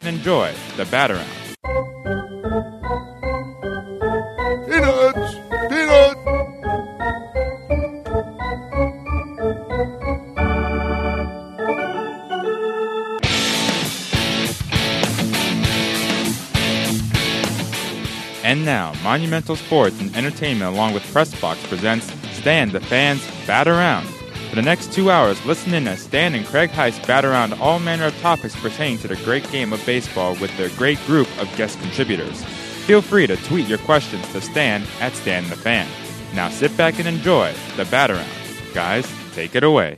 and enjoy the Bat Around. Peanuts! Peanuts! And now, Monumental Sports and Entertainment along with Pressbox presents Stan the Fan's Bat Around. The next two hours, listen in as Stan and Craig Heist bat around all manner of topics pertaining to the great game of baseball with their great group of guest contributors. Feel free to tweet your questions to Stan at Stan the Fan. Now sit back and enjoy the bat around. Guys, take it away.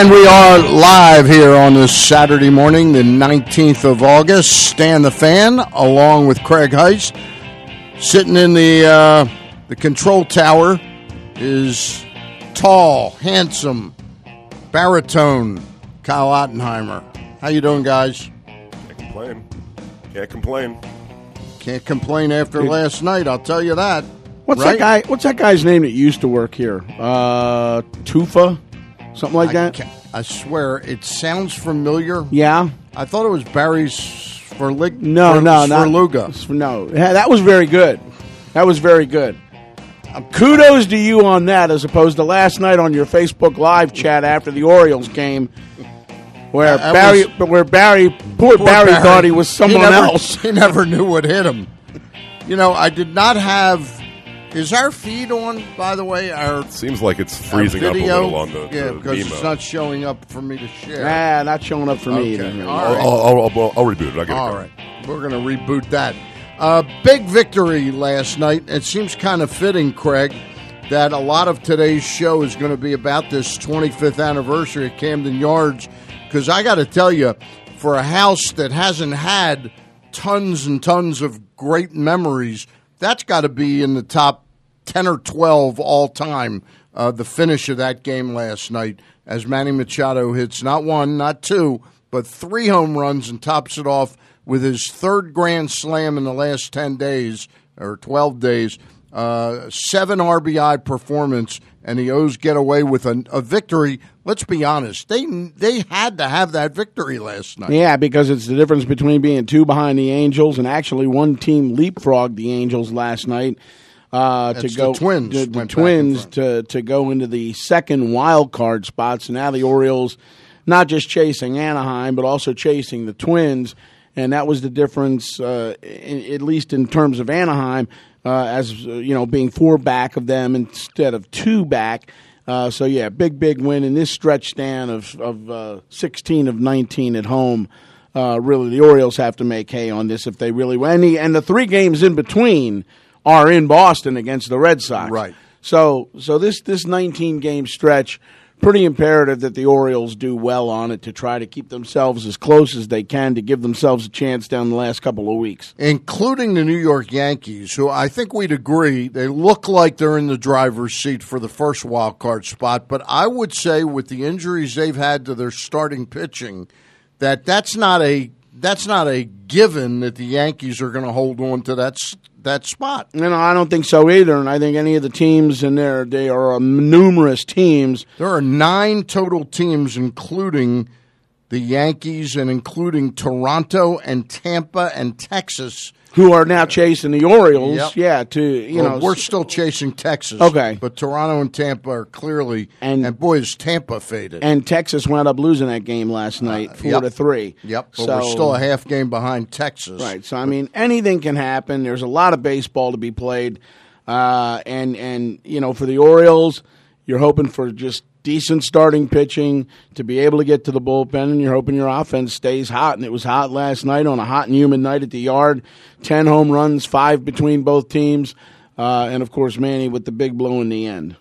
And we are live here on this Saturday morning, the 19th of August. Stan the Fan, along with Craig Heist. Sitting in the, uh, the control tower is tall, handsome, baritone Kyle Ottenheimer. How you doing, guys? Can't complain. Can't complain. Can't complain after last night, I'll tell you that. What's Right? that guy? What's that guy's name that used to work here? Uh, Tufa, something like I, that. ca- I swear, it sounds familiar. Yeah. I thought it was Barry's Sverlig- No, Sver- no, not Svrluga. No, Yeah, that was very good. That was very good. Um, kudos to you on that, as opposed to last night on your Facebook Live chat after the Orioles game, where That Barry, was- where Barry, poor, Poor Barry, thought he was someone never, else. He never knew what hit him. You know, I did not have. Is our feed on? By the way, our Seems like it's freezing up a video? little on the, yeah, the because Nemo. it's not showing up for me to share. Ah, not showing up for me Okay, either. all I'll, right. I'll, I'll, I'll, I'll reboot it. I'll get it All going. right, we're going to reboot that. Uh, big victory last night. It seems kind of fitting, Craig, that a lot of today's show is going to be about this 25th anniversary at Camden Yards. Because I got to tell you, for a house that hasn't had tons and tons of great memories, that's got to be in the top 10 or 12 all time. Uh, the finish of that game last night as Manny Machado hits not one, not two, but three home runs and tops it off with his third grand slam in the last 10 days or 12 days. Uh, seven RBI performance, and the O's get away with a, a victory. Let's be honest; they they had to have that victory last night. Yeah, because it's the difference between being two behind the Angels and actually one team leapfrogged the Angels last night uh, to go the Twins The, the Twins to to go into the second wild card spot. So now the Orioles not just chasing Anaheim, but also chasing the Twins, and that was the difference, uh, in, at least in terms of Anaheim, uh, as uh, you know, being four back of them instead of two back. Uh, so yeah, big big win in this stretch stand of of uh, sixteen of nineteen at home. Uh, really, the Orioles have to make hay on this if they really win. And and the three games in between are in Boston against the Red Sox. Right. So so this this 19 game stretch pretty imperative that the Orioles do well on it to try to keep themselves as close as they can to give themselves a chance down the last couple of weeks. including the New York Yankees, who I think we'd agree they look like they're in the driver's seat for the first wild card spot. But I would say, with the injuries they've had to their starting pitching, that that's not a that's not a given that the Yankees are going to hold on to that that spot. You know, I don't think so either, and I think any of the teams in there they are uh, numerous teams. There are nine total teams, including the Yankees and including Toronto and Tampa and Texas. Who are now chasing the Orioles? Yep. Yeah, to you Well, know, we're still chasing Texas. Okay. but Toronto and Tampa are clearly And- and, boy is Tampa faded. and Texas wound up losing that game last night, four Uh, yep. to three. yep, but so, we're still a half game behind Texas. Right. So I mean, anything can happen. There's a lot of baseball to be played, uh, and and you know, for the Orioles, you're hoping for just decent starting pitching to be able to get to the bullpen, and you're hoping your offense stays hot. And it was hot last night on a hot and humid night at the yard. Ten home runs, five between both teams, uh, and of course Manny with the big blow in the end.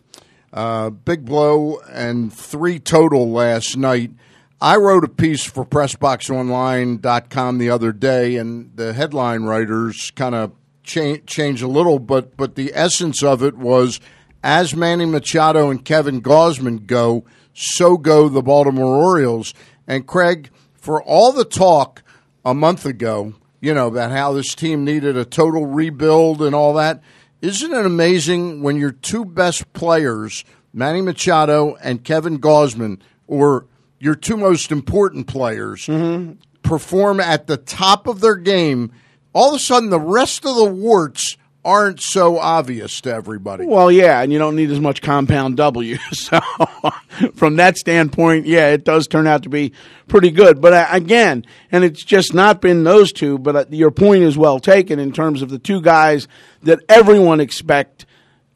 Uh, big blow and three total last night. I wrote a piece for PressBoxOnline.com the other day, and the headline writers kind of cha- changed a little, but but the essence of it was as Manny Machado and Kevin Gausman go, so go the Baltimore Orioles. And Craig, for all the talk a month ago, you know, about how this team needed a total rebuild and all that, isn't it amazing when your two best players, Manny Machado and Kevin Gausman, or your two most important players, mm-hmm. perform at the top of their game? All of a sudden, the rest of the warts aren't so obvious to everybody. Well, yeah, and you don't need as much compound W. So, from that standpoint, yeah, it does turn out to be pretty good. But uh, again, and it's just not been those two. But uh, your point is well taken in terms of the two guys that everyone expect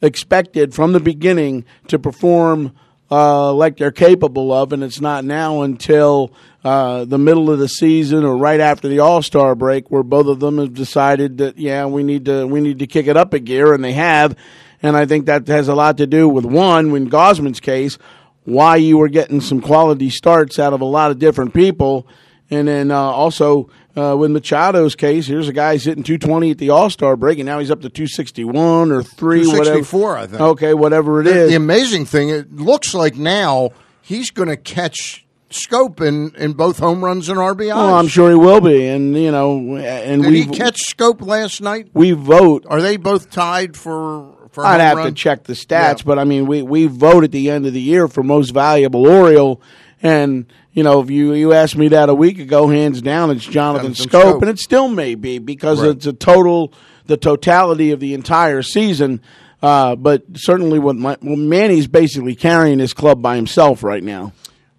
expected from the beginning to perform uh, like they're capable of, and it's not now until uh, the middle of the season or right after the All Star break where both of them have decided that yeah we need to we need to kick it up a gear, and they have, and I think that has a lot to do with one, in Gausman's case, why you were getting some quality starts out of a lot of different people, and then uh, also. Uh, with Machado's case, here's a guy hitting 220 at the All Star break, and now he's up to 261 or three, whatever. 264, I think. Okay, whatever it The, is. the amazing thing, it looks like now he's going to catch Schoop in, in both home runs and RBIs. Oh, I'm sure he will be, and you know, and Did we he catch Schoop last night? we vote. Are they both tied for for I'd have run? to check the Yeah. stats, but I mean, we we vote at the end of the year for most valuable Oriole, and you know, if you you asked me that a week ago, hands down, it's Jonathan Jonathan Schoop, Schoop. and it still may be because Right. it's a total the totality of the entire season. Uh, but certainly, what my, well, Manny's basically carrying his club by himself right now.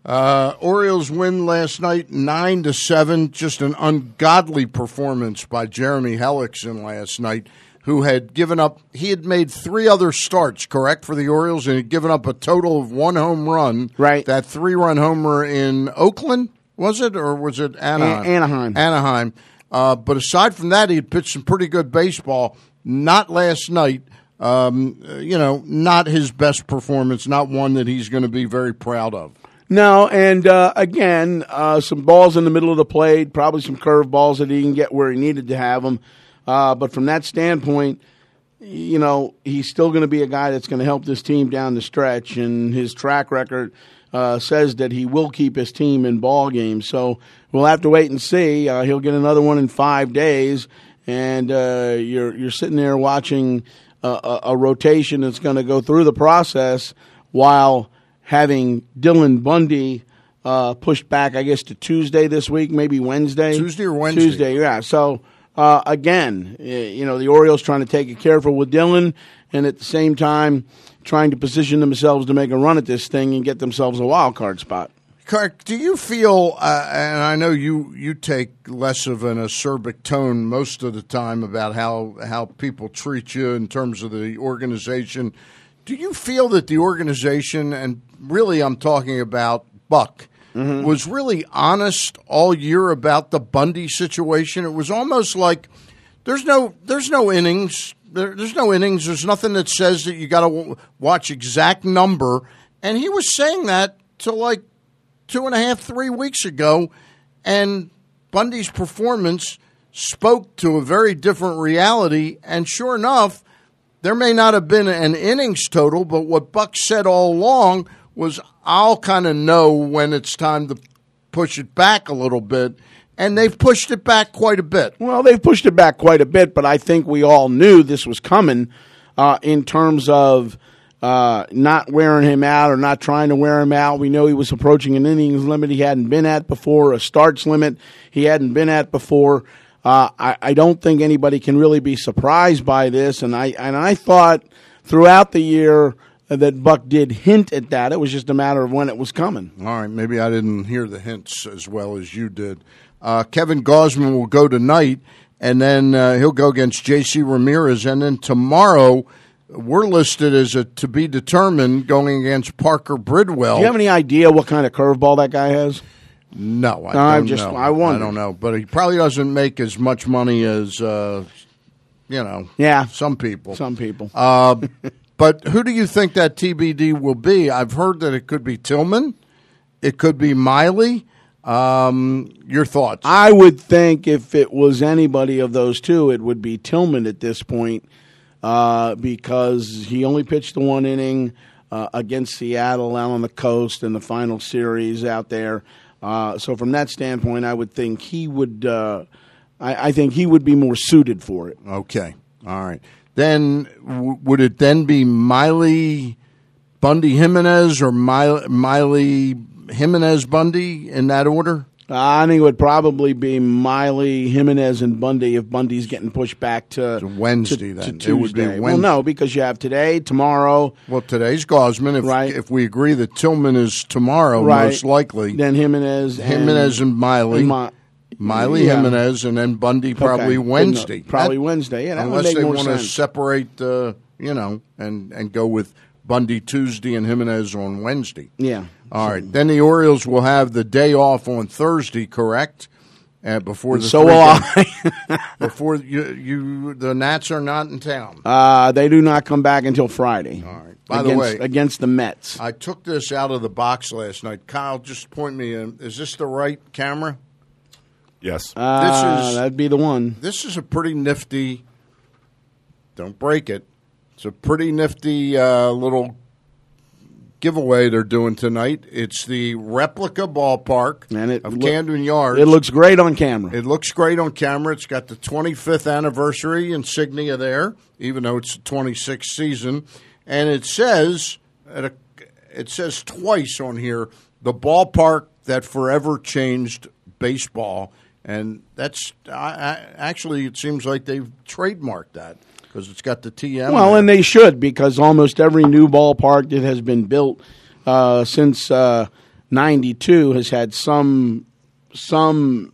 Uh, Orioles win last night nine to seven. Just an ungodly performance by Jeremy Hellickson last night, who had given up. He had made three other starts, correct, for the Orioles, and had given up a total of one home run. Right. that three-run homer in Oakland was it, or was it Anaheim? Anaheim. Anaheim. Uh, but aside from that, he had pitched some pretty good baseball. Not last night. Um, you know, not his best performance. Not one that he's going to be very proud of. No, and uh, again, uh, some balls in the middle of the plate, probably some curve balls that he didn't get where he needed to have them. Uh, but from that standpoint, you know, he's still going to be a guy that's going to help this team down the stretch, and his track record uh, says that he will keep his team in ball games. So we'll have to wait and see. Uh, he'll get another one in five days, and uh, you're you're sitting there watching a, a, a rotation that's going to go through the process while having Dylan Bundy uh, pushed back, I guess, to Tuesday this week, maybe Wednesday. Tuesday or Wednesday. Tuesday, yeah. So uh, again, you know, the Orioles trying to take it careful with Dylan, and at the same time trying to position themselves to make a run at this thing and get themselves a wild card spot. Kirk, do you feel, uh, and I know you, you take less of an acerbic tone most of the time about how, how people treat you in terms of the organization. Do you feel that the organization, and really I'm talking about Buck, Mm-hmm. was really honest all year about the Bundy situation? It was almost like there's no there's no innings. There, there's no innings. There's nothing that says that you got to w- watch exact number. And he was saying that to like two and a half, three weeks ago, and Bundy's performance spoke to a very different reality. And sure enough, there may not have been an innings total, but what Buck said all along was, "I'll kind of know when it's time to push it back a little bit." And they've pushed it back quite a bit. Well, they've pushed it back quite a bit, but I think we all knew this was coming uh, in terms of uh, not wearing him out or not trying to wear him out. We know he was approaching an innings limit he hadn't been at before, a starts limit he hadn't been at before. Uh, I, I don't think anybody can really be surprised by this, and I and I thought throughout the year that Buck did hint at that. It was just a matter of when it was coming. All right, maybe I didn't hear the hints as well as you did. Uh, Kevin Gausman will go tonight, and then uh, he'll go against J.C. Ramirez, and then tomorrow we're listed as a to be determined going against Parker Bridwell. Do you have any idea what kind of curveball that guy has? no, I No, I'm don't just- know. I wonder. don't know, but he probably doesn't make as much money as uh, you know. Yeah. some people. Some people. Uh, but who do you think that TBD will be? I've heard that it could be Tillman, it could be Miley. Um, your thoughts? I would think if it was anybody of those two, it would be Tillman at this point uh, because he only pitched the one inning uh, against Seattle out on the coast in the final series out there. Uh, so from that standpoint, I would think he would. Uh, I, I, think he would be more suited for it. Okay, all right. Then w- would it then be Miley, Bundy, Jimenez, or Miley, Miley Jimenez, Bundy in that order? I think it would probably be Miley, Jimenez, and Bundy if Bundy's getting pushed back to, to Wednesday. To, then to it would be Wednesday. Well, no, because you have today, tomorrow. Well, today's Gausman. If, right. if we agree that Tillman is tomorrow, right. most likely, then Jimenez, Jimenez and, and Miley. And Miley yeah. Jimenez and then Bundy probably okay. Wednesday. Probably that, Wednesday. Yeah, unless they want to separate, uh, you know, and and go with Bundy Tuesday and Jimenez on Wednesday. Yeah. All right. Then the Orioles will have the day off on Thursday, correct? Uh, before the so will I. before you, you, the Nats are not in town. Uh, they do not come back until Friday. All right. By against, the way, against the Mets. I took this out of the box last night. Kyle, just point me in. Is this the right camera? Yes. Uh, this is- that'd be the one. This is a pretty nifty. Don't break it. It's a pretty nifty uh, little giveaway they're doing tonight. It's the replica ballpark And it of loo- Camden Yards. It looks great on camera. It looks great on camera. It's got the 25th anniversary insignia there, even though it's the 26th season, and it says at a, it says twice on here the ballpark that forever changed baseball, and that's I, I, actually it seems like they've trademarked that because it's got the TM. Well, and they should because almost every new ballpark that has been built uh, since '92 has had some some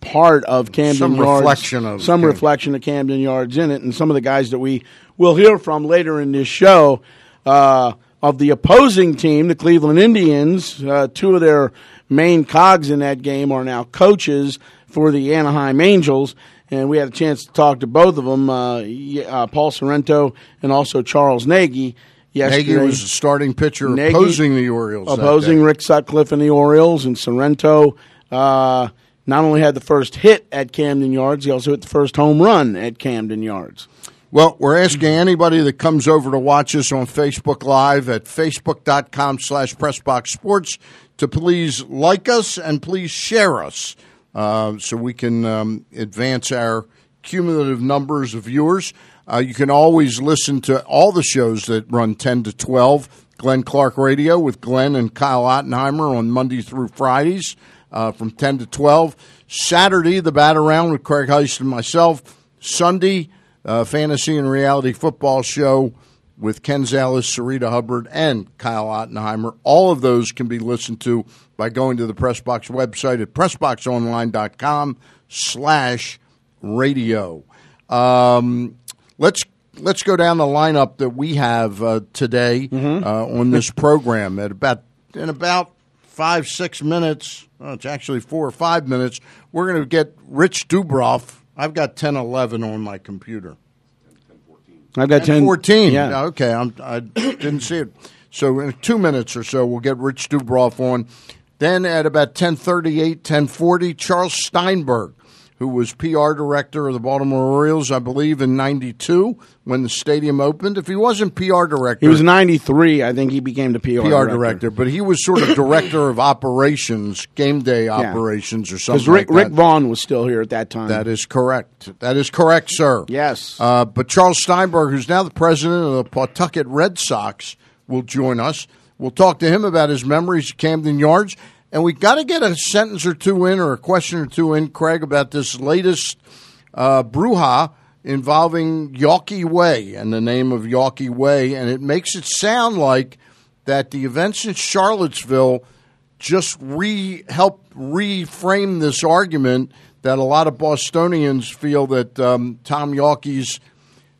part of Camden Some Yards, reflection of some Camden. reflection of Camden Yards in it, and some of the guys that we will hear from later in this show. Uh, of the opposing team, the Cleveland Indians, uh, two of their main cogs in that game are now coaches for the Anaheim Angels, and we had a chance to talk to both of them, uh, uh, Paul Sorrento and also Charles Nagy. Yesterday, Nagy was the starting pitcher Nagy opposing the Orioles. opposing. Rick Sutcliffe and the Orioles, and Sorrento uh, not only had the first hit at Camden Yards, he also hit the first home run at Camden Yards. Well, we're asking anybody that comes over to watch us on Facebook Live at facebook.com slash pressboxsports to please like us and please share us uh, so we can um, advance our cumulative numbers of viewers. Uh, you can always listen to all the shows that run 10 to 12. Glenn Clark Radio with Glenn and Kyle Ottenheimer on Monday through Fridays uh, from 10 to 12. Saturday, the Bat Around with Craig Heist and myself. Sunday, uh, fantasy and reality football show with Ken Zales, Sarita Hubbard, and Kyle Ottenheimer. All of those can be listened to by going to the Pressbox website at pressboxonline.com slash radio. Um, let's let's go down the lineup that we have uh, today uh, on this program at about in about five six minutes. Oh, it's actually four or five minutes. We're going to get Rich Dubroff. I've got 10, 11 on my computer. I've got 10. 14. Yeah. Okay, I'm, I didn't see it. So in two minutes or so, we'll get Rich Dubroff on. Then at about 1038, 1040, Charles Steinberg, who was PR director of the Baltimore Orioles, I believe, in 92 when the stadium opened. If he wasn't PR director, He was 93. I think he became the PR, PR director, but he was sort of director of operations, game day operations or something Because Rick, like Rick. Vaughn was still here at that time. That is correct. That is correct, sir. Yes. Uh, but Charles Steinberg, who's now the president of the Pawtucket Red Sox, will join us. We'll talk to him about his memories of Camden Yards. And we got to get a sentence or two in or a question or two in, Craig, about this latest uh, involving Yawkey Way and the name of Yawkey Way. And it makes it sound like that the events in Charlottesville just re help reframe this argument that a lot of Bostonians feel that um, Tom Yawkey's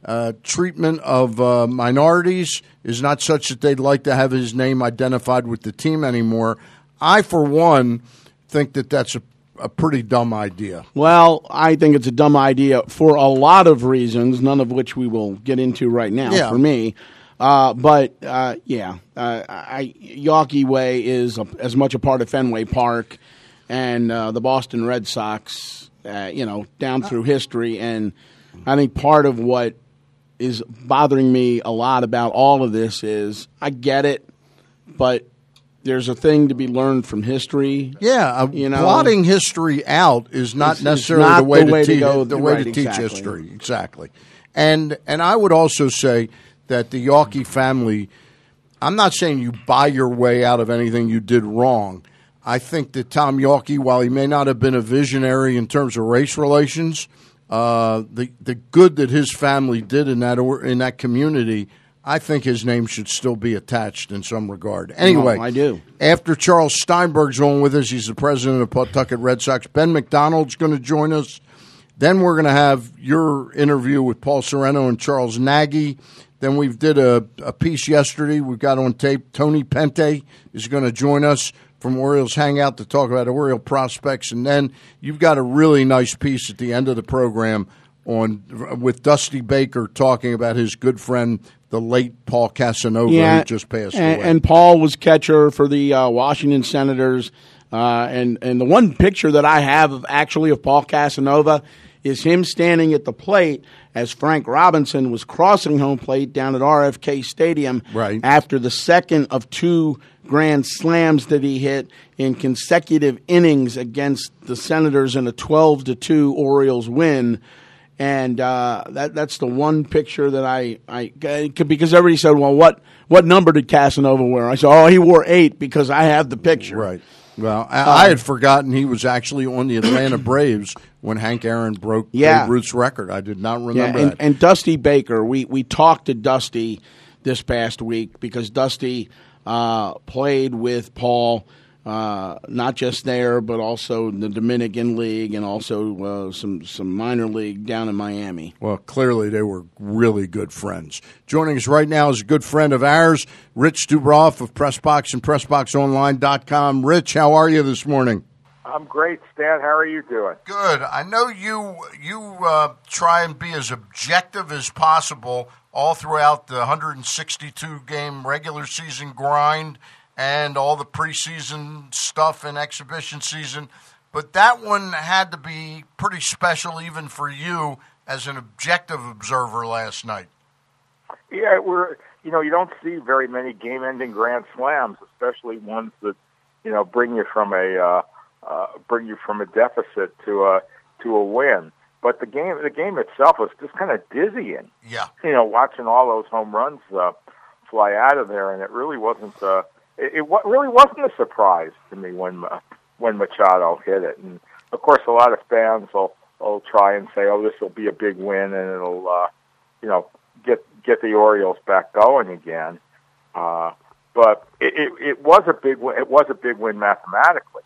uh, treatment of uh, minorities is not such that they'd like to have his name identified with the team anymore. I, for one, think that that's a, a pretty dumb idea. Well, I think it's a dumb idea for a lot of reasons, none of which we will get into right now Yeah. for me. Uh, but uh, yeah, uh, I, Yawkey Way is a, as much a part of Fenway Park and uh, the Boston Red Sox, uh, you know, down through history. And I think part of what is bothering me a lot about all of this is I get it, but there's a thing to be learned from history. Yeah, uh, You know, blotting history out is not necessarily not the way the to, way to teach go. the way Right, to teach exactly. history. Exactly, and and I would also say that the Yawkey family. I'm not saying you buy your way out of anything you did wrong. I think that Tom Yawkey, while he may not have been a visionary in terms of race relations, uh, the the good that his family did in that or, in that community, I think his name should still be attached in some regard. Anyway, I do. after Charles Steinberg's on with us, he's the president of Pawtucket Red Sox. Ben McDonald's going to join us. Then we're going to have your interview with Paul Sorrento and Charles Nagy. Then we did a, a piece yesterday. We've got on tape. Tony Pente is going to join us from Orioles Hangout to talk about Oriole prospects. And then you've got a really nice piece at the end of the program on with Dusty Baker talking about his good friend, the late Paul Casanova, who just passed and, away. And Paul was catcher for the uh, Washington Senators. Uh, and and the one picture that I have of actually of Paul Casanova is him standing at the plate as Frank Robinson was crossing home plate down at RFK Stadium Right. after the second of two grand slams that he hit in consecutive innings against the Senators in a 12 to 2 Orioles win. And uh, that that's the one picture that I, I because everybody said, well, what what number did Casanova wear? I said, oh, he wore eight because I have the picture. Right. Well, I, I had forgotten he was actually on the Atlanta Braves when Hank Aaron broke Yeah. Babe Ruth's record. I did not Yeah, remember and, that. and Dusty Baker, we, we talked to Dusty this past week because Dusty uh, played with Paul, uh, not just there, but also in the Dominican League and also uh, some, some minor league down in Miami. well, clearly they were really good friends. Joining us right now is a good friend of ours, Rich Dubroff of Pressbox and PressBoxOnline.com. Rich, how are you this morning? I'm great, Stan. How are you doing? Good. I know you you uh, try and be as objective as possible all throughout the 162 game regular season grind and all the preseason stuff and exhibition season. But that one had to be pretty special even for you as an objective observer last night. Yeah, we're you know you don't see very many game-ending grand slams, especially ones that you know bring you from a uh, uh, bring you from a deficit to a to a win. But the game the game itself was just kind of dizzying. Yeah. You know, watching all those home runs uh, fly out of there, and it really wasn't. Uh, it, it really wasn't a surprise to me when uh, when Machado hit it, and of course, a lot of fans will will try and say, "Oh, this will be a big win," and it'll uh, you know get get the Orioles back going again. Uh, but it, it, it was a big win. It was a big win mathematically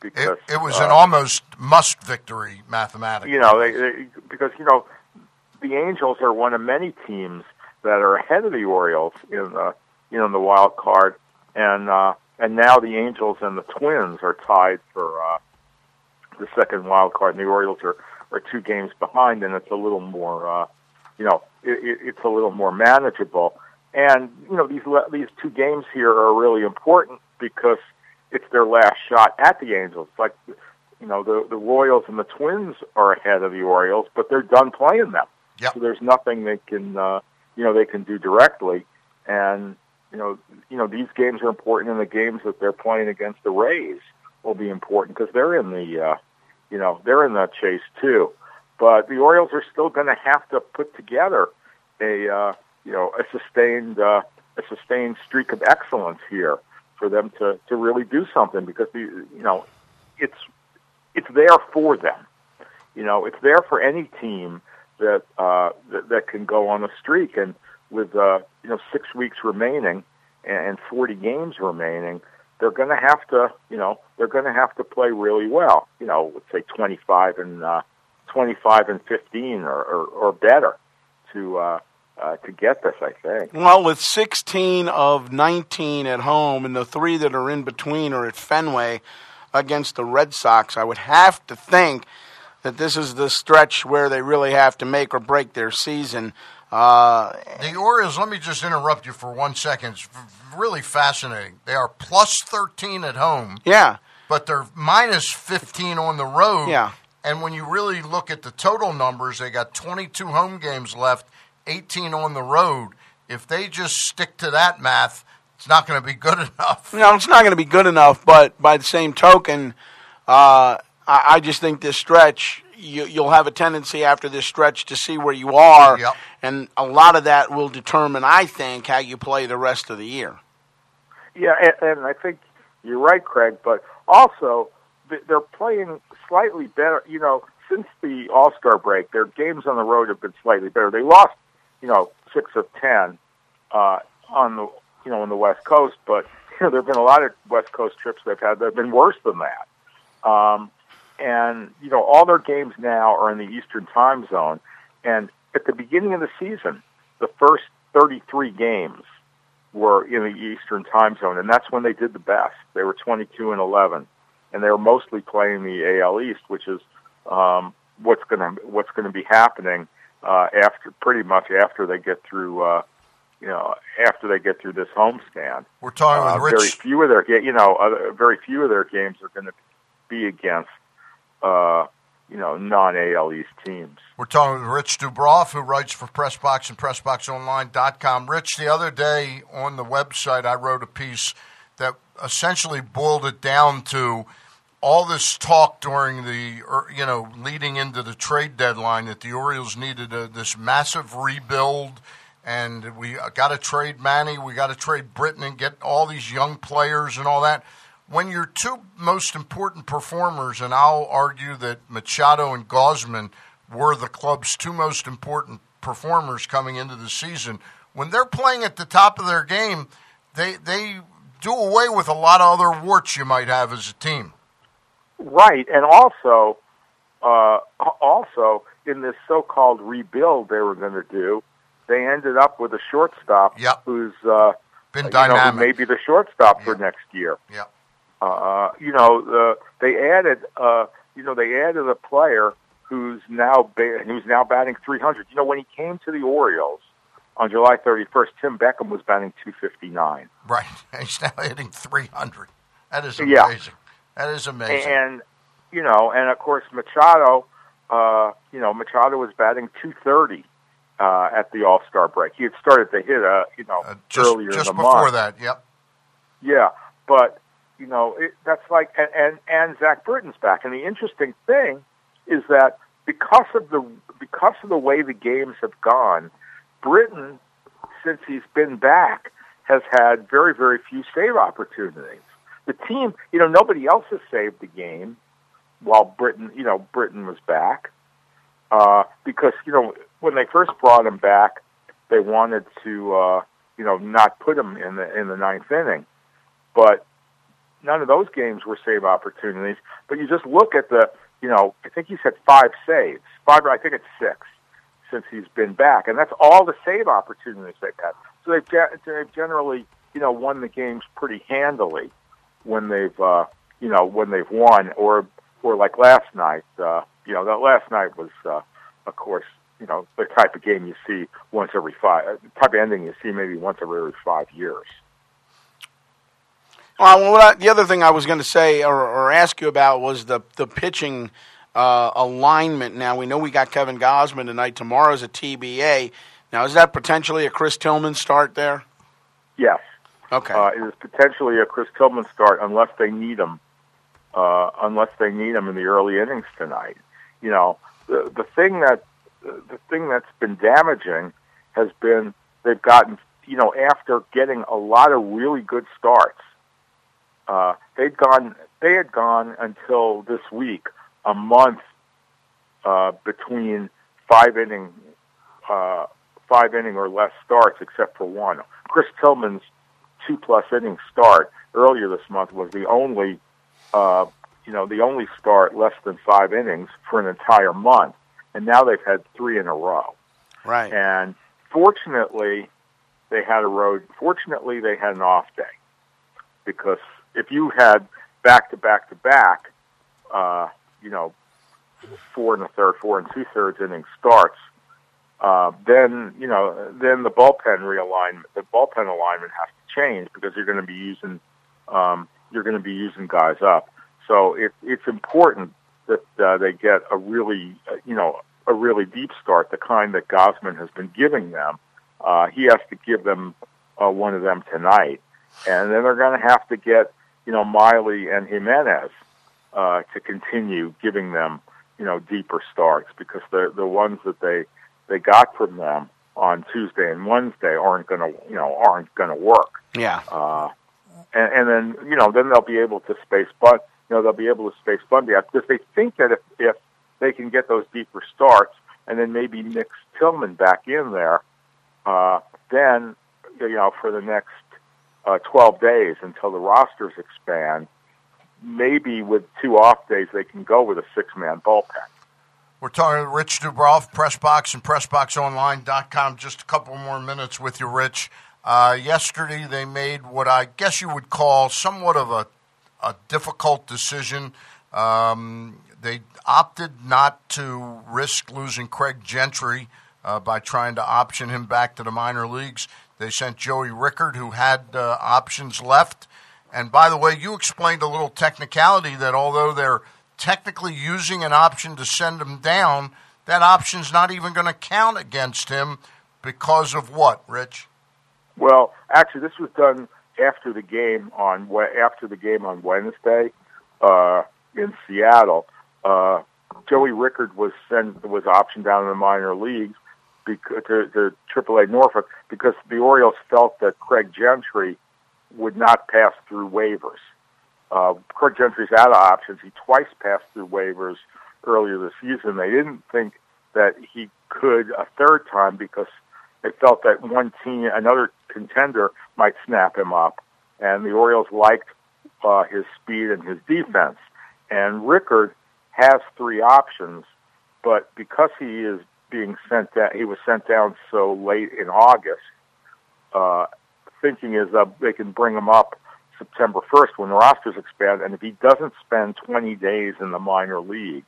because it, it was uh, an almost must victory mathematically. you know they, they because you know the Angels are one of many teams that are ahead of the Orioles in the you know in the wild card, and uh, and now the Angels and the Twins are tied for uh, the second wild card, and the Orioles are are two games behind, and it's a little more uh, you know it, it, it's a little more manageable. And you know these these two games here are really important because it's their last shot at the Angels. Like you know the the Royals and the Twins are ahead of the Orioles, but they're done playing them. Yep. So there's nothing they can uh, you know they can do directly. And you know you know these games are important, and the games that they're playing against the Rays will be important because they're in the uh, you know they're in the chase too. But the Orioles are still going to have to put together a uh, you know a sustained uh, a sustained streak of excellence here for them to to really do something because the you know it's it's there for them. You know, it's there for any team that uh, that, that can go on a streak, and with uh, you know six weeks remaining and 40 games remaining, they're going to have to you know they're going to have to play really well. You know, let's say 25 and uh, 25 and 15 or, or, or better to uh, uh, to get this. I think. Well, with 16 of 19 at home and the three that are in between are at Fenway against the Red Sox, I would have to think that this is the stretch where they really have to make or break their season. Uh, The Orioles, let me just interrupt you for one second. It's really fascinating. They are plus 13 at home, yeah, but they're minus 15 on the road. Yeah. And when you really look at the total numbers, they got 22 home games left, 18 on the road. If they just stick to that math, it's not going to be good enough. no, it's not going to be good enough. But by the same token, uh, I, I just think this stretch, you, you'll have a tendency after this stretch to see where you are, Yep. and a lot of that will determine, I think, how you play the rest of the year. Yeah, and, and I think you're right, Craig. But also, they're playing slightly better. You know, since the All Star break, their games on the road have been slightly better. They lost, you know, six of ten uh, on the you know on the West Coast, but you know there have been a lot of West Coast trips they've had that have been worse than that. Um, and you know, all their games now are in the Eastern Time Zone. And at the beginning of the season, the first 33 games were in the Eastern Time Zone, and that's when they did the best. They were 22 and 11, and they were mostly playing the AL East, which is um, what's going to what's going to be happening uh, after pretty much after they get through. Uh, you know, after they get through this homestand, We're talking uh, with very few of their you know other, very few of their games are going to be against uh, you know non AL East teams. We're talking with Rich Dubroff, who writes for Pressbox and PressBoxOnline.com. Rich, the other day on the website, I wrote a piece that essentially boiled it down to all this talk during the, er, you know, leading into the trade deadline that the Orioles needed a, this massive rebuild, and we got to trade Manny, we got to trade Britton, and get all these young players and all that. When your two most important performers, and I'll argue that Machado and Gausman were the club's two most important performers coming into the season, when they're playing at the top of their game, they they do away with a lot of other warts you might have as a team. Right, and also, uh, also in this so-called rebuild they were going to do, they ended up with a shortstop Yep. who's uh, Been you know, who dynamic. may the shortstop for next year. Yeah. Uh, you know, the, they added, uh, you know, they added a player who's now ba- who's now batting 300. You know, when he came to the Orioles on July 31st, Tim Beckham was batting 259. Right. He's now hitting 300. That is Yeah. amazing. That is amazing. And you know, and of course Machado, uh, you know, Machado was batting 230 uh, at the All Star break. He had started to hit, uh, you know, Uh, just earlier just in the before month. that, yep. Yeah, but you know, it, that's like and, and and Zach Britton's back. And the interesting thing is that because of the because of the way the games have gone, Britton, since he's been back, has had very very few save opportunities. The team, you know, nobody else has saved the game while Britton, you know, Britton was back. Uh, because you know when they first brought him back, they wanted to uh, you know not put him in the in the ninth inning but none of those games were save opportunities. But you just look at the, you know, I think he's had five saves, five, I think it's six since he's been back, and that's all the save opportunities they've had. So they've, they've generally, you know, won the games pretty handily when they've, uh, you know, when they've won, or or like last night, uh, you know, that last night was, uh, of course. You know the type of game you see once every five, uh, type of ending you see maybe once every five years. Well, I, the other thing I was going to say or, or ask you about was the the pitching uh, alignment. Now we know we got Kevin Gausman tonight. Tomorrow's a TBA. Now is that potentially a Chris Tillman start there? Yes. Okay. Uh, it is potentially a Chris Tillman start unless they need him. Uh, unless they need him in the early innings tonight, you know the the thing that the thing that's been damaging has been they've gotten you know after getting a lot of really good starts, uh, they'd gone they had gone until this week a month uh, between five inning uh, five inning or less starts except for one. Chris Tillman's two plus inning start earlier this month was the only, uh, you know, the only start less than five innings for an entire month, and now they've had three in a row. right. And fortunately, they had a road. Fortunately, they had an off day because if you had back to back to back, uh, you know, four and a third, four and two thirds inning starts, uh, then you know then the bullpen realignment, the bullpen alignment has to change because you're going to be using um, you're going to be using guys up. So it, it's important that uh, they get a really uh, you know a really deep start, the kind that Gausman has been giving them. Uh, he has to give them uh, one of them tonight, and then they're going to have to get you know Miley and Jimenez uh, to continue giving them you know deeper starts because the the ones that they they got from them on Tuesday and Wednesday aren't going to you know aren't going to work. Yeah. Uh, and, and then you know then they'll be able to space but you know they'll be able to space Bundy out because they think that if if they can get those deeper starts and then maybe mix Tillman back in there, uh, then you know for the next uh, 12 days until the rosters expand, maybe with two off days they can go with a six-man bullpen. We're talking to Rich Dubroff, Pressbox and PressBoxOnline.com. Just a couple more minutes with you, Rich. Uh, yesterday they made what I guess you would call somewhat of a, a difficult decision. Um, they opted not to risk losing Craig Gentry uh, by trying to option him back to the minor leagues. They sent Joey Rickard, who had uh, options left. And by the way, you explained a little technicality that although they're technically using an option to send him down, that option's not even going to count against him because of what, Rich? Well, actually, this was done after the game on after the game on Wednesday uh, in Seattle. Uh, Joey Rickard was sent was optioned down in the minor leagues to, to AAA Norfolk because the Orioles felt that Craig Gentry would not pass through waivers. Uh, Craig Gentry's out of options. He twice passed through waivers earlier this season. They didn't think that he could a third time because they felt that one team, another contender, might snap him up. And the Orioles liked uh, his speed and his defense. And Rickard has three options, but because he is being sent down, he was sent down so late in August. Uh, thinking is that they can bring him up September 1st when the rosters expand, and if he doesn't spend 20 days in the minor leagues,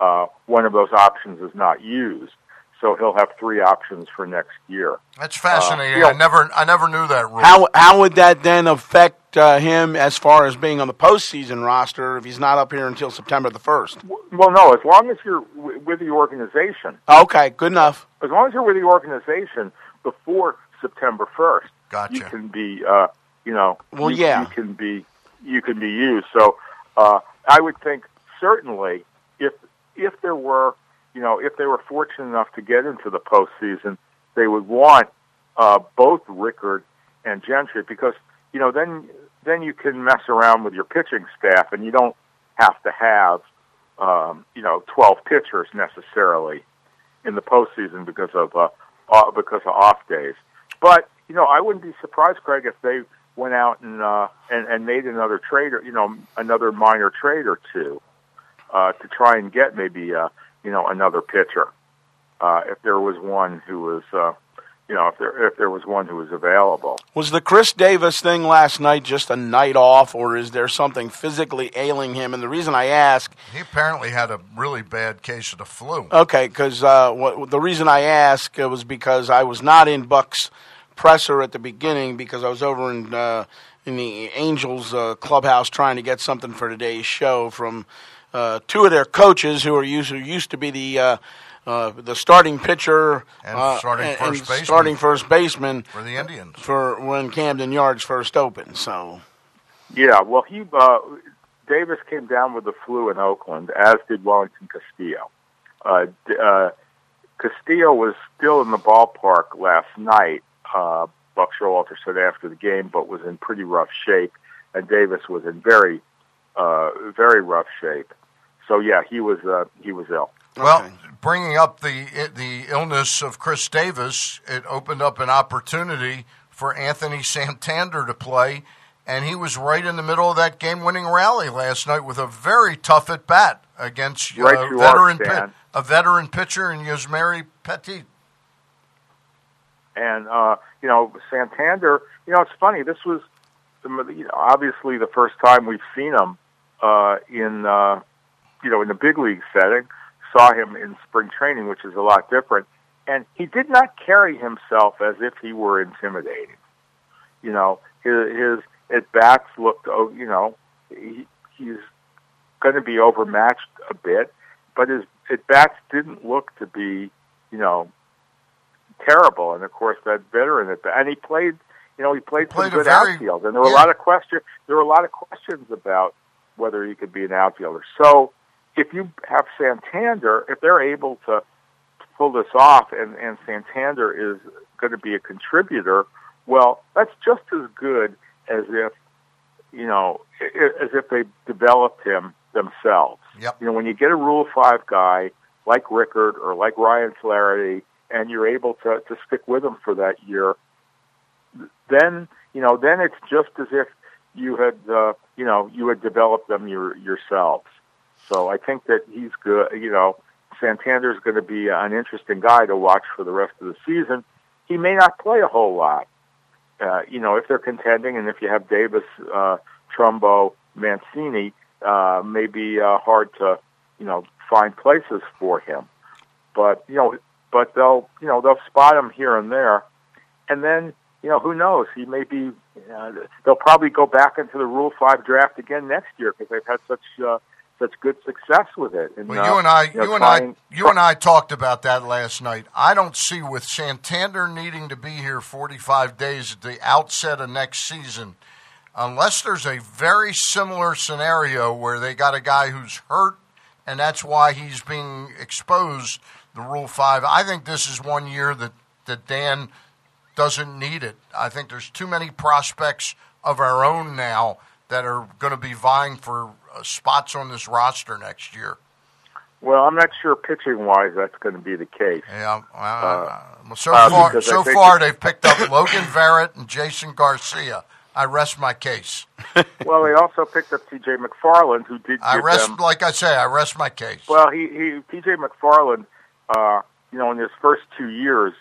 uh, one of those options is not used. So he'll have three options for next year. That's fascinating. Uh, I never, I never knew that rule. How how would that then affect uh, him as far as being on the postseason roster if he's not up here until September the first? Well, no. As long as you're w- with the organization. Okay, good enough. As long as you're with the organization before September first, gotcha. you can be, uh, you know, well, you, yeah, you can be, you can be used. So uh, I would think certainly if if there were you know, if they were fortunate enough to get into the postseason, they would want uh, both Rickard and Gentry because you know then then you can mess around with your pitching staff and you don't have to have um, you know twelve pitchers necessarily in the postseason because of uh, uh, because of off days. But you know, I wouldn't be surprised, Craig, if they went out and uh, and, and made another trade or you know another minor trade or two uh, to try and get maybe. Uh, you know, another pitcher. Uh, if there was one who was, uh, you know, if there if there was one who was available. Was the Chris Davis thing last night just a night off, or is there something physically ailing him? And the reason I ask, he apparently had a really bad case of the flu. Okay, because uh, what, the reason I ask was because I was not in Buck's presser at the beginning because I was over in uh, in the Angels uh, clubhouse trying to get something for today's show from uh, two of their coaches who are used, who used to be the uh, uh, the starting pitcher and uh, starting and, first and baseman starting first baseman for the Indians for when Camden Yards first opened. So, yeah, well, he uh, Davis came down with the flu in Oakland, as did Wellington Castillo. Uh, uh, Castillo was still in the ballpark last night. Uh, Buck Showalter said after the game, but was in pretty rough shape, and Davis was in very, uh, very rough shape. So yeah, he was uh, he was ill. Well, okay. bringing up the the illness of Chris Davis, it opened up an opportunity for Anthony Santander to play, and he was right in the middle of that game-winning rally last night with a very tough at bat against uh, right veteran pi- a veteran pitcher in Yusmeiro Petit. And uh, you know Santander, you know it's funny. This was you know, obviously the first time we've seen him uh, in uh, you know, in the big league setting, saw him in spring training, which is a lot different. and he did not carry himself as if he were intimidating. You know, his, his at bats looked, oh, you know, he, he's going to be overmatched a bit, but his at bats didn't look to be, you know, terrible. And of course, that veteran at bat, and he played, you know, he played, Played some good very- outfield, and there were yeah. a lot of question. There were a lot of questions about whether he could be an outfielder. So, if you have Santander, if they're able to pull this off, and and Santander is going to be a contributor, well, that's just as good as if you know, as if they developed him themselves. Yep. You know, when you get a Rule Five guy like Rickard or like Ryan Flaherty, and you're able to to stick with him for that year, then you know, then it's just as if you had, uh, you know, you had developed them your, yourselves. So I think that he's good. You know, Santander's going to be an interesting guy to watch for the rest of the season. He may not play a whole lot. Uh, you know, if they're contending, and if you have Davis, uh, Trumbo, Mancini, uh, may uh, hard to, you know, find places for him. But you know, but they'll, you know, they'll spot him here and there, and then you know, who knows? He may be. Uh, they'll probably go back into the Rule Five draft again next year because they've had such uh, such good success with it. And, Well, uh, you and I, know, you and I, you and I talked about that last night. I don't see with Santander needing to be here 45 days at the outset of next season, unless there's a very similar scenario where they got a guy who's hurt and that's why he's being exposed. The Rule Five. I think this is one year that that Dan doesn't need it. I think there's too many prospects of our own now that are going to be vying for spots on this roster next year. Well, I'm not sure pitching wise that's going to be the case. Yeah, uh, well, so uh, far, so far they've picked up Logan Verrett and Jason Garcia. I rest my case. well, they also picked up T.J. McFarland, who did I rest, them. like I say, I rest my case. Well, he, he T.J. McFarland, uh, you know, in his first two years,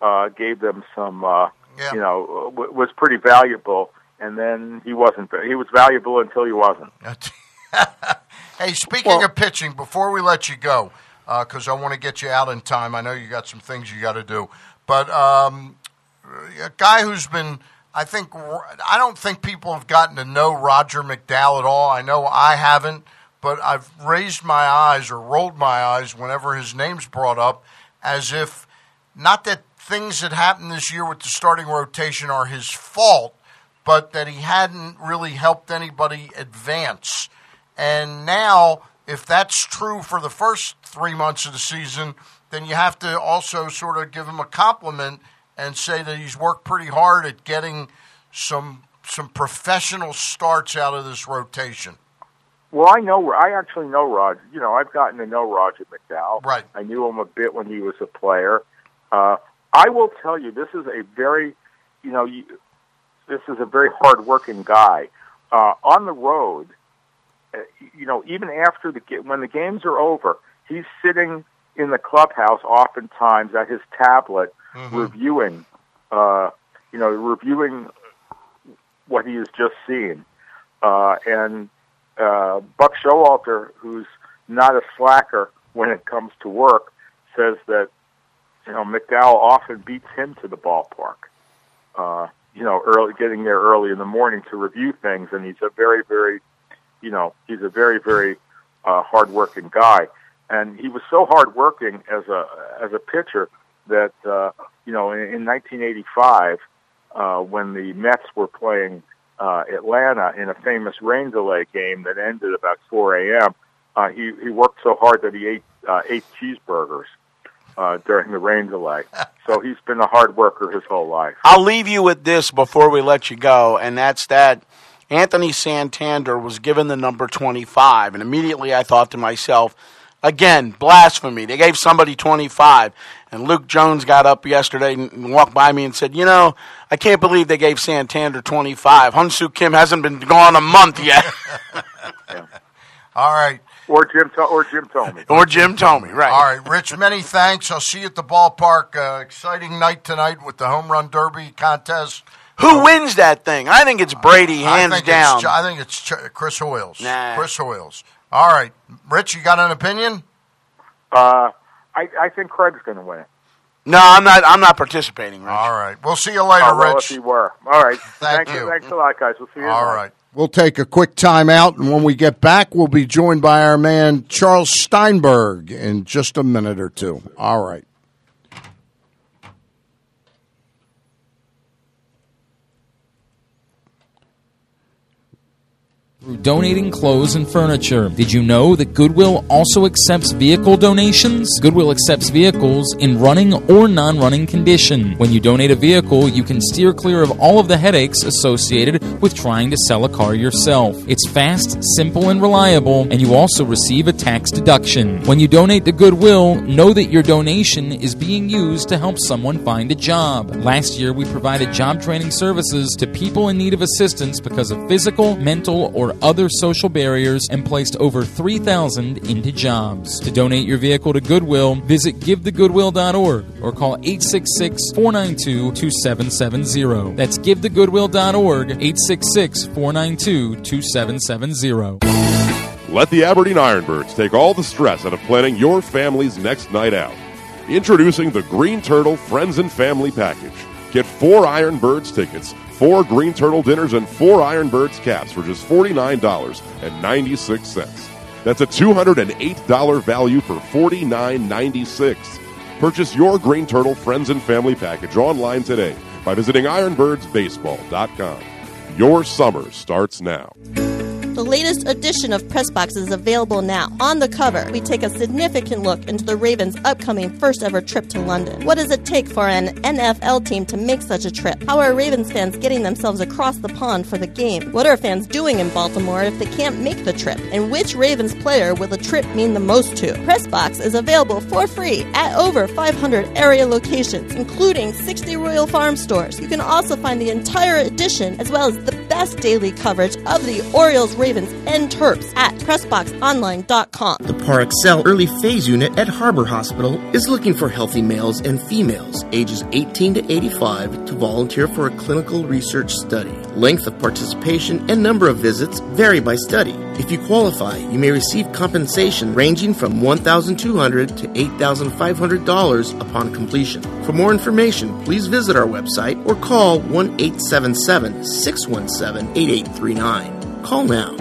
uh, gave them some, uh, Yeah. you know, w- was pretty valuable, and then he wasn't. He was valuable until he wasn't. hey, speaking of pitching, before we let you go, because I want to get you out in time, I know you got some things you got to do, but um, a guy who's been, I think, I don't think people have gotten to know Roger McDowell at all. I know I haven't, but I've raised my eyes or rolled my eyes whenever his name's brought up, as if not that things that happened this year with the starting rotation are his fault, but that he hadn't really helped anybody advance. And now, if that's true for the first three months of the season, then you have to also sort of give him a compliment and say that he's worked pretty hard at getting some some professional starts out of this rotation. Well, I know. Where I actually know Roger. You know, I've gotten to know Roger McDowell. Right. I knew him a bit when he was a player. Uh, I will tell you, this is a very, you know, you, this is a very hard-working guy. Uh, on the road, you know, even after the when the games are over, he's sitting in the clubhouse oftentimes at his tablet reviewing, uh, you know, reviewing what he has just seen. Uh, and uh, Buck Showalter, who's not a slacker when it comes to work, says that you know McDowell often beats him to the ballpark. Uh, you know, early getting there early in the morning to review things, and he's a very, very, you know, he's a very, very uh, hardworking guy. And he was so hardworking as a as a pitcher that uh, you know in, in 1985 uh, when the Mets were playing uh, Atlanta in a famous rain delay game that ended about 4 a.m. Uh, he he worked so hard that he ate uh, ate cheeseburgers uh, during the rain delay. So he's been a hard worker his whole life. I'll leave you with this before we let you go, and that's that Anthony Santander was given the number 25. And immediately I thought to myself, again, blasphemy. They gave somebody 25. And Luke Jones got up yesterday and walked by me and said, You know, I can't believe they gave Santander 25. Hyun Soo Kim hasn't been gone a month yet. All right. Or Jim to- or Jim Thome. or Jim Thome, right. All right, Rich, many thanks. I'll see you at the ballpark. Uh, exciting night tonight with the home run derby contest. Who wins that thing? I think it's Brady, I hands think down. It's, I think it's Ch- Chris Hoiles. Nah. Chris Hoiles. All right, Rich, you got an opinion? Uh, I, I think Craig's going to win it. No, I'm not. I'm not participating. Rich. All right. We'll see you later, Oh, well, Rich. if you were. All right. Thank thanks, you. Thanks a lot, guys. We'll see you. All tomorrow. right. We'll take a quick time out, and when we get back, we'll be joined by our man Charles Steinberg in just a minute or two. All right. Through donating clothes and furniture. Did you know that Goodwill also accepts vehicle donations? Goodwill accepts vehicles in running or non running condition. When you donate a vehicle, you can steer clear of all of the headaches associated with trying to sell a car yourself. It's fast, simple, and reliable, and you also receive a tax deduction. When you donate to Goodwill, know that your donation is being used to help someone find a job. Last year, we provided job training services to people in need of assistance because of physical, mental, or other social barriers and placed over 3,000 into jobs. To donate your vehicle to Goodwill, visit givethegoodwill.org or call 866 492 2770. That's givethegoodwill.org, 866 492 2770. Let the Aberdeen Ironbirds take all the stress out of planning your family's next night out. Introducing the Green Turtle Friends and Family Package. Get four Ironbirds tickets, four Green Turtle dinners, and four Ironbirds caps for just $49.96. That's a $208 value for $49.96. Purchase your Green Turtle Friends and Family Package online today by visiting ironbirdsbaseball.com. Your summer starts now. The latest edition of Pressbox is available now. On the cover, we take a significant look into the Ravens' upcoming first ever trip to London. What does it take for an NFL team to make such a trip? How are Ravens fans getting themselves across the pond for the game? What are fans doing in Baltimore if they can't make the trip? And which Ravens player will the trip mean the most to? Pressbox is available for free at over 500 area locations, including 60 Royal Farm stores. You can also find the entire edition as well as the best daily coverage of the Orioles, Ravens, and Terps at PressBoxOnline.com. The PAREXEL Early Phase Unit at Harbor Hospital is looking for healthy males and females ages 18 to 85 to volunteer for a clinical research study. Length of participation and number of visits vary by study. If you qualify, you may receive compensation ranging from $1,200 to $8,500 upon completion. For more information, please visit our website or call 1 877 617 8839. Call now.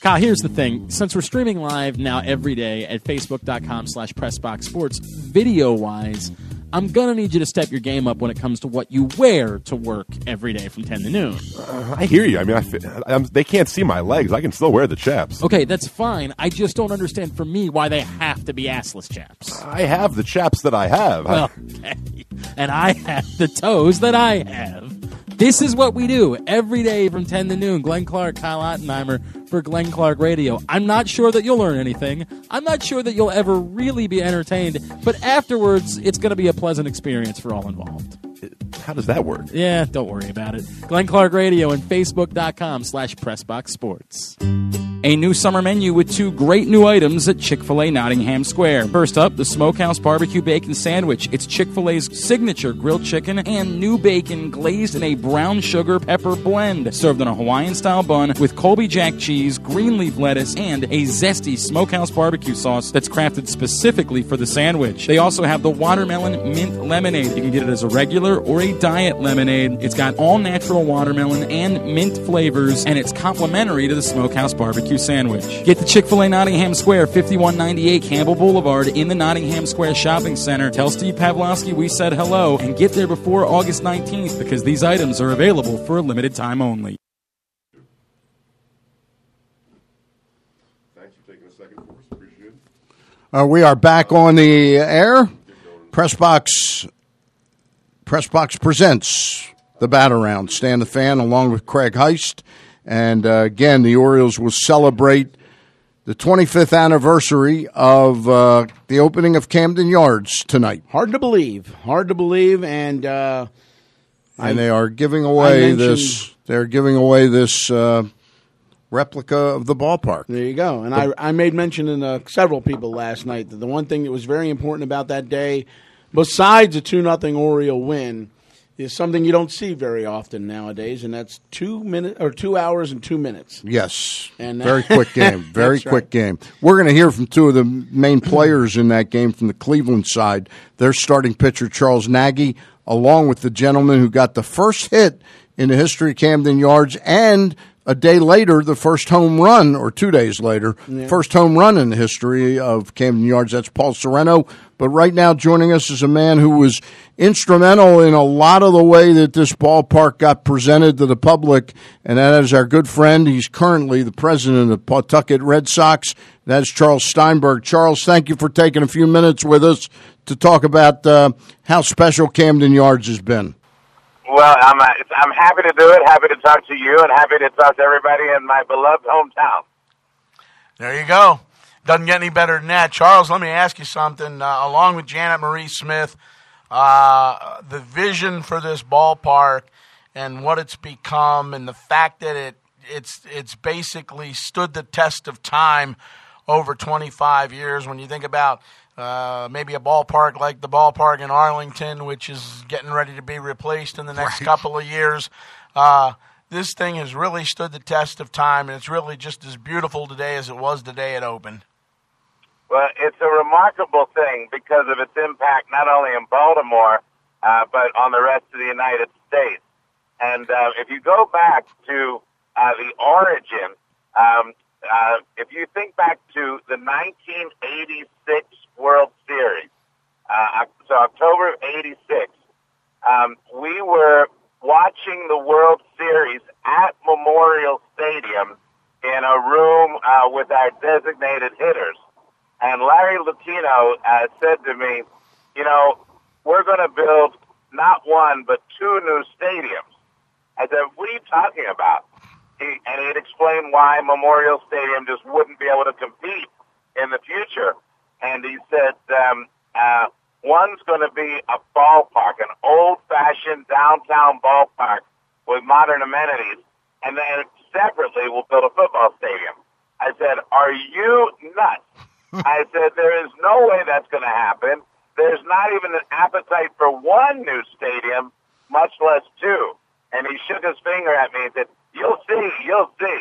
Kyle, here's the thing. Since we're streaming live now every day at facebook.com slash pressboxsports, video-wise, I'm going to need you to step your game up when it comes to what you wear to work every day from 10 to noon. Uh, I hear you. I mean, I, fi- I'm, they can't see my legs. I can still wear the chaps. Okay, that's fine. I just don't understand for me why they have to be assless chaps. I have the chaps that I have. Well, okay. And I have the toes that I have. This is what we do every day from 10 to noon. Glenn Clark, Kyle Ottenheimer for Glenn Clark Radio. I'm not sure that you'll learn anything. I'm not sure that you'll ever really be entertained, but afterwards, it's going to be a pleasant experience for all involved. How does that work? Yeah, don't worry about it. Glenn Clark Radio and Facebook.com slash Pressbox Sports. A new summer menu with two great new items at Chick fil A Nottingham Square. First up, the Smokehouse Barbecue Bacon Sandwich. It's Chick fil A's signature grilled chicken and new bacon glazed in a brown sugar pepper blend. Served on a Hawaiian style bun with Colby Jack cheese, green leaf lettuce, and a zesty smokehouse barbecue sauce that's crafted specifically for the sandwich. They also have the watermelon mint lemonade. You can get it as a regular or a diet lemonade. It's got all natural watermelon and mint flavors, and it's complimentary to the smokehouse barbecue sandwich. Get the Chick fil A Nottingham Square, 5198 Campbell Boulevard in the Nottingham Square Shopping Center. Tell Steve Pavlovsky we said hello and get there before August 19th because these items are available for a limited time only. Thanks for taking a second for us. Appreciate it. Uh, we are back on the air. Pressbox Pressbox presents the Bat Around. Stan the Fan along with Craig Heist. And uh, again, the Orioles will celebrate the 25th anniversary of uh, the opening of Camden Yards tonight. Hard to believe. Hard to believe. And uh, And they are giving away this. They're giving away this uh, replica of the ballpark. There you go. And I, I made mention in uh, several people last night that the one thing that was very important about that day, besides a two nothing Oriole win, is something you don't see very often nowadays, and that's two minutes or two hours and two minutes. Yes, And- very quick game. Very quick right. game. We're going to hear from two of the main players in that game from the Cleveland side. Their starting pitcher Charles Nagy, along with the gentleman who got the first hit in the history of Camden Yards, and a day later, the first home run, or two days later, first home run in the history of Camden Yards. That's Paul Sorrento. But right now, joining us is a man who was instrumental in a lot of the way that this ballpark got presented to the public, and that is our good friend. He's currently the president of Pawtucket Red Sox. That is Charles Steinberg. Charles, thank you for taking a few minutes with us to talk about uh, how special Camden Yards has been. Well, I'm uh, I'm happy to do it. Happy to talk to you, and happy to talk to everybody in my beloved hometown. There you go. Doesn't get any better than that. Charles, let me ask you something. Uh, along with Janet Marie Smith, uh, the vision for this ballpark and what it's become, and the fact that it it's it's basically stood the test of time over 25 years. When you think about uh, maybe a ballpark like the ballpark in Arlington, which is getting ready to be replaced in the next couple of years. Uh, this thing has really stood the test of time, and it's really just as beautiful today as it was the day it opened. Well, it's a remarkable thing because of its impact not only in Baltimore, uh, but on the rest of the United States. And uh, if you go back to uh, the origin, um, uh, if you think back to the 1986 World Series, uh, so October of 86, um, we were watching the World Series at Memorial Stadium in a room uh, with our designated hitters. And Larry Lucchino uh, said to me, you know, we're going to build not one, but two new stadiums. I said, what are you talking about? He, and he'd explain why Memorial Stadium just wouldn't be able to compete in the future. And he said, um, uh, one's going to be a ballpark, an old-fashioned downtown ballpark with modern amenities, and then separately we'll build a football stadium. I said, are you nuts? I said, there is no way that's going to happen. There's not even an appetite for one new stadium, much less two. And he shook his finger at me and said, you'll see, you'll see.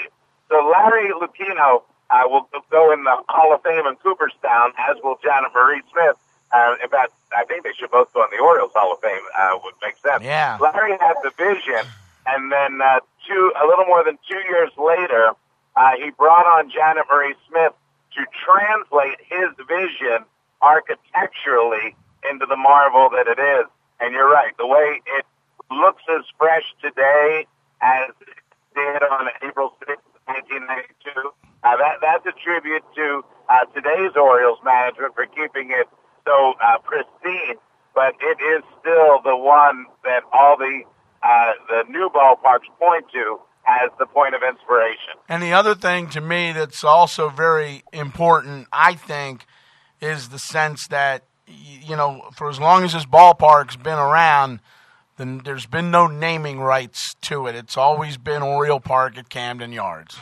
So Larry Lucchino uh, will go in the Hall of Fame in Cooperstown, as will Janet Marie Smith. Uh, in fact, I think they should both go in the Orioles Hall of Fame. Uh, would make sense. Yeah. Larry had the vision, and then uh, two, a little more than two years later, uh, he brought on Janet Marie Smith to translate his vision architecturally into the marvel that it is. And you're right, the way it looks as fresh today as it did on April 6th, 1992, uh, that, that's a tribute to today's Orioles management for keeping it so uh, pristine. But it is still the one that all the uh, the new ballparks point to as the point of inspiration. And the other thing to me that's also very important, I think, is the sense that, you know, for as long as this ballpark's been around, then there's been no naming rights to it. It's always been Oriole Park at Camden Yards.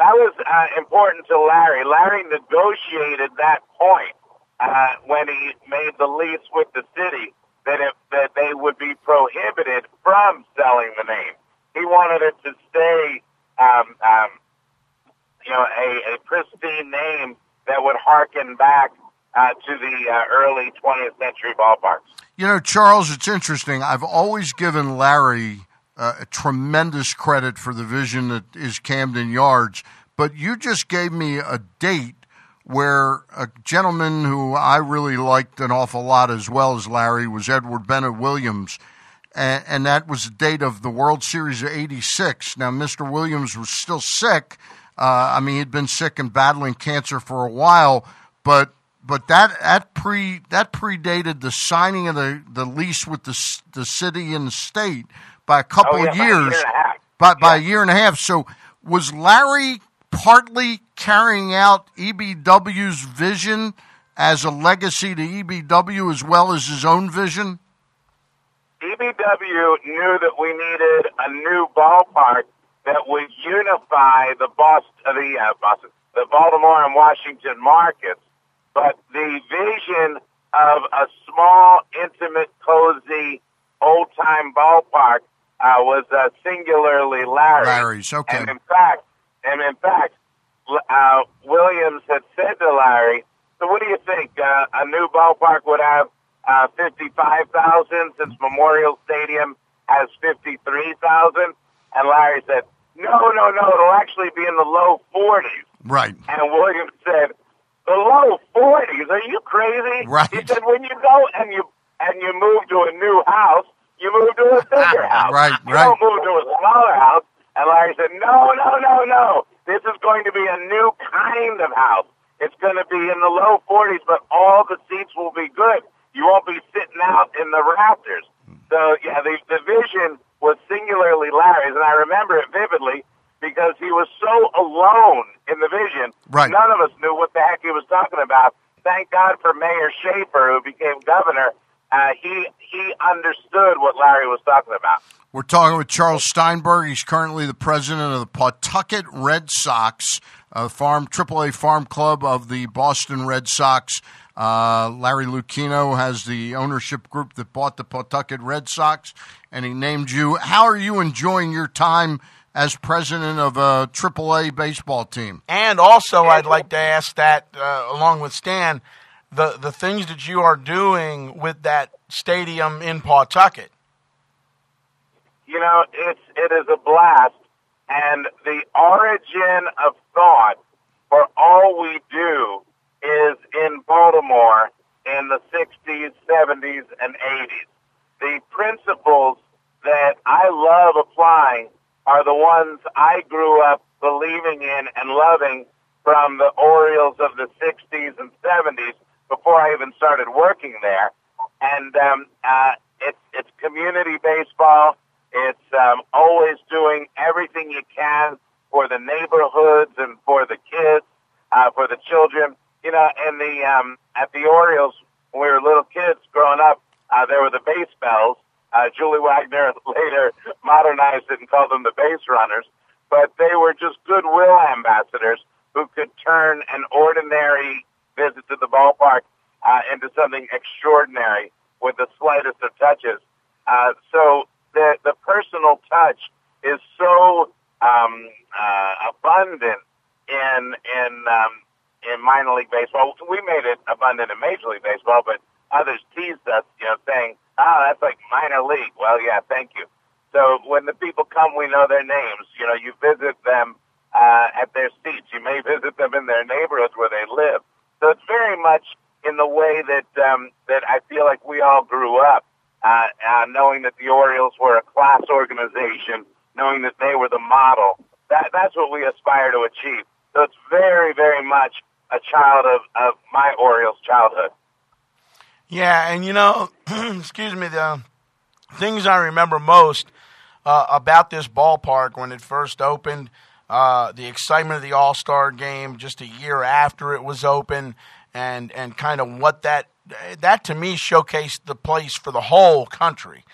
That was uh, important to Larry. Larry negotiated that point uh, when he made the lease with the city that it, that they would be prohibited from selling the name. He wanted it to stay, um, um, you know, a, a pristine name that would harken back uh, to the uh, early 20th century ballparks. You know, Charles, it's interesting. I've always given Larry uh, a tremendous credit for the vision that is Camden Yards, but you just gave me a date where a gentleman who I really liked an awful lot as well as Larry was Edward Bennett Williams. And, and that was the date of the World Series of 86. Now, Mr. Williams was still sick. Uh, I mean, he'd been sick and battling cancer for a while, but but that that pre that predated the signing of the, the lease with the the city and the state by a couple Oh, yeah, of by a year years, and a half. by by a year and a half. So was Larry partly carrying out EBW's vision as a legacy to EBW as well as his own vision? EBW knew that we needed a new ballpark that would unify the Boston, uh, the uh, Boston, the Baltimore and Washington markets. But the vision of a small, intimate, cozy, old-time Larry's. Okay. And in fact, and in fact, uh, Williams had said to Larry, "So what do you think? Uh, a new ballpark would have uh, fifty-five thousand, since Memorial Stadium has fifty-three thousand?" And Larry said, "No, no, no. It'll actually be in the low forties." Right. And Williams said, "The low forties? Are you crazy?" Right. He said, "When you go and you and you move to a new house, you move to a bigger ah, house. Right, You right. don't move to a smaller house." And Larry said, "No, no, no, no. This is going to be a new kind of house. It's going to be in the low forties, but all the seats will be good. You won't be sitting out in the rafters." So yeah, the the vision was singularly Larry's, and I remember it vividly because he was so alone in the vision. Right. None of us knew what the heck he was talking about. Thank God for Mayor Schaefer, who became governor. Uh, he he understood what Larry was talking about. We're talking with Charles Steinberg. He's currently the president of the Pawtucket Red Sox, a farm AAA farm club of the Boston Red Sox. Uh, Larry Lucchino has the ownership group that bought the Pawtucket Red Sox, and he named you. How are you enjoying your time as president of a AAA baseball team? And also, I'd like to ask that, uh, along with Stan, the the things that you are doing with that stadium in Pawtucket. You know, it's it is a blast, and the origin of thought for all we do is in Baltimore in the 60s, 70s, and 80s. The principles that I love applying are the ones I grew up believing in and loving from the Orioles of the 60s and 70s before I even started working there. And um, uh, it's it's community baseball. It's um, always doing everything you can for the neighborhoods and for the kids, uh, for the children. You know, and the um, at the Orioles when we were little kids growing up, uh, there were the base bells. Uh, Julie Wagner later modernized it and called them the base runners, but they were just goodwill ambassadors who could turn an ordinary visit to the ballpark uh, into something extraordinary with the slightest of touches. Uh, so the the personal touch is so um, uh, abundant in in um, in minor league baseball. We made it abundant in Major League Baseball, but others teased us, you know, saying, "Ah, that's like minor league." Well, yeah, thank you. So when the people come, we know their names. You know, you visit them uh, at their seats. You may visit them in their neighborhoods where they live. So it's very much in the way that um, that I feel like we all grew up, uh, uh, knowing that the Orioles were a class organization, knowing that they were the model. That that's what we aspire to achieve. So it's very, very much a child of, of my Orioles childhood. Yeah, and you know, excuse me, the things I remember most uh, about this ballpark when it first opened, uh, the excitement of the All Star game just a year after it was open, and and kind of what that that to me showcased the place for the whole country.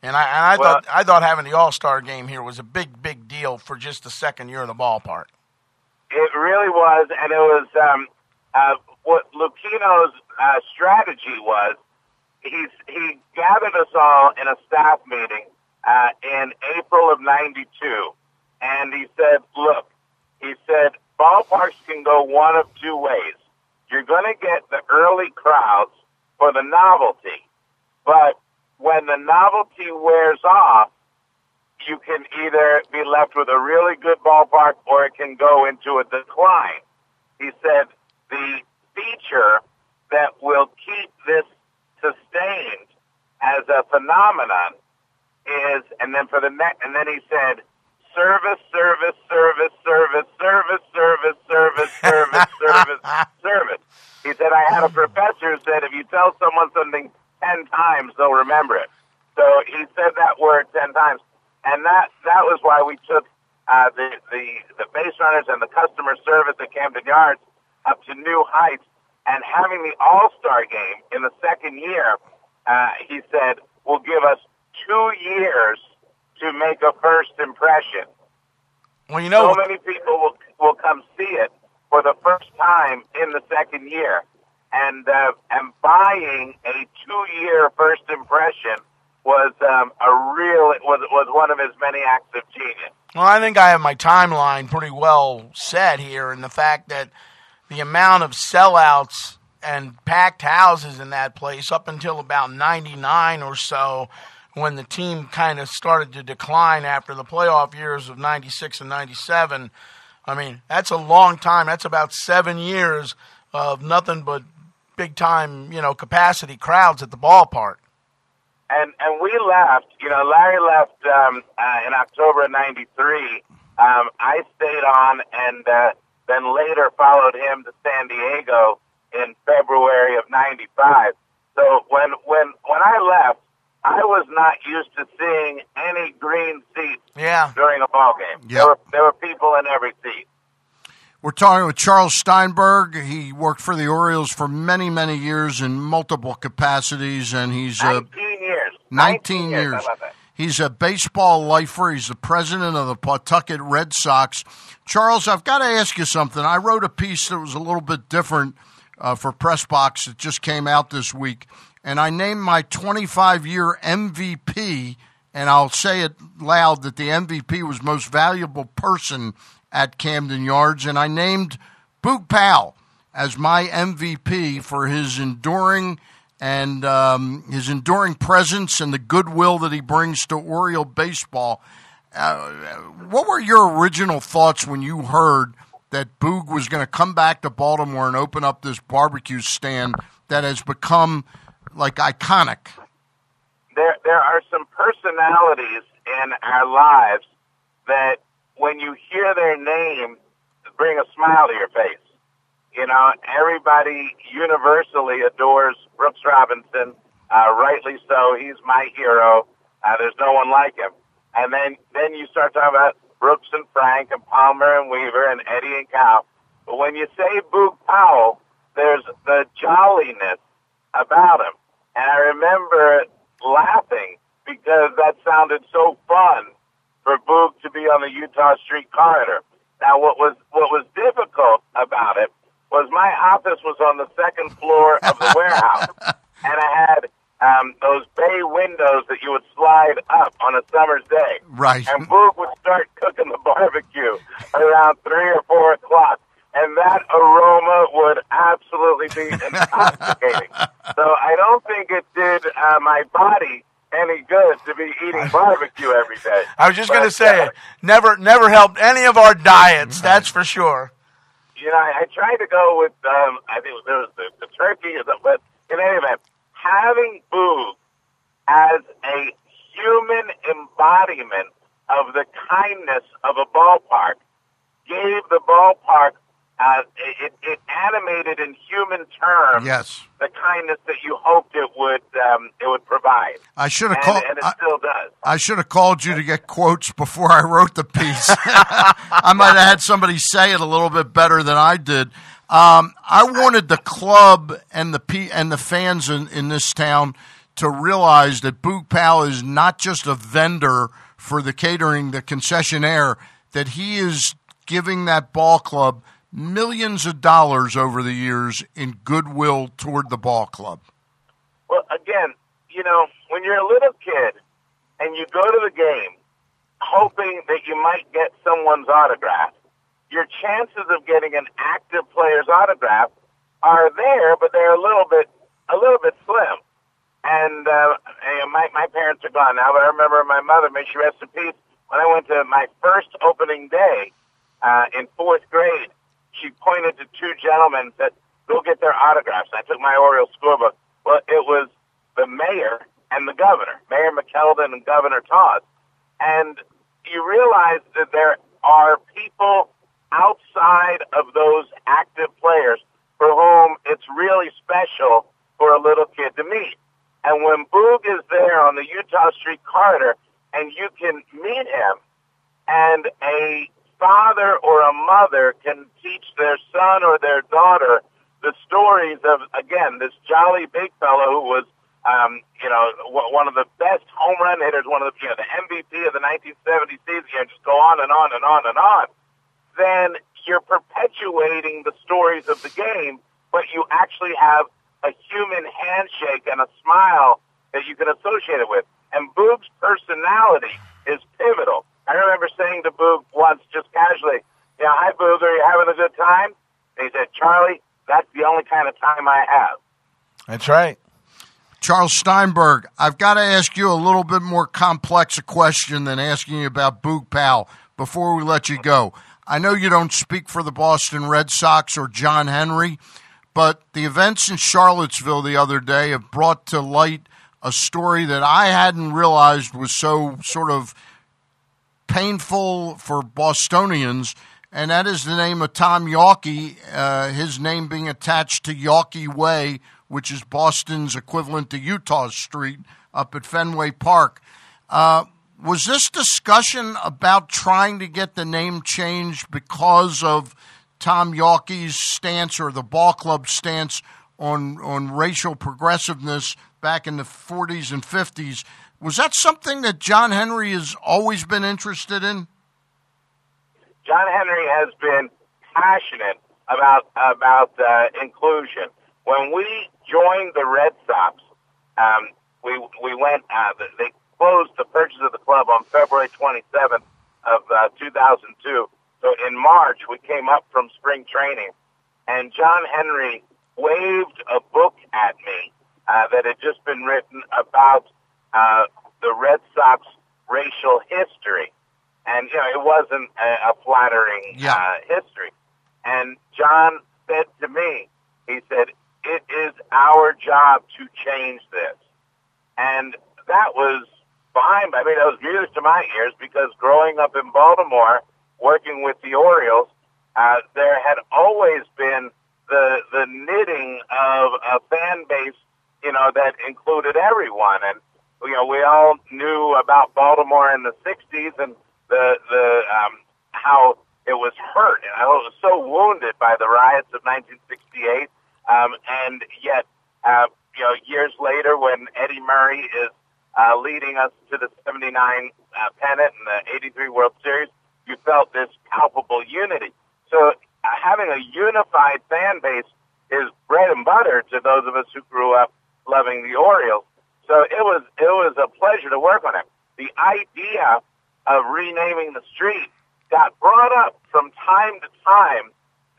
And I, and I Well- thought I thought having the All Star game here was a big big deal for just the second year of the ballpark. It really was, and it was um, uh, what Lucchino's uh, strategy was. He's he gathered us all in a staff meeting uh, in April of '92, and he said, "Look," he said, "ballparks can go one of two ways. You're going to get the early crowds for the novelty, but when the novelty wears off." you can either be left with a really good ballpark or it can go into a decline. He said the feature that will keep this sustained as a phenomenon is, and then for the next, and then he said, service, service, service, service, service, service, service, service, service, service. He said, I had a professor who said, if you tell someone something ten times, they'll remember it. So he said that word ten times, and that that was why we took uh, the the the base runners and the customer service at Camden Yards up to new heights. And having the All Star game in the second year, uh, he said, will give us two years to make a first impression. Well, you know, so many people will will come see it for the first time in the second year, and uh, and buying a two year first impression was um, a real was was one of his many acts of genius. Well, I think I have my timeline pretty well set here, and the fact that the amount of sellouts and packed houses in that place up until about 99 or so when the team kind of started to decline after the playoff years of 96 and 97 i mean that's a long time that's about seven years of nothing but big time you know capacity crowds at the ballpark and and we left. You know, Larry left um, uh, in October of '93. Um, I stayed on, and uh, then later followed him to San Diego in February of '95. So when when when I left, I was not used to seeing any green seats yeah. during a ball game. Yep. There were there were people in every seat. We're talking with Charles Steinberg. He worked for the Orioles for many, many years in multiple capacities, and he's 19 years. 19, 19 years. He's a baseball lifer. He's the president of the Pawtucket Red Sox. Charles, I've got to ask you something. I wrote a piece that was a little bit different uh, for Pressbox. It just came out this week, and I named my 25 year MVP, and I'll say it loud that the MVP was most valuable person at Camden Yards, and I named Boog Powell as my MVP for his enduring and um, his enduring presence and the goodwill that he brings to Oriole baseball. Uh, what were your original thoughts when you heard that Boog was going to come back to Baltimore and open up this barbecue stand that has become like iconic? There, there are some personalities in our lives that when you hear their name, bring a smile to your face. You know, everybody universally adores Brooks Robinson. Uh, rightly so. He's my hero. Uh, there's no one like him. And then, then you start talking about Brooks and Frank and Palmer and Weaver and Eddie and Cal. But when you say Boog Powell, there's the jolliness about him. And I remember laughing because that sounded so fun for Boog to be on the Eutaw Street corridor. Now, what was what was difficult about it was my office was on the second floor of the warehouse, and I had um, those bay windows that you would slide up on a summer's day. Right. And Boog would start cooking the barbecue around three or four o'clock, and that aroma would absolutely be intoxicating. so I don't think it did uh, my body any good to be eating barbecue every day. I was just going to say, uh, never, never helped any of our diets. That's for sure. You know, I, I tried to go with, um, I think there was the, the turkey, but in any event, having Boog as a human embodiment of the kindness of a ballpark gave the ballpark uh, it, it animated in human terms yes. the kindness that you hoped it would um, it would provide. I should have called. and it I, still does. I should have called you to get quotes before I wrote the piece. I might have had somebody say it a little bit better than I did. Um, I wanted the club and the P- and the fans in, in this town to realize that Boog Powell is not just a vendor for the catering, the concessionaire, that he is giving that ball club millions of dollars over the years in goodwill toward the ball club. Well, again, you know, when you're a little kid and you go to the game hoping that you might get someone's autograph, your chances of getting an active player's autograph are there, but they're a little bit a little bit slim. And uh, my my parents are gone now, but I remember my mother, may she rest in peace, when I went to my first opening day uh, in fourth grade she pointed to two gentlemen that go get their autographs. I took my Oriole scorebook. Well, it was the mayor and the governor, Mayor McKeldin and Governor Tawes. And you realize that there are people outside of those active players for whom it's really special for a little kid to meet. And when Boog is there on the Eutaw Street corridor and you can meet him and a father or a mother can teach their son or their daughter the stories of, again, this jolly big fellow who was, um, you know, one of the best home run hitters, one of the, you know, the MVP of the 1970 season, and just go on and on and on and on, then you're perpetuating the stories of the game, but you actually have a human handshake and a smile that you can associate it with. And Boog's personality is pivotal. I remember saying to Boog once, just casually, "Yeah, hi Boog, are you having a good time?" And he said, "Charlie, that's the only kind of time I have." That's right. Charles Steinberg, I've got to ask you a little bit more complex a question than asking you about Boog Powell before we let you go. I know you don't speak for the Boston Red Sox or John Henry, but the events in Charlottesville the other day have brought to light a story that I hadn't realized was so sort of painful for Bostonians, and that is the name of Tom Yawkey, uh, his name being attached to Yawkey Way, which is Boston's equivalent to Eutaw Street up at Fenway Park. Uh, was this discussion about trying to get the name changed because of Tom Yawkey's stance or the ball club stance on on racial progressiveness back in the 40s and 50s? Was that something that John Henry has always been interested in? John Henry has been passionate about about uh, inclusion. When we joined the Red Sox, um, we we went. Uh, they closed the purchase of the club on February 27th of uh, 2002. So in March, we came up from spring training, and John Henry waved a book at me uh, that had just been written about uh, the Red Sox racial history. And, you know, it wasn't a, a flattering Yeah. uh, history. And John said to me, he said, it is our job to change this. And that was fine. I mean, that was music to my ears because growing up in Baltimore, working with the Orioles, uh, there had always been the the knitting of a fan base, you know, that included everyone. And you know, we all knew about Baltimore in the '60s and the the um, how it was hurt and I was so wounded by the riots of 1968. Um, and yet, uh, you know, years later, when Eddie Murray is uh, leading us to the 79 uh, pennant and the 83 World Series, you felt this palpable unity. So uh, having a unified fan base is bread and butter to those of us who grew up loving the Orioles. So it was it was a pleasure to work on it. The idea of renaming the street got brought up from time to time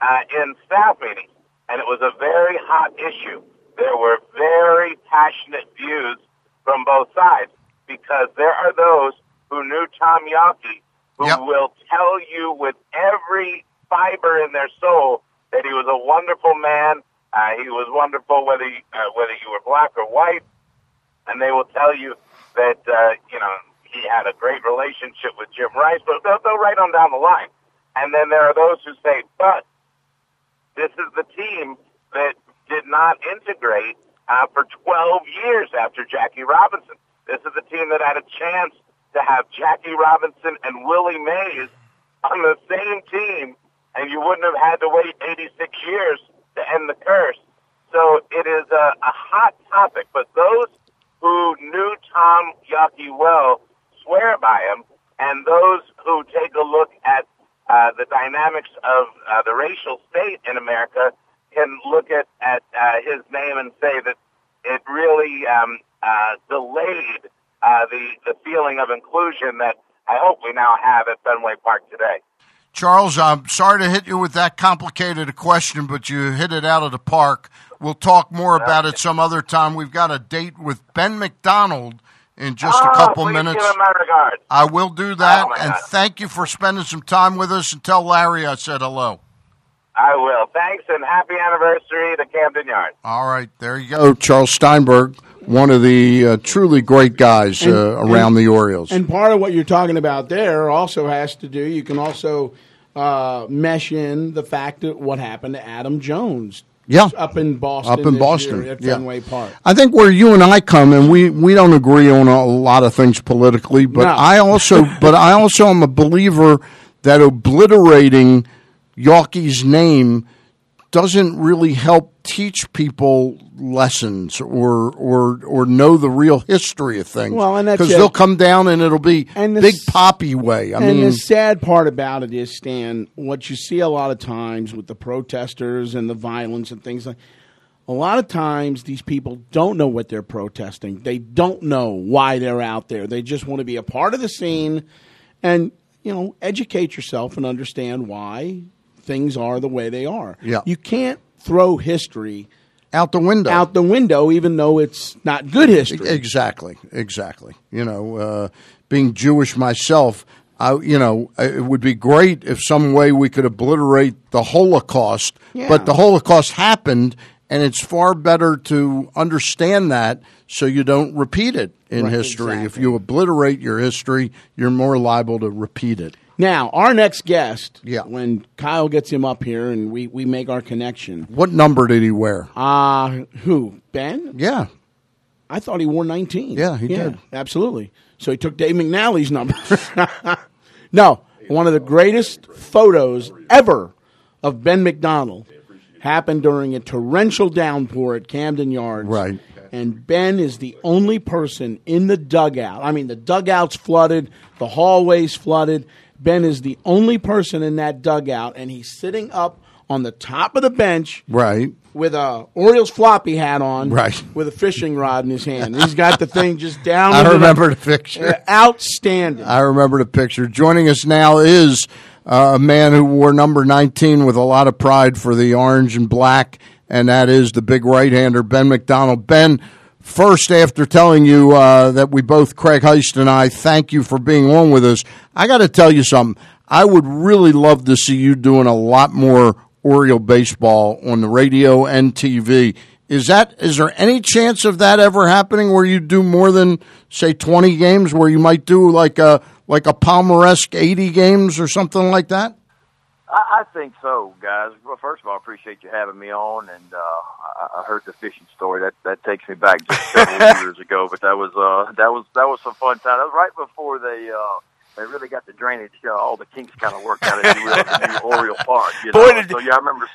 uh, in staff meetings, and it was a very hot issue. There were very passionate views from both sides because there are those who knew Tom Yawkey who Yep. will tell you with every fiber in their soul that he was a wonderful man. Uh, he was wonderful whether you, uh, whether you were black or white, and they will tell you that uh, you know he had a great relationship with Jim Rice. But they'll, they'll right on down the line. And then there are those who say, but this is the team that did not integrate uh, for 12 years after Jackie Robinson. This is the team that had a chance to have Jackie Robinson and Willie Mays on the same team, and you wouldn't have had to wait 86 years to end the curse. So it is a, a hot topic, but those who knew Tom Yawkey well swear by him, and those who take a look at uh, the dynamics of uh, the racial state in America can look at, at uh, his name and say that it really um, uh, delayed uh, the, the feeling of inclusion that I hope we now have at Fenway Park today. Charles, I'm sorry to hit you with that complicated a question, but you hit it out of the park. We'll talk more about it some other time. We've got a date with Ben McDonald in just a Oh, couple please minutes. Give him my regards. I will do that, Oh, and God. thank you for spending some time with us. And tell Larry I said hello. I will. Thanks and happy anniversary to Camden Yards. All right, there you go. Charles Steinberg, one of the uh, truly great guys And- uh, around and- the Orioles. And part of what you're talking about there also has to do. You can also uh, mesh in the fact that what happened to Adam Jones. Yeah. up in Boston. Up in Boston, at yeah. Fenway Park. I think where you and I come, and we, we don't agree on a lot of things politically, but No. I also but I also am a believer that obliterating Yawkey's name doesn't really help teach people lessons or or or know the real history of things. Well, and that's because they'll come down and it'll be And the big poppy way. I and mean, the sad part about it is, Stan, what you see a lot of times with the protesters and the violence and things like. a lot of times these people don't know what they're protesting. They don't know why they're out there. They just want to be a part of the scene and, you know, educate yourself and understand why things are the way they are. Yeah. You can't throw history out the window. out the window even though it's not good history. Exactly, exactly. You know, uh, being Jewish myself, I, you know, it would be great if some way we could obliterate the Holocaust. Yeah. But the Holocaust happened, and it's far better to understand that so you don't repeat it in Right, history. If you obliterate your history, you're more liable to repeat it. Now, our next guest, Yeah. when Kyle gets him up here and we, we make our connection, What number did he wear? uh, who? Ben? Yeah, I thought he wore 19. Yeah, he did. Absolutely. So he took Dave McNally's number. no, one of the greatest photos ever of Ben McDonald happened during a torrential downpour at Camden Yards. Right. And Ben is the only person in the dugout. I mean, the dugout's flooded, the hallway's flooded. Ben is the only person in that dugout, and he's sitting up on the top of the bench right. with a Orioles floppy hat on, Right. with a fishing rod in his hand. He's got the thing just down. I remember the picture. Uh, outstanding. I remember the picture. Joining us now is uh, a man who wore number 19 with a lot of pride for the orange and black, and that is the big right hander, Ben McDonald. Ben, first, after telling you uh, that we both, Craig Heist and I, thank you for being on with us, I got to tell you something. I would really love to see you doing a lot more Oriole baseball on the radio and TV. Is that is there any chance of that ever happening where you do more than say twenty games where you might do like a like a Palmeresque eighty games or something like that? I, I think so, guys. Well, first of all, I appreciate you having me on, and uh, I, I heard the fishing story. That that takes me back just several years ago, but that was uh, that was that was some fun time. That was right before they uh, they really got the drainage, uh, all the kinks kind of worked out, if you will, at the new Oriole Park. You know? Boy, did- so yeah, I remember.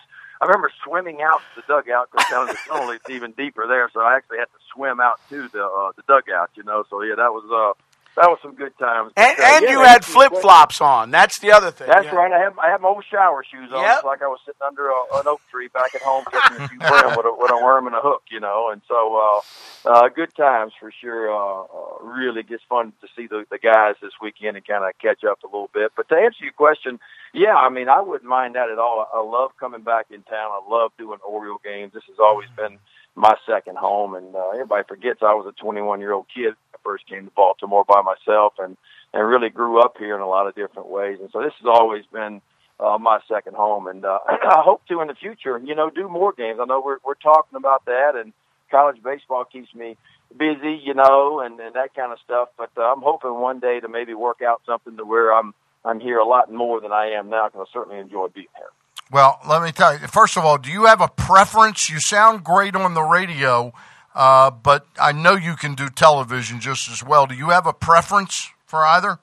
I remember swimming out to the dugout because down in the tunnel it's even deeper there. So I actually had to swim out to the uh, the dugout. You know, so yeah, that was uh, that was some good times. and But, uh, and yeah, you had flip flops on. That's the other thing. that's Yeah. right. I have I have my old shower shoes on. Yep. It's like I was sitting under a, an oak tree back at home catching a few worm with a, with a worm and a hook, you know. And so, uh, uh, good times for sure. Uh, uh, really just fun to see the, the guys this weekend and kind of catch up a little bit. But to answer your question, yeah, I mean, I wouldn't mind that at all. I I love coming back in town. I love doing Oriole games. This has always been my second home, and uh, everybody forgets I was a 21 year old kid. I first came to Baltimore by myself, and and really grew up here in a lot of different ways. And so this has always been uh, my second home, and uh, I hope to in the future, you know, do more games. I know we're we're talking about that, and college baseball keeps me busy, you know, and, and that kind of stuff. But uh, I'm hoping one day to maybe work out something to where I'm I'm here a lot more than I am now because I certainly enjoy being here. Well, let me tell you. First of all, do you have a preference? You sound great on the radio, uh, but I know you can do television just as well. Do you have a preference for either?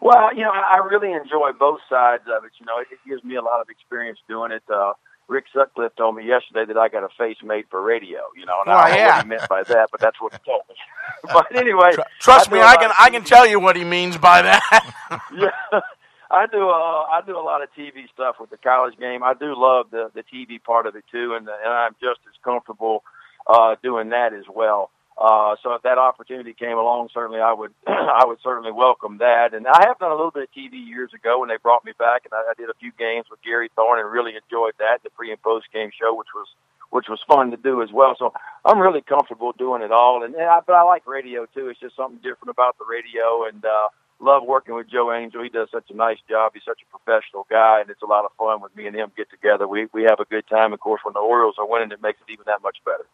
Well, you know, I I really enjoy both sides of it. You know, it, it gives me a lot of experience doing it. Uh, Rick Sutcliffe told me yesterday that I got a face made for radio. You know, and Oh, I don't know what he meant by that, but that's what he told me. but anyway, Trust do me, I can I can tell you what he means by that. yeah, I do. Uh, I do a lot of TV stuff with the college game. I do love the the TV part of it too, and, and I'm just as comfortable uh, doing that as well. Uh, so if that opportunity came along, certainly I would I would certainly welcome that. And I have done a little bit of TV years ago when they brought me back, and I, I did a few games with Gary Thorne and really enjoyed that the pre and post game show, which was which was fun to do as well. So I'm really comfortable doing it all, and, and I, but I like radio too. It's just something different about the radio, and uh, love working with Joe Angel. He does such a nice job. He's such a professional guy, and it's a lot of fun with me and him get together. We we have a good time. Of course, when the Orioles are winning, it makes it even that much better.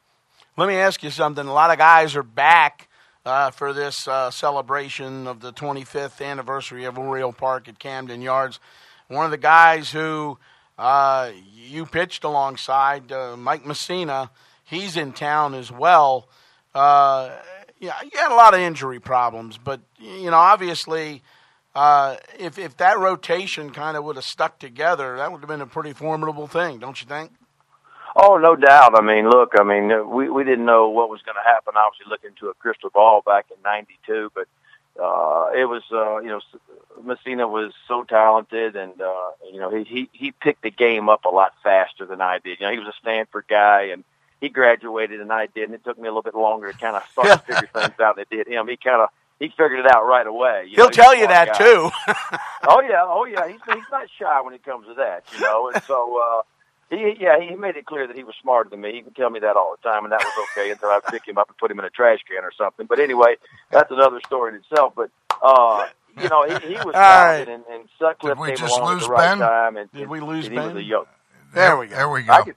Let me ask you something. A lot of guys are back uh, for this uh, celebration of the 25th anniversary of Oriole Park at Camden Yards. One of the guys who uh, you pitched alongside, uh, Mike Mussina, he's in town as well. Yeah, you had a lot of injury problems, but you know, obviously, uh, if if that rotation kind of would have stuck together, that would have been a pretty formidable thing, don't you think? Oh, no doubt. I mean, look, I mean, uh, we we didn't know what was going to happen. Obviously, looking into a crystal ball back in '92, but uh, it was, uh, you know, Mussina was so talented, and uh, you know, he he he picked the game up a lot faster than I did. You know, he was a Stanford guy, and he graduated and I didn't. It took me a little bit longer to kind of start to figure things out than it did him. He kind of he figured it out right away. You He'll know, tell you that guy. too. oh yeah, oh yeah. He's he's not shy when it comes to that, you know. And so uh he yeah, he made it clear that he was smarter than me. He would tell me that all the time and that was okay until I pick him up and put him in a trash can or something. But anyway, that's another story in itself. But uh you know, he, he was right. and, and Sutcliffe Did we came just along lose at the right Ben? time and Did and- we lose and he was Ben? a young There we go. There we go. I can,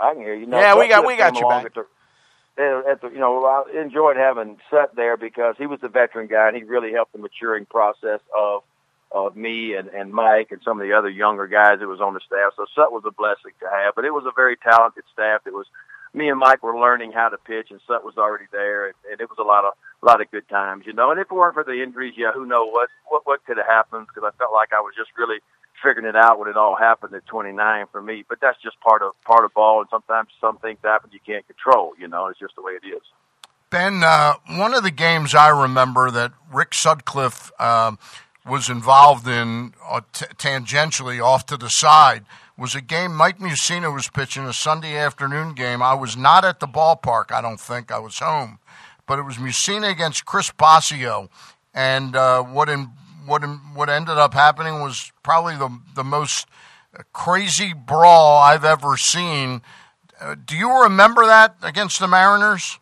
I can hear you. No, Yeah, we got- we got you back. At the, at the, you know, I enjoyed having Sut there because he was a veteran guy and he really helped the maturing process of of me and and Mike and some of the other younger guys that was on the staff. So Sut was a blessing to have, but it was a very talented staff. It was me and Mike were learning how to pitch, and Sut was already there, and, and it was a lot of a lot of good times, you know. And if it weren't for the injuries, yeah, who knows what what what could have happened? Because I felt like I was just really figuring it out when it all happened at 29 for me. But that's just part of part of ball, and sometimes some things happen you can't control. You know, it's just the way it is. Ben, uh, one of the games I remember that Rick Sutcliffe um, was involved in uh, t- tangentially off to the side was a game Mike Mussina was pitching a Sunday afternoon game. I was not at the ballpark, I don't think. I was home. But it was Mussina against Chris Bosio. And uh, what, in, what, what ended up happening was probably the, the most crazy brawl I've ever seen. Uh, do you remember that against the Mariners?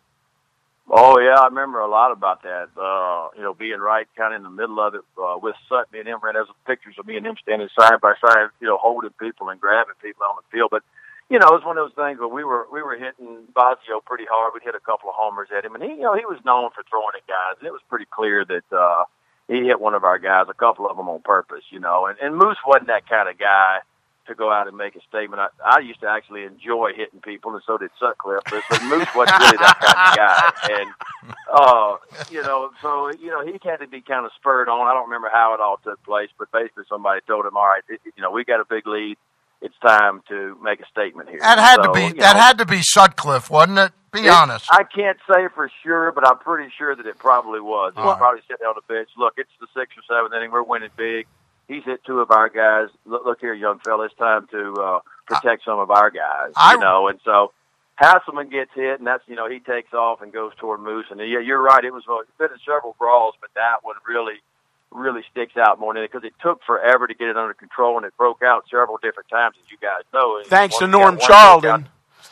Oh yeah, I remember a lot about that. Uh, you know, being right kind of in the middle of it uh, with Sut, me and him ran. There's pictures of me and him standing side by side, you know, holding people and grabbing people on the field. But you know, it was one of those things where we were we were hitting Bosio pretty hard. We'd hit a couple of homers at him, and he, you know, he was known for throwing at guys, and it was pretty clear that uh, he hit one of our guys, a couple of them on purpose. You know, and, and Moose wasn't that kind of guy to go out and make a statement. I, I used to actually enjoy hitting people, and so did Sutcliffe. But, but Moose wasn't really that kind of guy, and uh, you know, so you know, he had to be kind of spurred on. I don't remember how it all took place, but basically somebody told him, "All right, it, you know, we got a big lead. It's time to make a statement here." That had to be that know, had to be Sutcliffe, wasn't it? Be it- honest. I can't say for sure, but I'm pretty sure that it probably was. He was right. probably sitting on the bench. Look, it's the sixth or seventh inning. We're winning big. He's hit two of our guys. Look, look here, young fella. It's time to uh, protect some of our guys. I- you know, and so Haselman gets hit, and that's you know he takes off and goes toward Moose. And yeah, you're right. It was uh, it's been in several brawls, but that one really really sticks out more than it because it took forever to get it under control, and it broke out several different times, as you guys know. Thanks to Norm Charlton.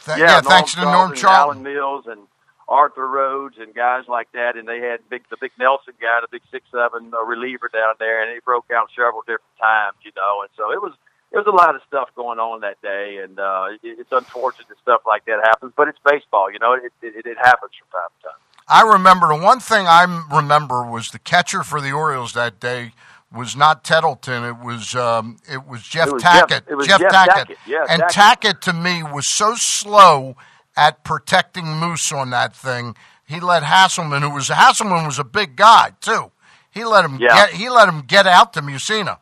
Th- yeah, yeah, thanks to Norm Charlton, and Alan Mills, and Arthur Rhodes, and guys like that. And they had big the big Nelson guy, the big six seven uh, reliever down there, and he broke out several different times, you know. And so it was it was a lot of stuff going on that day, and uh, it, it's unfortunate that stuff like that happens, but it's baseball, you know. It it, it happens from time to time. I remember the one thing I remember was the catcher for the Orioles that day was not Tettleton. It was um, it was Jeff It was Jeff- Tackett. it was Jeff Tackett. Yeah, and Tackett. Tackett to me was so slow at protecting Moose on that thing. He let Haselman, who was Haselman, was a big guy too. He let him Yeah. get he let him get out to Mussina.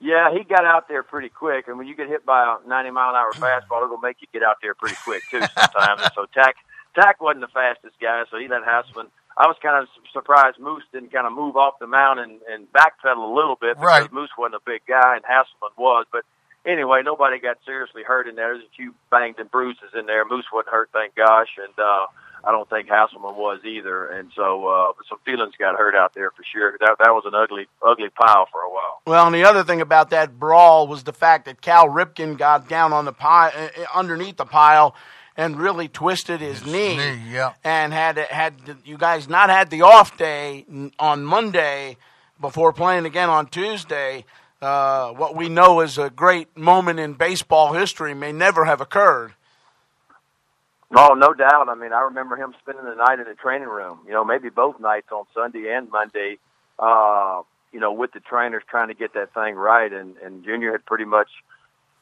Yeah, he got out there pretty quick, and when you get hit by a 90 mile an hour fastball, it'll make you get out there pretty quick too sometimes. so Tack Tack wasn't the fastest guy, so he let Haselman. I was kind of surprised Moose didn't kind of move off the mound and, and backpedal a little bit because Right. Moose wasn't a big guy and Haselman was. But anyway, nobody got seriously hurt in there. There's a few banged and bruises in there. Moose wasn't hurt, thank gosh, and uh, I don't think Haselman was either. And so uh, some feelings got hurt out there for sure. That that was an ugly ugly pile for a while. Well, and the other thing about that brawl was the fact that Cal Ripken got down on the pile, uh, underneath the pile, and really twisted his, knee, knee, yeah. and had had you guys not had the off day on Monday before playing again on Tuesday. Uh, what we know is a great moment in baseball history may never have occurred. Oh, no doubt. I mean, I remember him spending the night in the training room. You know, maybe both nights on Sunday and Monday. Uh, you know, with the trainers trying to get that thing right, and and Junior had pretty much,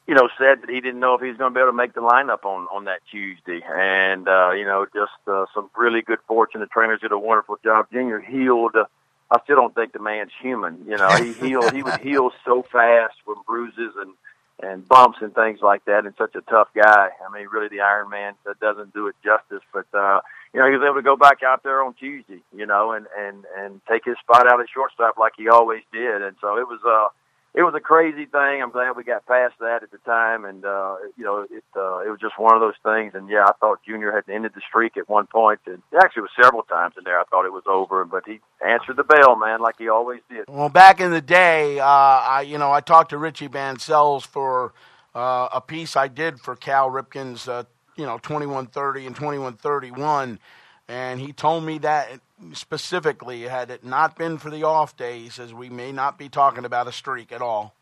you know, said that he didn't know if he was going to be able to make the lineup on on that Tuesday, and uh, you know, just uh, some really good fortune. The trainers did a wonderful job. Junior healed. Uh, I still don't think the man's human. You know, he healed. He would heal so fast with bruises and and bumps and things like that, and such a tough guy. I mean, really, the Iron Man that doesn't do it justice. But uh, you know, he was able to go back out there on Tuesday, you know, and and and take his spot out at shortstop like he always did. And so it was uh it was a crazy thing. I'm glad we got past that at the time, and uh, you know, it uh, it was just one of those things. And yeah, I thought Junior had ended the streak at one point, and actually, it was several times in there. I thought it was over, but he answered the bell, man, like he always did. Well, back in the day, uh, I you know I talked to Richie Bancells for uh, a piece I did for Cal Ripken's, uh, you know, 2130 and 2131, and he told me that specifically, had it not been for the off days, as we may not be talking about a streak at all.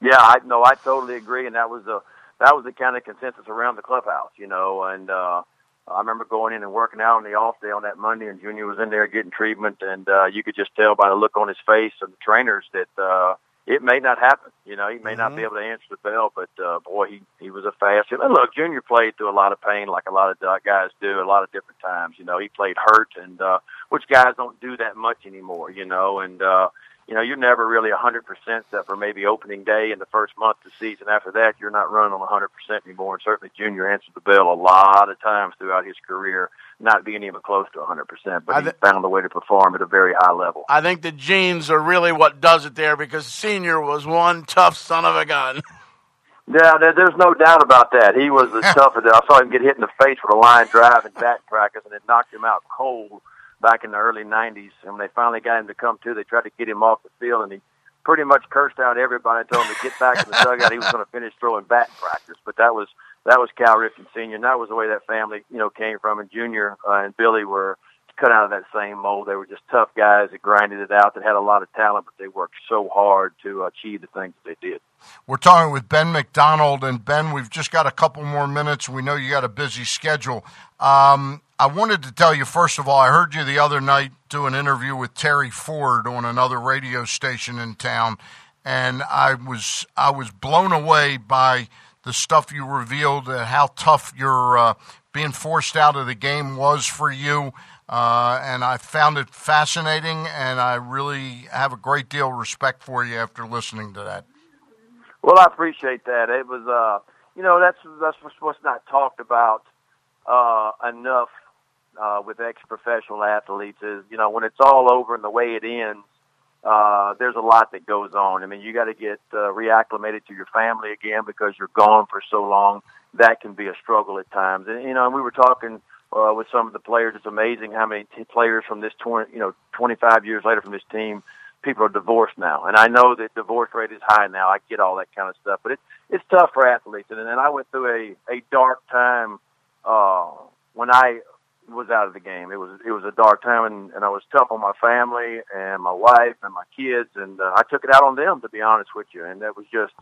Yeah, I no, I totally agree, and that was the that was the kind of consensus around the clubhouse, you know. And uh, I remember going in and working out on the off day on that Monday, and Junior was in there getting treatment, and uh, you could just tell by the look on his face and the trainers that uh, it may not happen. You know, he may mm-hmm. not be mm-hmm. able to answer the bell, but uh, boy, he he was a fast. And look, Junior played through a lot of pain, like a lot of uh, guys do, a lot of different times. You know, he played hurt, and uh, which guys don't do that much anymore. You know, and uh, you know, you're never really hundred percent except for maybe opening day in the first month of the season. After that, you're not running on hundred percent anymore. And certainly, Junior answered the bell a lot of times throughout his career not being even close to 100%, but th- he found a way to perform at a very high level. I think the genes are really what does it there because Senior was one tough son of a gun. Yeah, there's no doubt about that. He was the toughest. I saw him get hit in the face with a line drive in bat practice, and it knocked him out cold back in the early 90s. And when they finally got him to come to, they tried to get him off the field, and he pretty much cursed out everybody, told him to get back in the dugout. He was going to finish throwing bat practice, but that was that was Cal Ripken Senior, and that was the way that family, you know, came from. And Junior uh, and Billy were cut out of that same mold. They were just tough guys that grinded it out, that had a lot of talent, but they worked so hard to achieve the things that they did. We're talking with Ben McDonald, and Ben, we've just got a couple more minutes. We know you got a busy schedule. Um, I wanted to tell you first of all, I heard you the other night do an interview with Terry Ford on another radio station in town, and I was I was blown away by the stuff you revealed, uh, how tough your uh, being forced out of the game was for you. Uh, and I found it fascinating, and I really have a great deal of respect for you after listening to that. Well, I appreciate that. It was, uh, you know, that's that's what's not talked about uh, enough uh, with ex-professional athletes. Is you know when it's all over and the way it ends, uh, there's a lot that goes on. I mean, you got to get uh, reacclimated to your family again because you're gone for so long. That can be a struggle at times. And you know, and we were talking uh, with some of the players. It's amazing how many t- players from this 20, you know, 25 years later from this team, people are divorced now. And I know that divorce rate is high now. I get all that kind of stuff, but it's it's tough for athletes. And then I went through a a dark time uh, when I was out of the game. It was it was a dark time, and, and I was tough on my family and my wife and my kids, and uh, I took it out on them to be honest with you. And that was just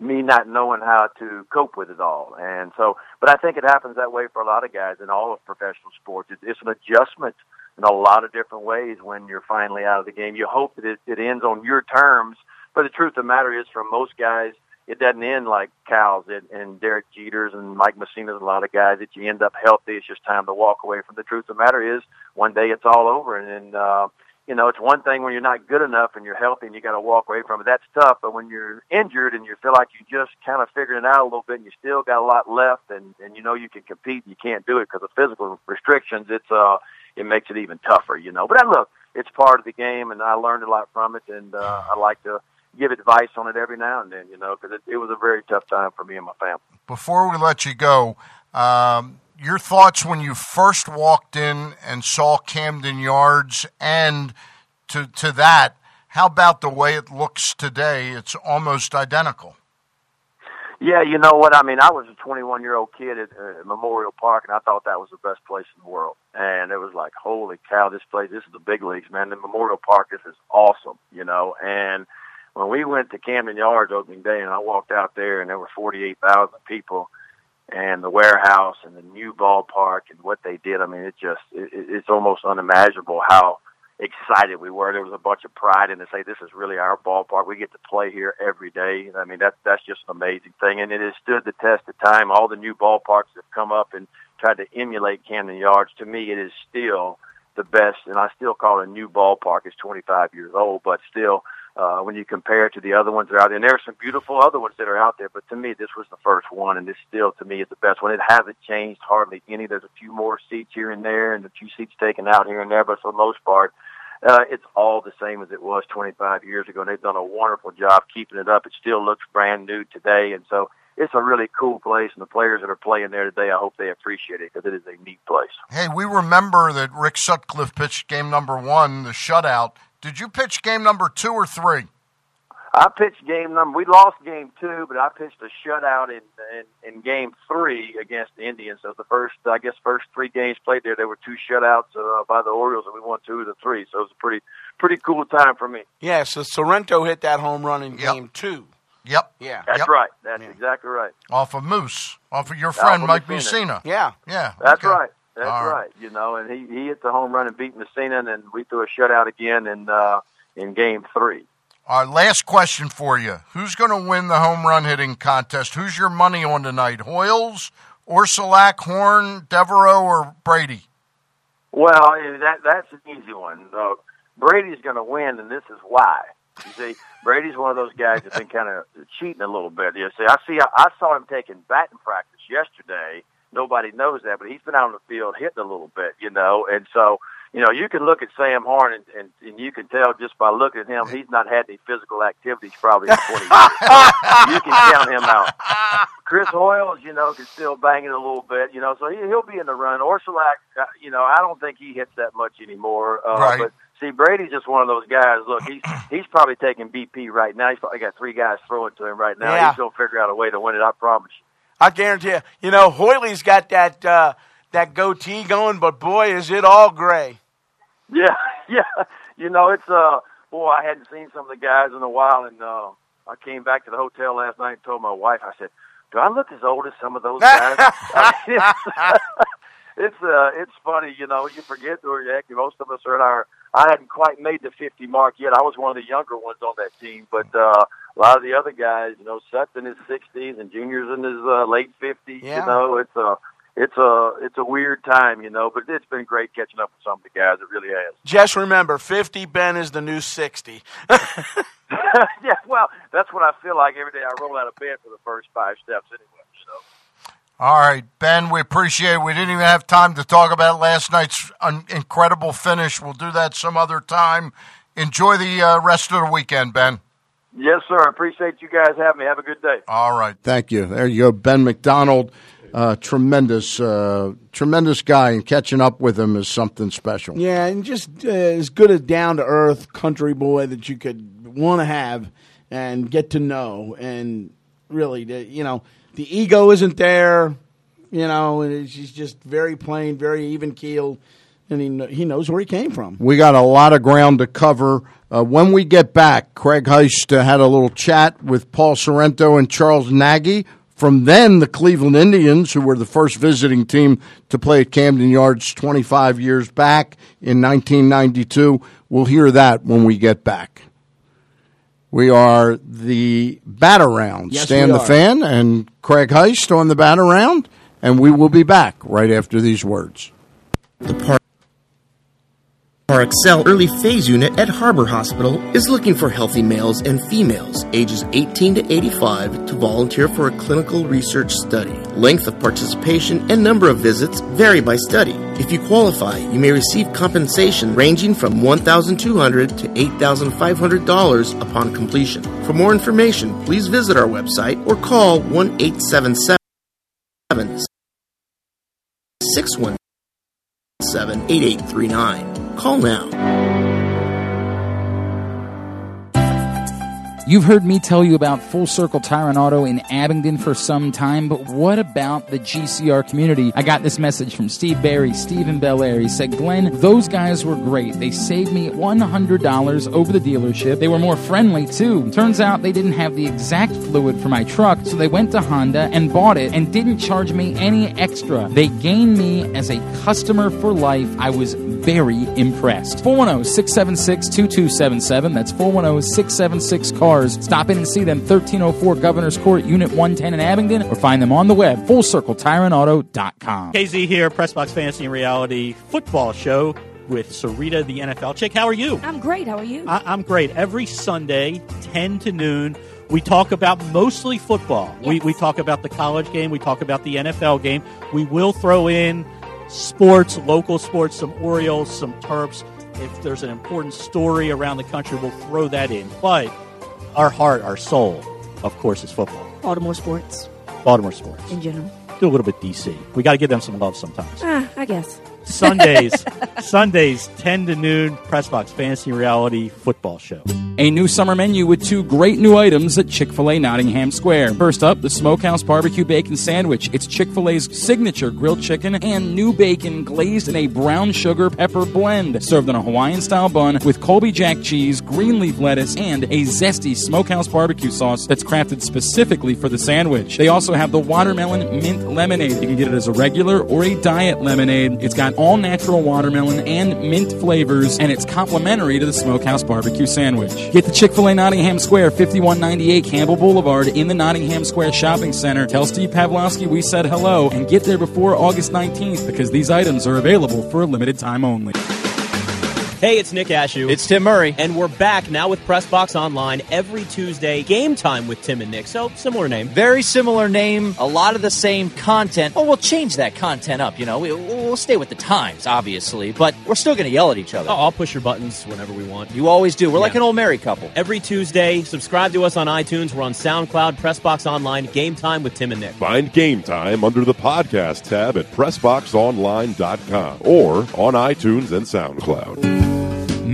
me not knowing how to cope with it all. And so, but I think it happens that way for a lot of guys in all of professional sports. It, it's an adjustment in a lot of different ways when you're finally out of the game. You hope that it, it ends on your terms, but the truth of the matter is, for most guys it doesn't end like Cal's and, and Derek Jeters and Mike Mussina's a lot of guys that you end up healthy. It's just time to walk away from the truth the matter is one day it's all over. And, and uh, you know, it's one thing when you're not good enough and you're healthy and you got to walk away from it. That's tough. But when you're injured and you feel like you just kind of figured it out a little bit and you still got a lot left and, and you know you can compete and you can't do it because of physical restrictions, it's, uh, it makes it even tougher, you know. But uh, look, it's part of the game and I learned a lot from it and, uh, I like to, give advice on it every now and then, you know, because it, it was a very tough time for me and my family. Before we let you go, um, your thoughts when you first walked in and saw Camden Yards, and to to that, how about the way it looks today? It's almost identical. Yeah, you know what I mean. I was a 21 year old kid at uh, Memorial Park, and I thought that was the best place in the world. And it was like, holy cow, this place, this is the big leagues, man. The Memorial Park, this is awesome, you know. And when we went to Camden Yards opening day, and I walked out there, and there were 48,000 people, and the warehouse and the new ballpark and what they did. I mean, it just it, it's almost unimaginable how excited we were. There was a bunch of pride in to say this is really our ballpark. We get to play here every day. I mean, that that's just an amazing thing, and it has stood the test of time. All the new ballparks that have come up and tried to emulate Camden Yards. To me, it is still the best, and I still call it a new ballpark. It's 25 years old, but still uh, when you compare it to the other ones that are out there. And there are some beautiful other ones that are out there, but to me, this was the first one, and this still, to me, is the best one. It hasn't changed hardly any. There's a few more seats here and there, and a few seats taken out here and there, but for the most part, uh, it's all the same as it was 25 years ago. And they've done a wonderful job keeping it up. It still looks brand new today, and so it's a really cool place. And the players that are playing there today, I hope they appreciate it because it is a neat place. Hey, we remember that Rick Sutcliffe pitched game number one, the shutout. Did you pitch game number two or three? I pitched game number. We lost game two, but I pitched a shutout in in, in game three against the Indians. So the first, I guess, first three games played there, there were two shutouts uh, by the Orioles, and we won two of the three. So it was a pretty pretty cool time for me. Yeah, so Sorrento hit that home run in Yep. game two. Yep. Yeah. That's Yep. right. That's exactly right. Off of Moose, off of your friend of Mike Mussina. Mussina. Yeah. Yeah. That's okay. right. That's right. right. You know, and he he hit the home run and beat Mussina, and then we threw a shutout again in uh, in game three. Our last question for you. Who's going to win the home run hitting contest? Who's your money on tonight? Hoiles, Orsulak, Horn, Devereaux, or Brady? Well, that that's an easy one. Uh, Brady's going to win, and this is why. You see, Brady's one of those guys that's been kind of cheating a little bit. You see, I see, I saw him taking batting practice yesterday. Nobody knows that, but he's been out on the field hitting a little bit, you know. And so, you know, you can look at Sam Horn, and, and, and you can tell just by looking at him, he's not had any physical activities probably in 20 years. you can count him out. Chris Hoiles, you know, can still bang it a little bit, you know, so he, he'll be in the run. Orsulak, uh, you know, I don't think he hits that much anymore. Uh, Right. But see, Brady's just one of those guys. Look, he's he's probably taking BP right now. He's probably got three guys throwing to him right now. Yeah. He's gonna figure out a way to win it. I promise you. I guarantee you. You know, Hoyley's got that uh, that goatee going, but boy, is it all gray. Yeah, yeah. You know, it's uh, boy, I hadn't seen some of the guys in a while, and uh, I came back to the hotel last night and told my wife, I said, "Do I look as old as some of those guys?" I mean, it's, it's uh, it's funny, you know. You forget who you heck, most of us are in our. I hadn't quite made the fifty mark yet. I was one of the younger ones on that team, but uh, a lot of the other guys, you know, Seth's in his sixties and Junior's in his uh, late fifties. Yeah. You know, it's a it's a it's a weird time, you know. But it's been great catching up with some of the guys. It really has. Just remember, 50 Ben is the new 60. yeah, well, that's what I feel like every day I roll out of bed for the first five steps anyway. So All right, Ben, we appreciate it. We didn't even have time to talk about last night's un- incredible finish. We'll do that some other time. Enjoy the uh, rest of the weekend, Ben. yes, sir. I appreciate you guys having me. Have a good day. All right. Thank you. There you go, Ben McDonald. Uh, tremendous, uh, tremendous guy, and catching up with him is something special. Yeah, and just uh, as good a down to earth country boy that you could want to have and get to know. And really, the, you know, the ego isn't there, you know, he's just very plain, very even keeled, and he, he knows where he came from. We got a lot of ground to cover. Uh, when we get back, Craig Heist uh, had a little chat with Paul Sorrento and Charles Nagy. From then, the Cleveland Indians, who were the first visiting team to play at Camden Yards 25 years back in 1992. We'll hear that when we get back. We are the bat round. Yes, Stan we the. Fan and Craig Heist on the bat round, and we will be back right after these words. The Par- PAREXEL Early Phase Unit at Harbor Hospital is looking for healthy males and females ages 18 to 85 to volunteer for a clinical research study. Length of participation and number of visits vary by study. If you qualify, you may receive compensation ranging from $1,200 to $8,500 upon completion. For more information, please visit our website or call 1 877 617 8839. Call now. You've heard me tell you about Full Circle Tire and Auto in Abingdon for some time, but what about the GCR community? I got this message from Steve Barry, Stephen Belair. He said, Glenn, those guys were great. They saved me $100 over the dealership. They were more friendly, too. Turns out they didn't have the exact fluid for my truck, so they went to Honda and bought it and didn't charge me any extra. They gained me as a customer for life. I was very impressed. 410 676 2277. That's 410 676 cars. Stop in and see them 1304 Governor's Court, Unit 110 in Abingdon, or find them on the web, fullcircletireandauto.com. KZ here, Pressbox Fantasy and Reality Football Show with Sarita, the NFL chick. How are you? I'm great. How are you? I- I'm great. Every Sunday, 10 to noon, we talk about mostly football. We, we talk about the college game, we talk about the NFL game. We will throw in sports, local sports, some Orioles, some Terps. If there's an important story around the country, we'll throw that in. But our heart, our soul, of course, is football. Baltimore sports Baltimore sports. in general. Do a little bit DC. We got to give them some love sometimes. Ah, I guess. Sundays, Sundays, 10 to noon, Press Box Fantasy Reality Football Show. A new summer menu with two great new items at Chick fil A Nottingham Square. First up, the Smokehouse Barbecue Bacon Sandwich. It's Chick fil A's signature grilled chicken and new bacon glazed in a brown sugar pepper blend. Served on a Hawaiian style bun with Colby Jack cheese, green leaf lettuce, and a zesty smokehouse barbecue sauce that's crafted specifically for the sandwich. They also have the watermelon mint lemonade. You can get it as a regular or a diet lemonade. It's got all natural watermelon and mint flavors, and it's complimentary to the Smokehouse Barbecue Sandwich. Get the Chick fil A Nottingham Square, 5198 Campbell Boulevard in the Nottingham Square Shopping Center. Tell Steve Pavlovsky we said hello and get there before August 19th because these items are available for a limited time only. Hey, it's Nick Ashew. It's Tim Murray. And we're back now with Pressbox Online every Tuesday. Game time with Tim and Nick. So, similar name. Very similar name, a lot of the same content. Oh, we'll change that content up, you know. We, we'll stay with the times, obviously, but we're still going to yell at each other. Oh, I'll push your buttons whenever we want. You always do. We're like an old married couple. Every Tuesday, subscribe to us on iTunes. We're on SoundCloud, Pressbox Online, Game Time with Tim and Nick. Find Game Time under the podcast tab at PressBoxOnline.com or on iTunes and SoundCloud.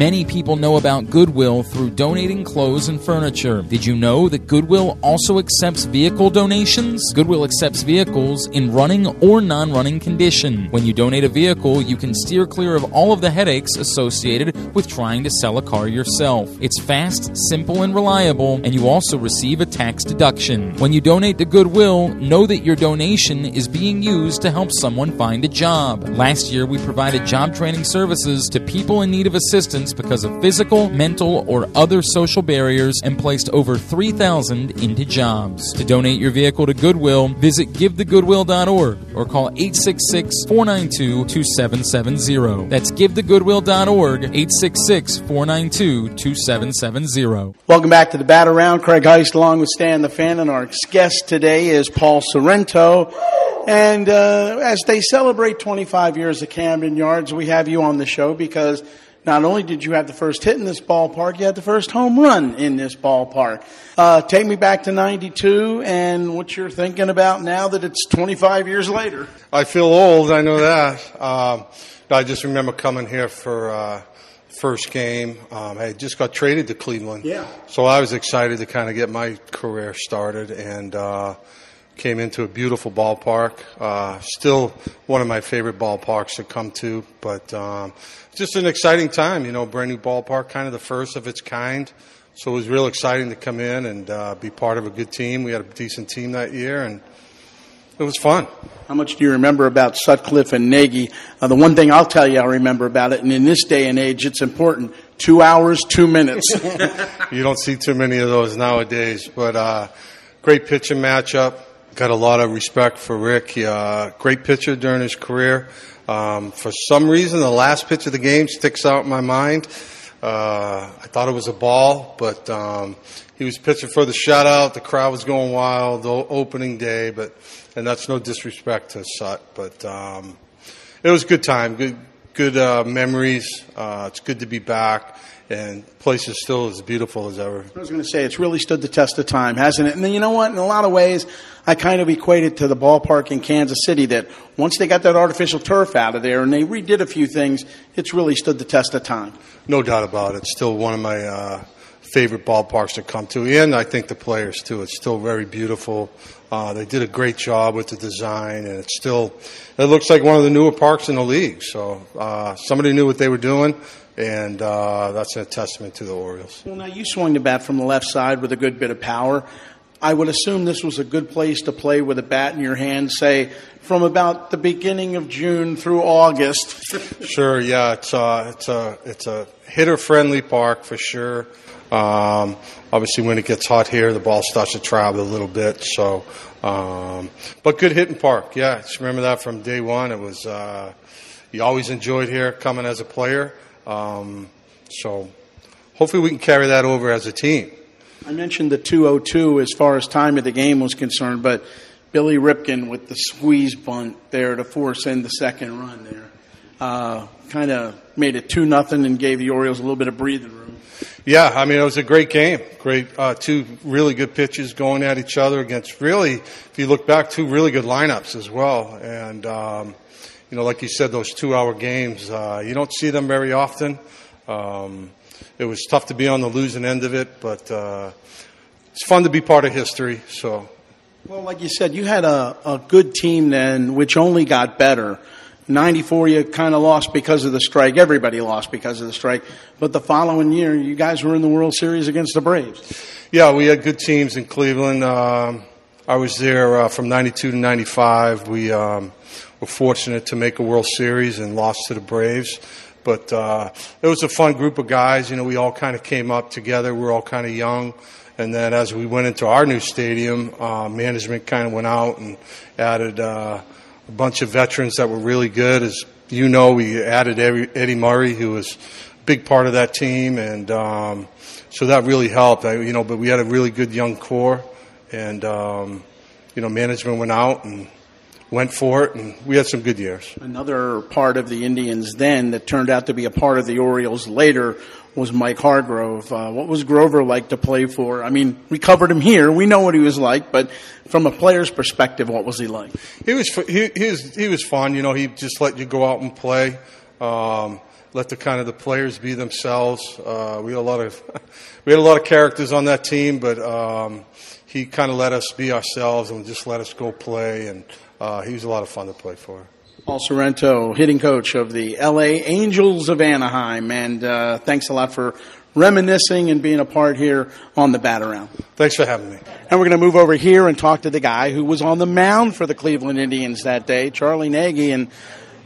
Many people know about Goodwill through donating clothes and furniture. Did you know that Goodwill also accepts vehicle donations? Goodwill accepts vehicles in running or non running condition. When you donate a vehicle, you can steer clear of all of the headaches associated with trying to sell a car yourself. It's fast, simple, and reliable, and you also receive a tax deduction. When you donate to Goodwill, know that your donation is being used to help someone find a job. Last year, we provided job training services to people in need of assistance because of physical, mental, or other social barriers and placed over 3,000 into jobs. To donate your vehicle to Goodwill, visit givethegoodwill.org or call 866 492 2770. That's givethegoodwill.org, 866 492 2770. Welcome back to the Bat Around. Craig Heist along with Stan the Fan, and our guest today is Paul Sorrento. And uh, as they celebrate 25 years of Camden Yards, we have you on the show because not only did you have the first hit in this ballpark, you had the first home run in this ballpark. Uh, take me back to 92 and what you're thinking about now that it's 25 years later. I feel old. I know that. Um, I just remember coming here for uh, first game. Um, I just got traded to Cleveland, Yeah. so I was excited to kind of get my career started and uh, came into a beautiful ballpark. Uh, still one of my favorite ballparks to come to, but um, just an exciting time. You know, brand new ballpark, kind of the first of its kind. So it was real exciting to come in and uh, be part of a good team. We had a decent team that year, and it was fun. How much do you remember about Sutcliffe and Nagy? Uh, the one thing I'll tell you I remember about it, and in this day and age, it's important two hours, two minutes. you don't see too many of those nowadays. But uh, great pitching matchup. Got a lot of respect for Rick. He, uh, great pitcher during his career. Um, for some reason, the last pitch of the game sticks out in my mind. Uh, I thought it was a ball, but um, he was pitching for the shutout. The crowd was going wild. The opening day, but and that's no disrespect to Sut, but um, it was a good time. Good, good uh, memories. Uh, it's good to be back, and place is still as beautiful as ever. I was going to say it's really stood the test of time, hasn't it? And then you know what? In a lot of ways, I kind of equate it to the ballpark in Kansas City. That once they got that artificial turf out of there and they redid a few things, it's really stood the test of time. No doubt about it. It's still one of my uh, favorite ballparks to come to, and I think the players too. It's still very beautiful. Uh, they did a great job with the design, and it's still it looks like one of the newer parks in the league. So uh, somebody knew what they were doing, and uh, that's a testament to the Orioles. Well, now you swung the bat from the left side with a good bit of power. I would assume this was a good place to play with a bat in your hand, say from about the beginning of June through August. Sure, yeah, it's a it's a it's a hitter friendly park for sure. Um, obviously, when it gets hot here, the ball starts to travel a little bit. So, um, but good hitting park. Yeah, just remember that from day one. It was uh, you always enjoyed here coming as a player. Um, so, hopefully, we can carry that over as a team. I mentioned the 202 as far as time of the game was concerned, but Billy Ripken with the squeeze bunt there to force in the second run there. uh, kind of made it two nothing and gave the Orioles a little bit of breathing room. Yeah, I mean it was a great game. Great, uh, two really good pitches going at each other against really, if you look back, two really good lineups as well. And um, you know, like you said, those two-hour games, uh, you don't see them very often. Um, it was tough to be on the losing end of it, but uh, it's fun to be part of history. So, well, like you said, you had a, a good team then, which only got better. 94 you kind of lost because of the strike. Everybody lost because of the strike. But the following year, you guys were in the World Series against the Braves. Yeah, we had good teams in Cleveland. Um, I was there uh, from 92 to 95. We um, were fortunate to make a World Series and lost to the Braves. But uh, it was a fun group of guys. You know, we all kind of came up together. We were all kind of young. And then as we went into our new stadium, uh, management kind of went out and added uh, a bunch of veterans that were really good. As you know, we added Eddie Murray, who was a big part of that team, and um, so that really helped. I, you know, but we had a really good young core, and um, you know, management went out and went for it, and we had some good years. Another part of the Indians then that turned out to be a part of the Orioles later was Mike Hargrove. Uh, what was Grover like to play for? I mean, we covered him here. We know what he was like, but from a player's perspective, what was he like? He was he, he was he was fun. You know, he just let you go out and play. Um, let the kind of the players be themselves. Uh, we had a lot of we had a lot of characters on that team, but um, he kind of let us be ourselves and just let us go play. And uh, he was a lot of fun to play for. Paul Sorrento, hitting coach of the LA Angels of Anaheim. And uh, thanks a lot for reminiscing and being a part here on the bat around. Thanks for having me. And we're going to move over here and talk to the guy who was on the mound for the Cleveland Indians that day, Charlie Nagy. And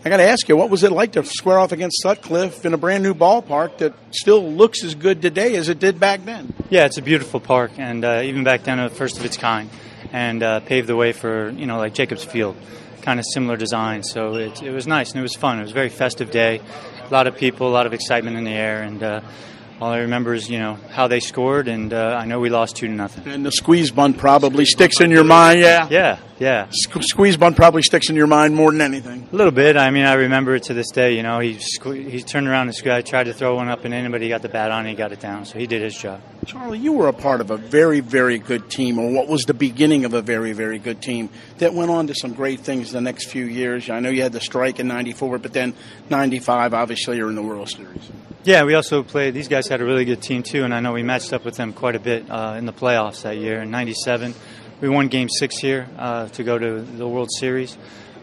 I got to ask you, what was it like to square off against Sutcliffe in a brand new ballpark that still looks as good today as it did back then? Yeah, it's a beautiful park, and uh, even back then, the first of its kind, and uh, paved the way for you know like Jacobs Field kind of similar design. So it, it was nice and it was fun. It was a very festive day. A lot of people, a lot of excitement in the air, and uh, all I remember is you know how they scored, and uh, I know we lost two to nothing. And the squeeze bunt probably sticks in your mind, yeah. Yeah, yeah. squeeze bunt probably sticks in your mind more than anything. A little bit. I mean, I remember it to this day. You know, he sque- he turned around and guy tried to throw one up and in, but he got the bat on and he got it down. So he did his job. Charlie, you were a part of a very, very good team, or what was the beginning of a very, very good team that went on to some great things the next few years. I know you had the strike in '94, but then '95, obviously, you're in the World Series. Yeah, we also played. These guys had a really good team too, and I know we matched up with them quite a bit uh, in the playoffs that year in '97. We won Game Six here uh, to go to the World Series.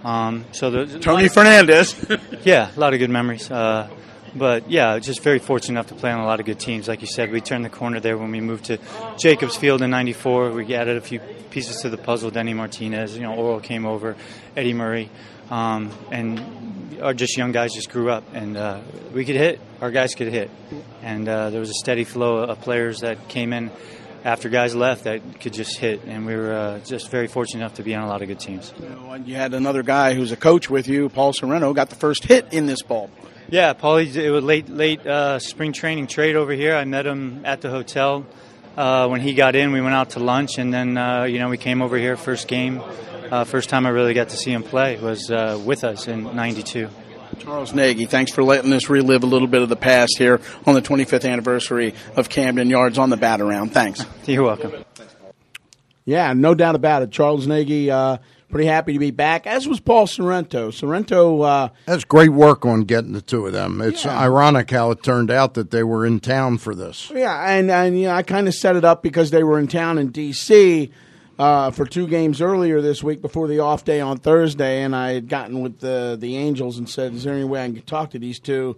Um, so the Tony Fernandez. yeah, a lot of good memories. Uh, but yeah, just very fortunate enough to play on a lot of good teams. Like you said, we turned the corner there when we moved to Jacobs Field in '94. We added a few pieces to the puzzle. Denny Martinez, you know, Orel came over, Eddie Murray, um, and our just young guys just grew up, and uh, we could hit. Our guys could hit, and uh, there was a steady flow of players that came in after guys left that could just hit, and we were uh, just very fortunate enough to be on a lot of good teams. You, know, you had another guy who's a coach with you, Paul Sorrento, got the first hit in this ball. Yeah, Paulie, it was late late uh, spring training trade over here. I met him at the hotel uh, when he got in. We went out to lunch, and then uh, you know we came over here first game. Uh, first time I really got to see him play was uh, with us in '92. Charles Nagy, thanks for letting us relive a little bit of the past here on the 25th anniversary of Camden Yards on the bat around. Thanks. You're welcome. Yeah, no doubt about it. Charles Nagy, uh, pretty happy to be back, as was Paul Sorrento. Sorrento. Uh, That's great work on getting the two of them. It's yeah. ironic how it turned out that they were in town for this. Yeah, and, and you know, I kind of set it up because they were in town in D.C uh, for two games earlier this week before the off day on Thursday, and I had gotten with the the Angels and said, "Is there any way I can talk to these two?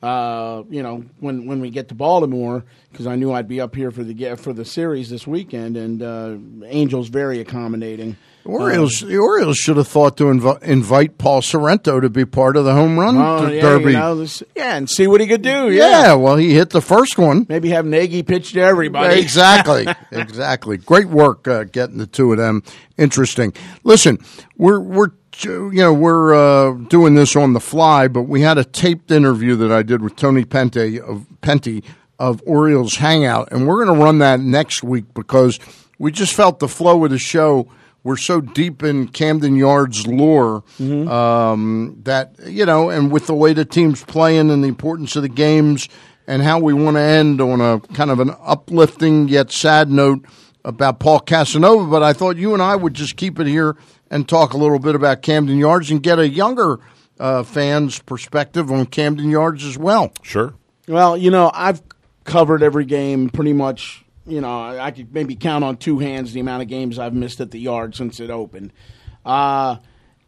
Uh, you know, when when we get to Baltimore, because I knew I'd be up here for the for the series this weekend, and uh, Angels very accommodating. Orioles, the Orioles should have thought to inv- invite Paul Sorrento to be part of the home run well, yeah, derby. You know, this, yeah, and see what he could do. Yeah. yeah. well, he hit the first one. Maybe have Nagy pitch to everybody. Exactly, exactly. Great work uh, getting the two of them. Interesting. Listen, we're we're you know we're uh, doing this on the fly, but we had a taped interview that I did with Tony Pente of Pente of Orioles Hangout, and we're going to run that next week because we just felt the flow of the show we're so deep in Camden Yards lore Mm-hmm. um, that you know, and with the way the team's playing and the importance of the games and how we want to end on a kind of an uplifting yet sad note about Paul Casanova. But I thought you and I would just keep it here and talk a little bit about Camden Yards and get a younger uh, fan's perspective on Camden Yards as well. Sure. Well, you know, I've covered every game pretty much. You know, I could maybe count on two hands the amount of games I've missed at the yard since it opened. Uh,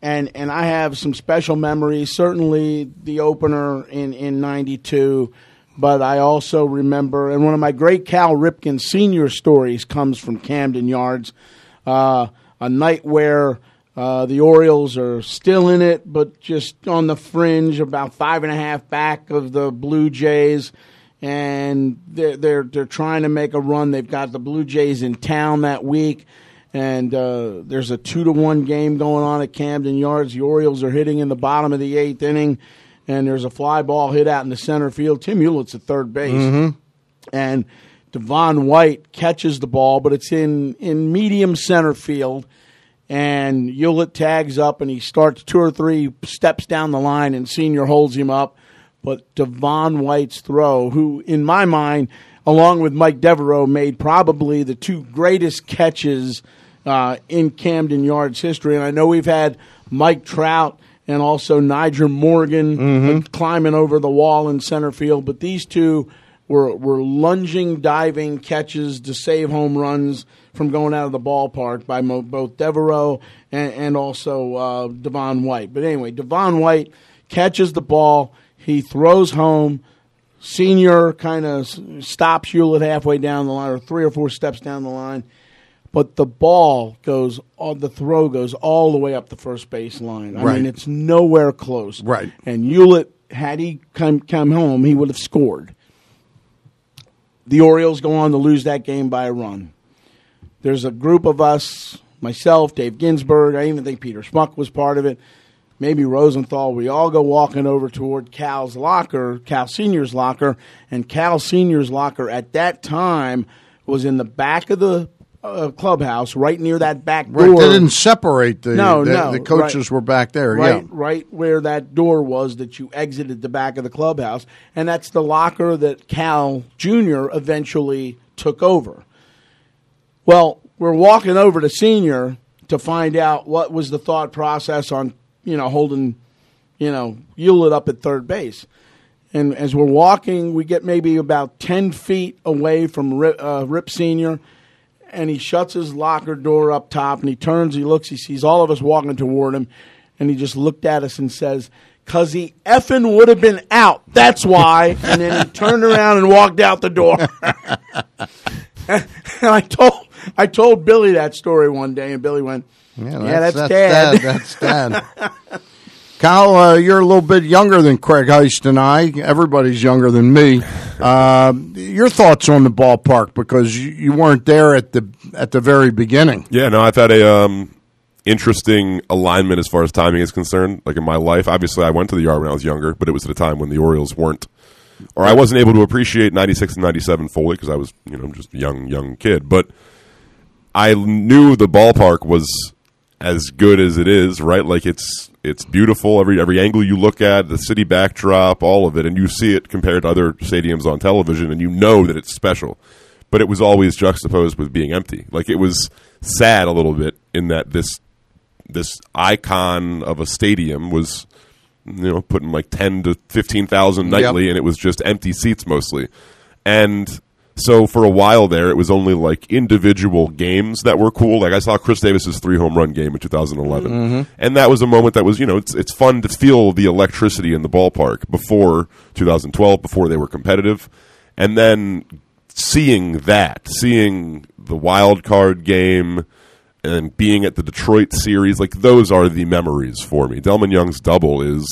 and and I have some special memories. Certainly the opener in in '92, but I also remember. And one of my great Cal Ripken senior stories comes from Camden Yards, uh, a night where. Uh, the Orioles are still in it, but just on the fringe, about five and a half back of the Blue Jays, and they're they're they're trying to make a run. They've got the Blue Jays in town that week, and uh, there's a two to one game going on at Camden Yards. The Orioles are hitting in the bottom of the eighth inning, and there's a fly ball hit out in the center field. Tim Hulett's at third base, Mhm. and Devon White catches the ball, but it's in in medium center field and Hewlett tags up and he starts two or three steps down the line and Senior holds him up. But Devon White's throw, who in my mind, along with Mike Devereaux, made probably the two greatest catches uh, in Camden Yards history. And I know we've had Mike Trout and also Nyjer Morgan uh, climbing over the wall in center field, but these two were were lunging, diving catches to save home runs from going out of the ballpark by mo- both Devereaux and, and also uh, Devon White. But anyway, Devon White catches the ball, he throws home. Senior kind of stops Hulett halfway down the line, or three or four steps down the line. But the ball goes, all the throw goes all the way up the first base line. I Right. mean, it's nowhere close. Right. And Hulett, had he come come home, he would have scored. The Orioles go on to lose that game by a run. There's a group of us, myself, Dave Ginsburg, I even think Peter Schmuck was part of it, maybe Rosenthal. We all go walking over toward Cal's locker, Cal Senior's locker, and Cal Senior's locker at that time was in the back of the uh, clubhouse, right near that back Right, door. they didn't separate the No, the, no, the coaches right. were back there. right, Yeah, right where that door was that you exited the back of the clubhouse, and that's the locker that Cal Junior eventually took over. Well, we're walking over to Senior to find out what was the thought process on you know holding you know Hulett up at third base. And as we're walking, we get maybe about 10 feet away from Rip, uh, Rip Sr., and he shuts his locker door up top, and he turns, he looks, he sees all of us walking toward him, and he just looked at us and says, Cause he effing would have been out. That's why. and then he turned around and walked out the door. and I told I told Billy that story one day, and Billy went, "Yeah, that's, dad. That's dad. Kyle, uh, you're a little bit younger than Craig Heist and I. Everybody's younger than me. Uh, your thoughts on the ballpark because you, you weren't there at the at the very beginning. Yeah, no, I've had a um, interesting alignment as far as timing is concerned. Like in my life, obviously, I went to the yard when I was younger, but it was at a time when the Orioles weren't, or I wasn't able to appreciate '96 and '97 fully because I was, you know, just a young, young kid. But I knew the ballpark was as good as it is, right? Like it's it's beautiful every every angle you look at, the city backdrop, all of it, and you see it compared to other stadiums on television, and you know that it's special. But it was always juxtaposed with being empty. Like it was sad a little bit in that this this icon of a stadium was you know putting like 10 to 15,000 nightly Yep. and it was just empty seats mostly. And so for a while there, it was only like individual games that were cool. Like I saw Chris Davis's three home run game in 2011, Mhm. and that was a moment that was you know it's it's fun to feel the electricity in the ballpark before 2012, before they were competitive, and then seeing that, seeing the wild card game. And being at the Detroit series, like those are the memories for me. Delmon Young's double is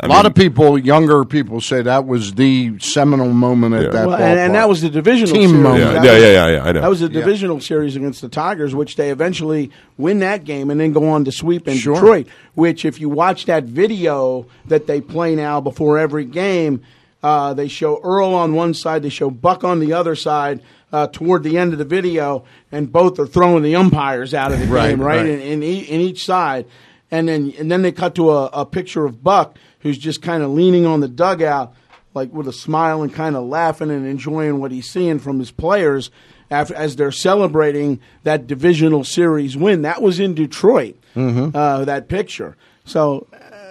I a lot mean- of people, younger people, say that was the seminal moment at that Well, and, and that was the divisional team series. moment. Yeah, yeah, yeah, yeah, yeah, I know. That was the Yeah. divisional series against the Tigers, which they eventually win that game and then go on to sweep in Sure. Detroit. Which, if you watch that video that they play now before every game, uh, they show Earl on one side, they show Buck on the other side. uh, toward the end of the video, and both are throwing the umpires out of the Right, game, right? right. In, in, e- in each side, and then and then they cut to a, a picture of Buck, who's just kind of leaning on the dugout, like with a smile and kind of laughing and enjoying what he's seeing from his players after, as they're celebrating that divisional series win. That was in Detroit. Mhm. Uh, that picture. So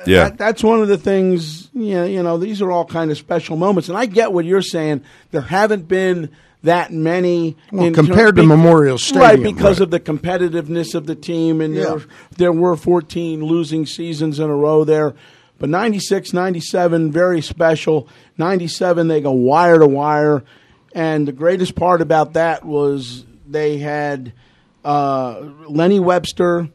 Yeah. that, that's one of the things. You know, you know, these are all kind of special moments, and I get what you're saying. There haven't been that many Well, in compared to be- Memorial Stadium, right? Because right. of the competitiveness of the team, and Yeah. there, there were 14 losing seasons in a row there. But 96, 97, very special. 97, they go wire to wire. And the greatest part about that was they had uh, Lenny Webster,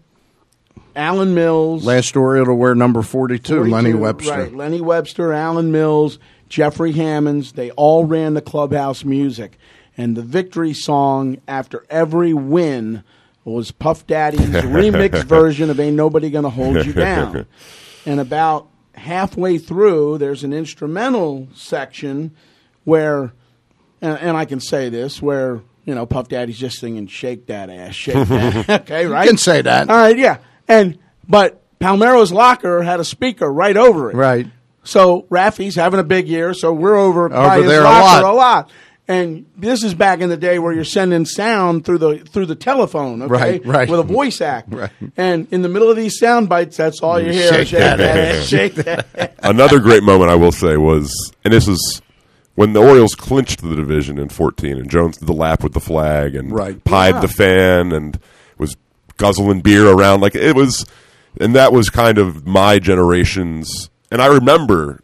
Alan Mills, Last Oriole to wear number 42, Lenny Webster. Right. Lenny Webster, Alan Mills, Jeffrey Hammonds, they all ran the clubhouse music. And the victory song after every win was Puff Daddy's remix version of Ain't Nobody Gonna Hold You Down. And about halfway through, there's an instrumental section where, and, and I can say this, where, you know, Puff Daddy's just singing Shake That Ass, Shake That. okay, You right? can say that. All right, yeah. And, but Palmeiro's locker had a speaker right over it. Right. So Raffy's having a big year, so we're over, by Over his there a lot. a lot. And this is back in the day where you're sending sound through the through the telephone, okay, Right, right. with a voice act. Right. And in the middle of these sound bites, that's all you hear. Shake that ass. shake that. Another great moment I will say was, and this is when the Orioles clinched the division in 14, and Jones did the lap with the flag and Right. pied Yeah. the fan and was guzzling beer around like it was, and that was kind of my generation's. And I remember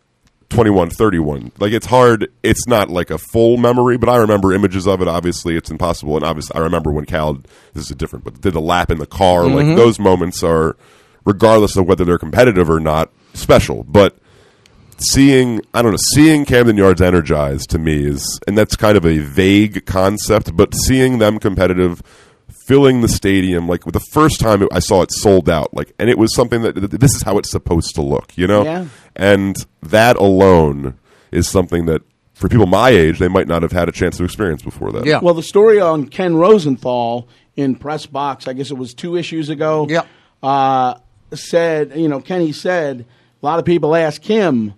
21 31 like it's hard. It's not like a full memory but i remember images of it. Obviously it's impossible and obviously i remember when cal this is different but did a lap in the car. Like Mhm. those moments are regardless of whether they're competitive or not special. But seeing I don't know seeing Camden Yards energized to me is and that's kind of a vague concept but seeing them competitive filling the stadium like the first time I saw it sold out like and it was something that that this is how it's supposed to look you know Yeah. and that alone is something that for people my age they might not have had a chance to experience before that Yeah. Well, the story on Ken Rosenthal in Press Box, I guess it was two issues ago. Yep. Uh, said, you know, Kenny said a lot of people ask him,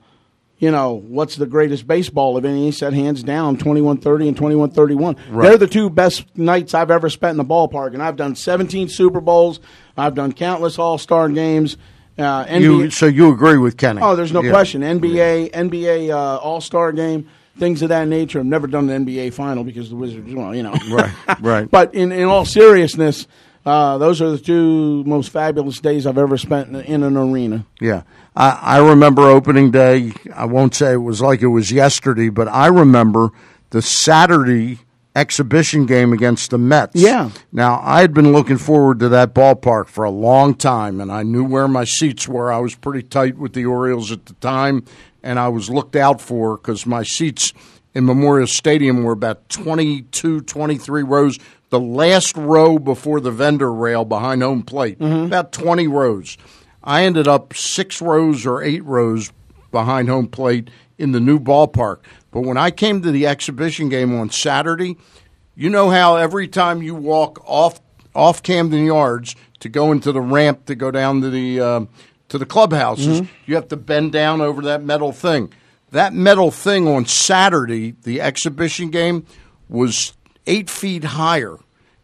you know, what's the greatest baseball event? And he said, hands down, twenty one thirty and twenty one thirty one. Right. They're the two best nights I've ever spent in the ballpark, and I've done seventeen Super Bowls. I've done countless All Star games. Uh, NBA, You, so you agree with Kenny? Oh, there's no Yeah. question. NBA, NBA uh, All Star game, things of that nature. I've never done an NBA final because the Wizards, well, you know. Right, right. but in, in all seriousness, uh, those are the two most fabulous days I've ever spent in, in an arena. Yeah. I, I remember opening day. I won't say it was like it was yesterday, but I remember the Saturday exhibition game against the Mets. Yeah. Now, I had been looking forward to that ballpark for a long time, and I knew where my seats were. I was pretty tight with the Orioles at the time, and I was looked out for because my seats in Memorial Stadium were about 22, 23 rows. The last row before the vendor rail behind home plate, about 20 rows. I ended up six rows or eight rows behind home plate in the new ballpark. But when I came to the exhibition game on Saturday, you know how every time you walk off off Camden Yards to go into the ramp to go down to the uh, to the clubhouses, Mhm. you have to bend down over that metal thing. That metal thing on Saturday, the exhibition game, was eight feet higher.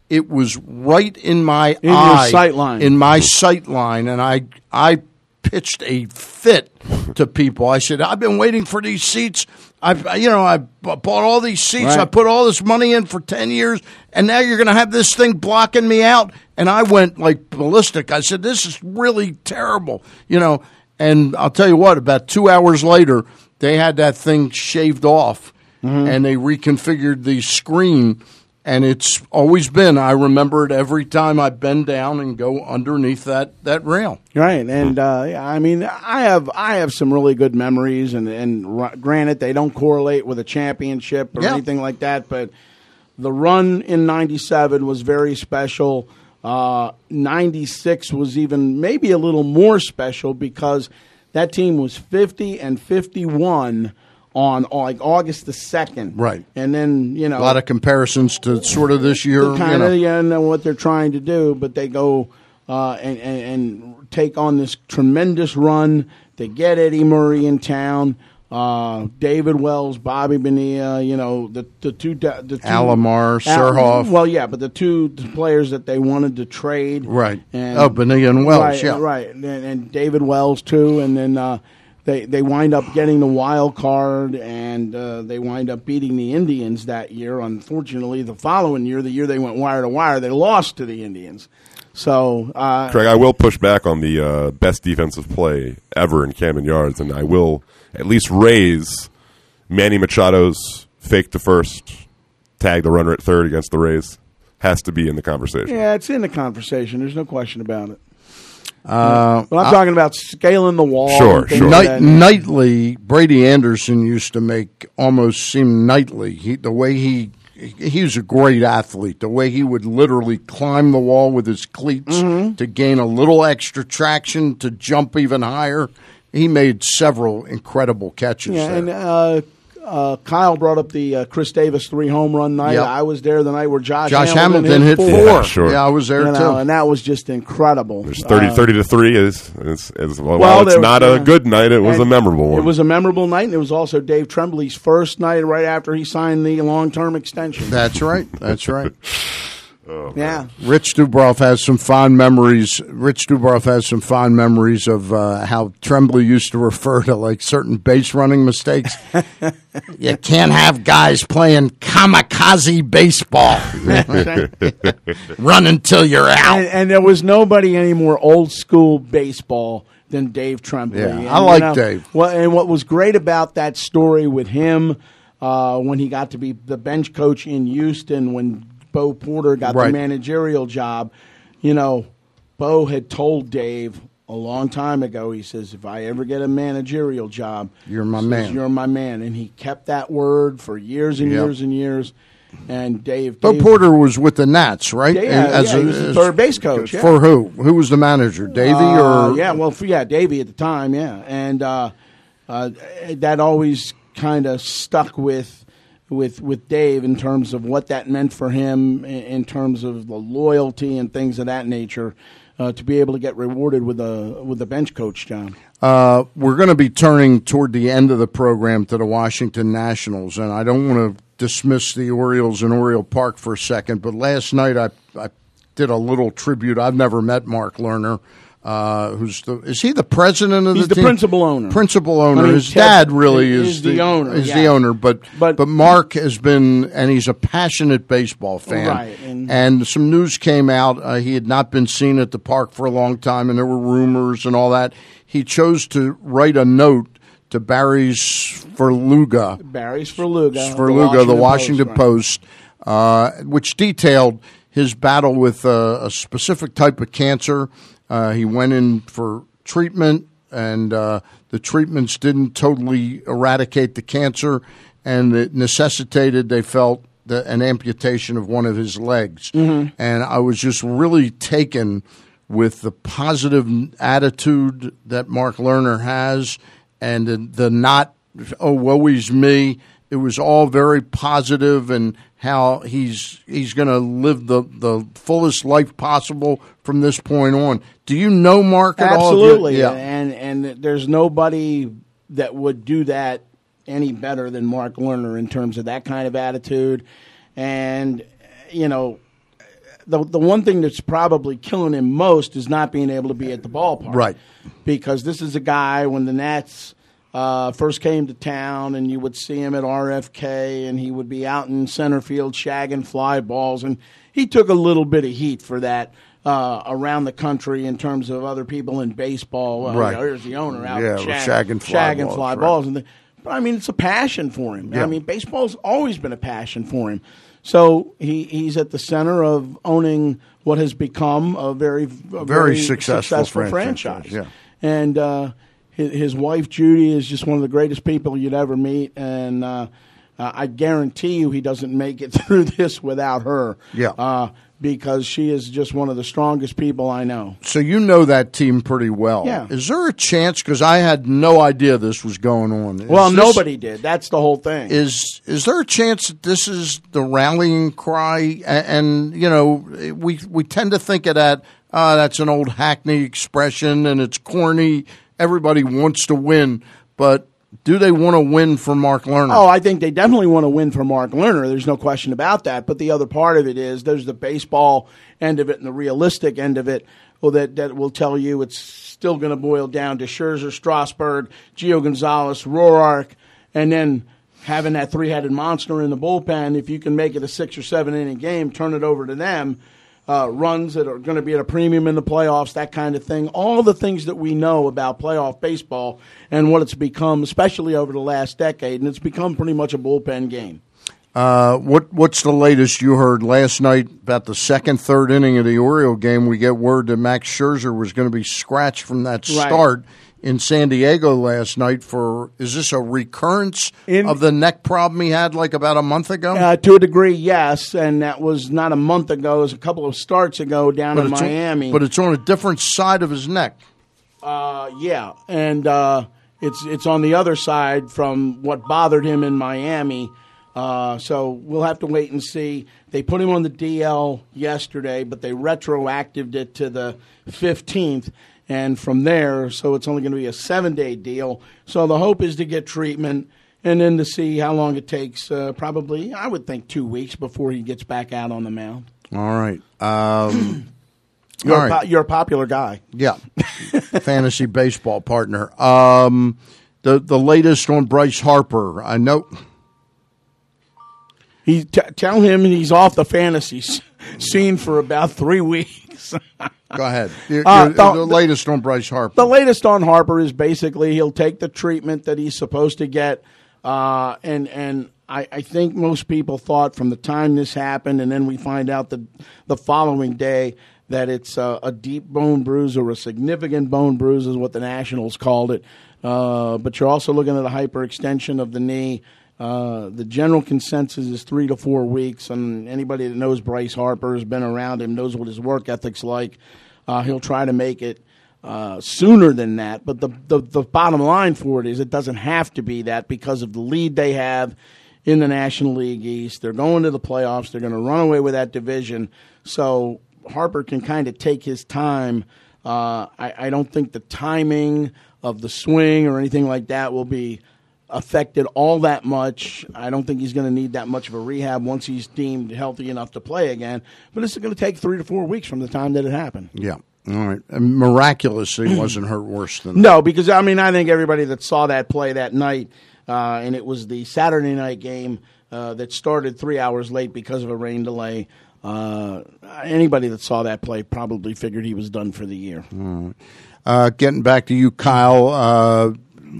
It was right in my In eye, sight line. in my sight line, and I I pitched a fit to people. I said, "I've been waiting for these seats. I, you know, I bought all these seats. Right. I put all this money in for ten years, and now you're going to have this thing blocking me out." And I went like ballistic. I said, "This is really terrible," you know. And I'll tell you what. About two hours later, they had that thing shaved off, and they reconfigured the screen. And it's always been. I remember it every time I bend down and go underneath that, that rail. Right, and uh, yeah, I mean, I have I have some really good memories, and and r- granted, they don't correlate with a championship or Yeah. anything like that, but the run in '97 was very special. Uh, '96 was even maybe a little more special because that team was 50 and 51 on like August the second, Right. And then you know A lot of comparisons to sort of this year. you kind know. of yeah, know what they're trying to do, but they go uh, and, and and take on this tremendous run. They get Eddie Murray in town. Uh, David Wells, Bobby Bonilla, you know the the two the two Alomar, Al- Surhoff. Well, yeah, but the two players that they wanted to trade, Right. And, Oh, Bonilla and Wells, right, yeah. right, and, and David Wells too, and then uh, they they wind up getting the wild card, and uh, they wind up beating the Indians that year. Unfortunately, the following year, the year they went wire to wire, they lost to the Indians. So, uh, Craig, I will push back on the uh, best defensive play ever in Camden Yards, and I will at least raise Manny Machado's fake to first, tag the runner at third against the Rays. Has to be in the conversation. yeah, it's in the conversation. There's no question about it. Uh, But I'm I- talking about scaling the wall. Sure, and sure. Night, nightly, Brady Anderson used to make almost seem nightly. He, the way he he was a great athlete. The way he would literally climb the wall with his cleats Mm-hmm. to gain a little extra traction to jump even higher. He made several incredible catches. Yeah, there. and uh, uh, Kyle brought up the uh, Chris Davis three home run night. Yep. I was there the night where Josh, Josh Hamilton, Hamilton hit four. Yeah, sure. Yeah, I was there You too. know, and that was just incredible. There's 30, Uh, 30 to three is is, is well, Well, it's there- not yeah. a good night. It was And a memorable one. It was a memorable night, and it was also Dave Trembley's first night right after he signed the long term extension. That's right. That's right. yeah. Rich Dubroff has some fond memories. Rich Dubroff has some fond memories of uh, how Trembley used to refer to like certain base running mistakes. you can't have guys playing kamikaze baseball. Run until you're out. And, and there was nobody any more old school baseball than Dave Trembley. Yeah, And, I you like Dave. Well, and what was great about that story with him uh, when he got to be the bench coach in Houston when Bo Porter got Right. the managerial job, you know, Bo had told Dave a long time ago. He says, "If I ever get a managerial job, You're my says, man." You're my man." And he kept that word for years and Yep. years and years. And Dave, Bo Dave- Porter was with the Nats, right? Yeah, yeah, he was the third base coach, yeah. For who? Who was the manager? Davey Uh, or yeah, well, for, yeah, Davey at the time, yeah, and uh, uh, that always kind of stuck with with with Dave in terms of what that meant for him, in, in terms of the loyalty and things of that nature, uh, to be able to get rewarded with a with a bench coach job. Uh, we're going to be turning toward the end of the program to the Washington Nationals, and I don't want to dismiss the Orioles in Oriole Park for a second, but last night I, I did a little tribute. I've never met Mark Lerner. Uh, who's the? Is he the president of He's the the principal owner. Principal owner. I mean, His Ted dad really is is, the owner, Is yeah. the owner, but, but Mark has been, and he's a passionate baseball fan. Right, and- and some news came out. Uh, he had not been seen at the park for a long time, and there were rumors and all that. He chose to write a note to Barry's Svrluga, Barry's Svrluga, Svrluga, the Washington right. Post, uh, which detailed his battle with uh, a specific type of cancer. Uh, he went in for treatment, and uh, the treatments didn't totally eradicate the cancer, and it necessitated, they felt, the, an amputation of one of his legs. Mhm. And I was just really taken with the positive attitude that Mark Lerner has and the, the not, oh, woe is me. It was all very positive and how he's he's going to live the, the fullest life possible from this point on. Do you know Mark at all? Absolutely, Yeah. and and there's nobody that would do that any better than Mark Lerner in terms of that kind of attitude, and you know. The, the one thing that's probably killing him most is not being able to be at the ballpark. Right. Because this is a guy, when the Nats uh, first came to town, and you would see him at RFK, and he would be out in center field shagging fly balls. And he took a little bit of heat for that uh, around the country in terms of other people in baseball. Well, Right. you know, here's the owner out Yeah, shag- shagging fly shagging balls, fly right. balls. And the, but I mean, it's a passion for him. Yeah. I mean, baseball's always been a passion for him. So he, he's at the center of owning what has become a very, a Very successful franchise, franchise. yeah. And uh, his, his wife Judy is just one of the greatest people you'd ever meet, and uh, uh, I guarantee you he doesn't make it through this without her. Yeah. Uh, because she is just one of the strongest people I know. So you know that team pretty well. Yeah. Is there a chance? Because I had no idea this was going on. Is well, this- nobody did. That's the whole thing. Is is there a chance that this is the rallying cry? And, and you know, we we tend to think of that. Uh, that's an old hackney expression, and it's corny. Everybody wants to win, but do they want to win for Mark Lerner? Oh, I think they definitely want to win for Mark Lerner. There's no question about that. But the other part of it is there's the baseball end of it and the realistic end of it. Well, that that will tell you it's still going to boil down to Scherzer, Strasburg, Gio Gonzalez, Roark, and then having that three-headed monster in the bullpen. If you can make it a six or seven inning game, turn it over to them. Uh, runs that are going to be at a premium in the playoffs, that kind of thing. All the things that we know about playoff baseball and what it's become, especially over the last decade, and it's become pretty much a bullpen game. Uh, what what's the latest you heard last night about the second, third inning of the Oriole game? We get word that Max Scherzer was going to be scratched from that Right. In San Diego last night. For is this a recurrence of the neck problem he had like about a month ago? Uh, to a degree, yes, and that was not a month ago; it was a couple of starts ago down in it's on- Miami. but it's on a different side of his neck. Uh, yeah, and uh, it's it's on the other side from what bothered him in Miami. Uh, so we'll have to wait and see. They put him on the DL yesterday, but they retroactived it to the 15th, and from there, so it's only going to be a seven day deal. So the hope is to get treatment and then to see how long it takes. Uh, probably, I would think two weeks before he gets back out on the mound. All right. Um, You're, all a, po- you're a popular guy. Yeah, fantasy baseball partner. Um, the the latest on Bryce Harper. I know. He t- tell him he's off the fantasy scene for about three weeks. Go ahead. Your- Uh, your- the- the latest on Bryce Harper. The latest on Harper is basically he'll take the treatment that he's supposed to get, uh, and and I, I think most people thought from the time this happened, and then we find out the the following day that it's uh, a deep bone bruise or a significant bone bruise is what the Nationals called it. Uh, but you're also looking at a hyperextension of the knee. Uh, the general consensus is three to four weeks, and anybody that knows Bryce Harper has been around him knows what his work ethic's like. Uh, he'll try to make it uh, sooner than that. But the, the the bottom line for it is it doesn't have to be that because of the lead they have in the National League East. They're going to the playoffs. They're going to run away with that division. So Harper can kind of take his time. Uh, I, I don't think the timing of the swing or anything like that will be affected all that much. I don't think he's going to need that much of a rehab once he's deemed healthy enough to play again. But it's going to take three to four weeks from the time that it happened. Yeah. All right. And miraculously, wasn't hurt worse than that. No, because I mean, I think everybody that saw that play that night, uh, and it was the Saturday night game uh, that started three hours late because of a rain delay. Uh, anybody that saw that play probably figured he was done for the year. All right. Uh, getting back to you, Kyle.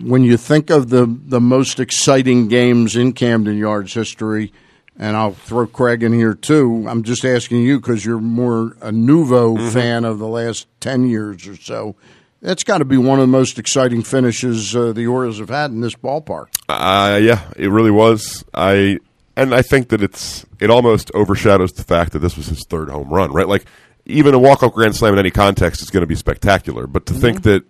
When you think of the the most exciting games in Camden Yards history, and I'll throw Craig in here too. I'm just asking you because you're more a Nouveau Mm-hmm. fan of the last ten years or so. That's got to be one of the most exciting finishes uh, the Orioles have had in this ballpark. Uh, yeah, it really was. I and I think that it's it almost overshadows the fact that this was his third home run, right? Like even a walk off grand slam in any context is going to be spectacular, but to think that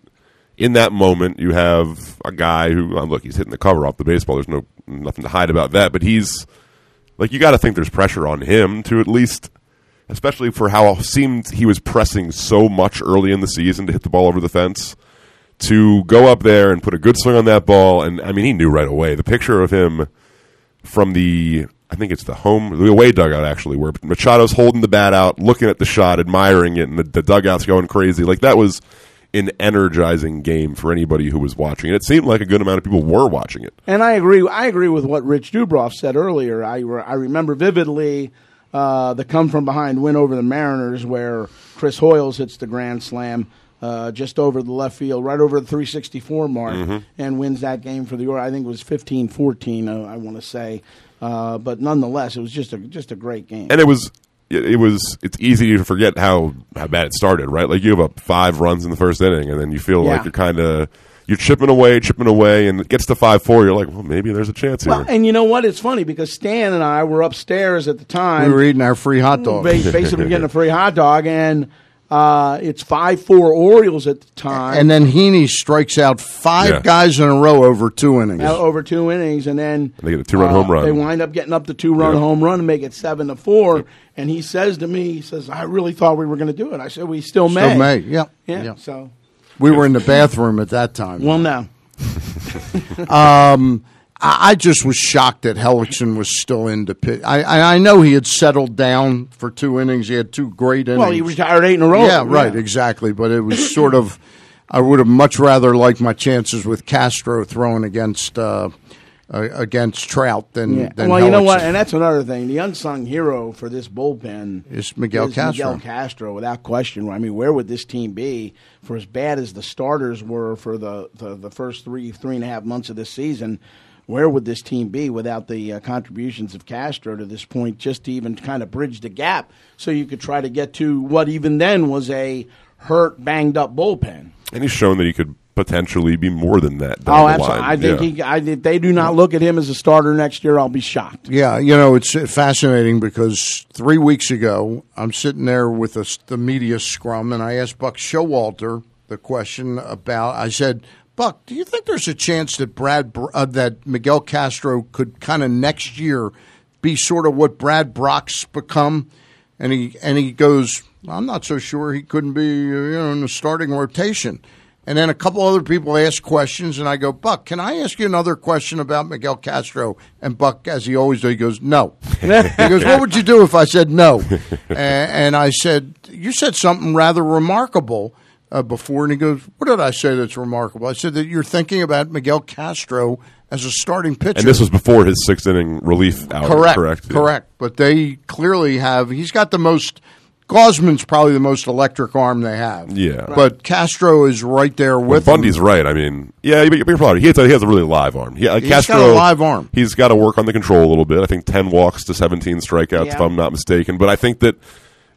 in that moment you have a guy who uh, look he's hitting the cover off the baseball. There's no nothing to hide about that, but he's like you got to think there's pressure on him to at least. Especially for how it seemed he was pressing so much early in the season to hit the ball over the fence, to go up there and put a good swing on that ball, and I mean he knew right away. The picture of him from the I think it's the home the away dugout actually, where Machado's holding the bat out, looking at the shot, admiring it, and the, the dugout's going crazy. Like that was an energizing game for anybody who was watching it. It seemed like a good amount of people were watching it. And I agree. I agree with what Rich Dubroff said earlier. I, re- I remember vividly uh, the come from behind win over the Mariners, where Chris Hoiles hits the grand slam uh, just over the left field, right over the 364 mark, Mhm. and wins that game for the Orioles. I think it was 15-14, uh, I want to say. Uh, but nonetheless, it was just a just a great game. And it was it it was it's easy to forget how how bad it started, right? Like you have up five runs in the first inning, and then you feel Yeah. like you're kind of you're chipping away, chipping away, and it gets to five four. You're like, well, maybe there's a chance here. And you know what? It's funny because Stan and I were upstairs at the time. We were eating our free hot dog. ba- basically getting a free hot dog, and uh, it's five four Orioles at the time. And then Heaney strikes out five Yeah. guys in a row over two innings. Uh, over two innings, and then They get a two-run uh, home run. They wind up getting up the two run Yep. home run and make it seven to four. And he says to me, he says, "I really thought we were going to do it." I said, "We still may." Still may, yeah, yeah. yeah. So, We were in the bathroom at that time. well, now um, I, I just was shocked that Hellickson was still into pitch. I, I, I know he had settled down for two innings. He had two great innings. Well, he retired eight in a row. Yeah, right, Yeah. exactly. But it was sort of. I would have much rather liked my chances with Castro throwing against uh, uh, against Trout than, Yeah. than well, you know what? And that's another thing. The unsung hero for this bullpen Is Miguel Castro. Miguel Castro, without question. I mean, where would this team be for as bad as the starters were for the, the, the first three, three and a half months of this season? Where would this team be without the uh, contributions of Castro to this point, just to even kind of bridge the gap so you could try to get to what even then was a hurt, banged up bullpen? and he's shown that he could potentially be more than that. Down Oh, the absolutely. line. I think Yeah. he, I, if they do not look at him as a starter next year, I'll be shocked. Yeah, you know, it's fascinating because three weeks ago, I'm sitting there with the, the media scrum, and I asked Buck Showalter the question about. I said, "Buck, do you think there's a chance that Brad uh, that Miguel Castro could kind of next year be sort of what Brad Brach's become?" And he and he goes, "I'm not so sure he couldn't be uh, you know in the starting rotation." And then a couple other people ask questions, and I go, Buck, can I ask you another question about Miguel Castro? And Buck, as he always does, he goes, no. he goes, what would you do if I said no? and, and I said, you said something rather remarkable uh, before. And he goes, what did I say that's remarkable? I said that you're thinking about Miguel Castro as a starting pitcher. And this was before his sixth inning relief outing, correct, correct? Yeah. correct. But they clearly have. He's got the most. Gausman's probably the most electric arm they have. Yeah. but Castro is right there Well, with Bundy's him. right. I mean, yeah, you're you're probably. He has, a, he has a really live arm. Yeah, He's got Castro, a live arm. He's got to work on the control a little bit. I think ten walks to seventeen strikeouts, if I'm not mistaken. But I think that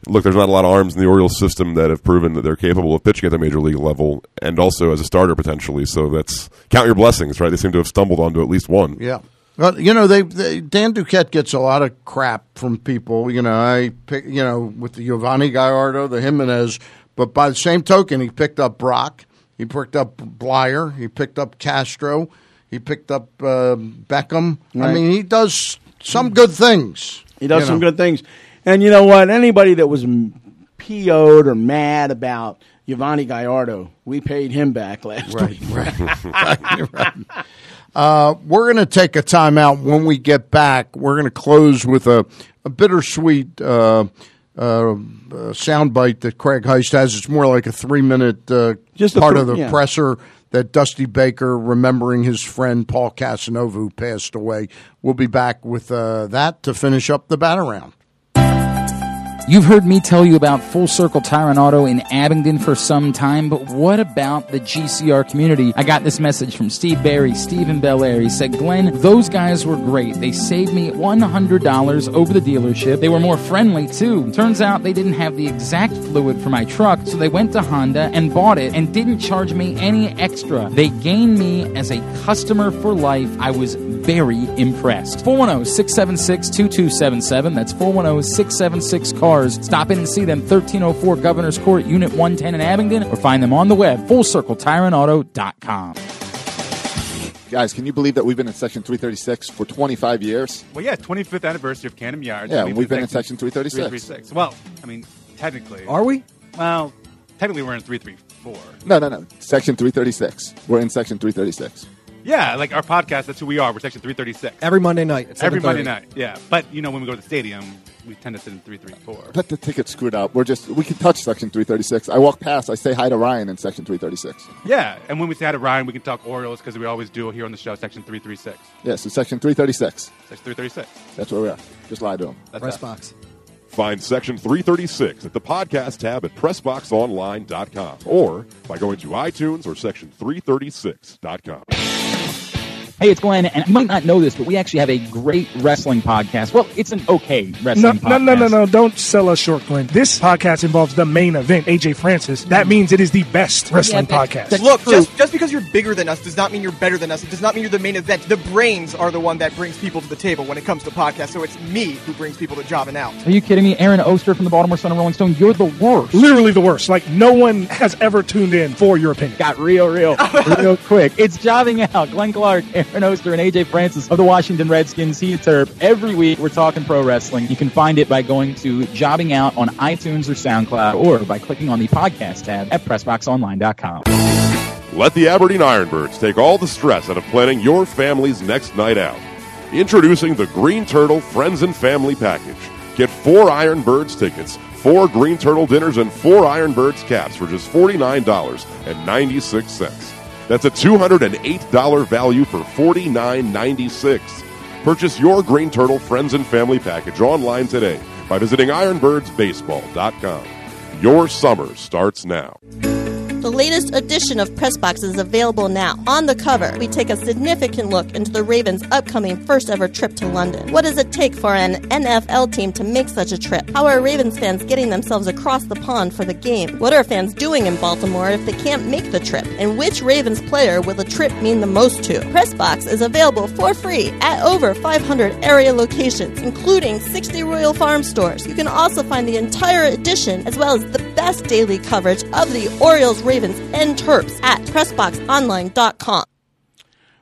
look, there's not a lot of arms in the Orioles system that have proven that they're capable of pitching at the major league level and also as a starter potentially. So that's count your blessings, right? They seem to have stumbled onto at least one. Yeah. Well, you know, they, they Dan Duquette gets a lot of crap from people. You know, I pick, you know, with the Yovani Gallardo, the Jimenez, but by the same token, he picked up Brach, he picked up Bleier, he picked up Castro, he picked up uh, Beckham. I mean, he does some good things. He does you some know. good things. And you know what? Anybody that was PO'd or mad about Yovani Gallardo, we paid him back last Right, week. right. Right. Uh, we're going to take a timeout. When we get back, we're going to close with a, a bittersweet uh, uh, uh, soundbite that Craig Heist has. It's more like a three minute uh, Just part of the yeah. presser that Dusty Baker remembering his friend Paul Casanova who passed away. We'll be back with uh, that to finish up the bat around. You've heard me tell you about Full Circle Tire and Auto in Abingdon for some time, but what about the GCR community? I got this message from Steve Barry, Stephen Belair. He said, Glenn, those guys were great. They saved me $100 over the dealership. They were more friendly, too. Turns out they didn't have the exact fluid for my truck, so they went to Honda and bought it and didn't charge me any extra. They gained me as a customer for life. I was very impressed. 410 676 2277. That's 410 676 cars. Stop in and see them 1304 Governor's Court, Unit 110 in Abingdon, or find them on the web, fullcircletireandauto.com. Guys, can you believe that we've been in Section 336 for 25 years? Well, yeah, 25th anniversary of Camden Yards. Yeah, and we've been in Section 336. 336. Well, I mean, technically. Are we? Well, technically we're in 334. No, no, no. Section 336. We're in Section 336. Yeah, like our podcast, that's who we are. We're Section 336. Every Monday night at Every 7:30. Monday night, yeah. But, you know, when we go to the stadium, we tend to sit in 334. Let the ticket screwed up. We're just, we can touch Section 336. I walk past, I say hi to Ryan in Section 336. Yeah, and when we say hi to Ryan, we can talk Orioles because we always do here on the show, Section 336. Yeah, so Section 336. Section 336. That's where we are. Just lie to him. That's Press us. box. Find Section 336 at the podcast tab at PressBoxOnline.com or by going to iTunes or Section336.com. Hey, it's Glenn, and you might not know this, but we actually have a great wrestling podcast. Well, it's an okay No, wrestling no, podcast. no, no, no! Don't sell us short, Glenn. This podcast involves the main event, AJ Francis. That hmm. means it is the best wrestling podcast. Look, just, just because you're bigger than us does not mean you're better than us. It does not mean you're the main event. The brains are the one that brings people to the table when it comes to podcasts. So it's me who brings people to Jobbing Out. Are you kidding me? Aaron Oster from the Baltimore Sun and Rolling Stone, you're the worst. Literally the worst. Like no one has ever tuned in for your opinion. Got real, real, real quick. It's jobbing out. Glenn Clark, Aaron Oster, and AJ Francis of the Washington Redskins. Heat Terp. Every week we're talking pro wrestling. You can find it by going to jobbing out on iTunes or SoundCloud, or by clicking on the podcast tab at PressBoxOnline.com. Let the Aberdeen Ironbirds take all the stress out of planning your family's next night out. Introducing the Green Turtle Friends and Family Package. Get four Ironbirds tickets, four Green Turtle dinners, and four Ironbirds caps for just $49.96. That's a $208 value for $49.96. Purchase your Green Turtle Friends and Family Package online today by visiting ironbirdsbaseball.com. Your summer starts now. The latest edition of Pressbox is available now. On the cover, we take a significant look into the Ravens' upcoming first ever trip to London. What does it take for an NFL team to make such a trip? How are Ravens fans getting themselves across the pond for the game? What are fans doing in Baltimore if they can't make the trip? And which Ravens player will the trip mean the most to? Pressbox is available for free at over 500 area locations, including 60 Royal Farm stores. You can also find the entire edition as well as the best daily coverage of the Orioles, Ravens, and Terps at PressBoxOnline.com.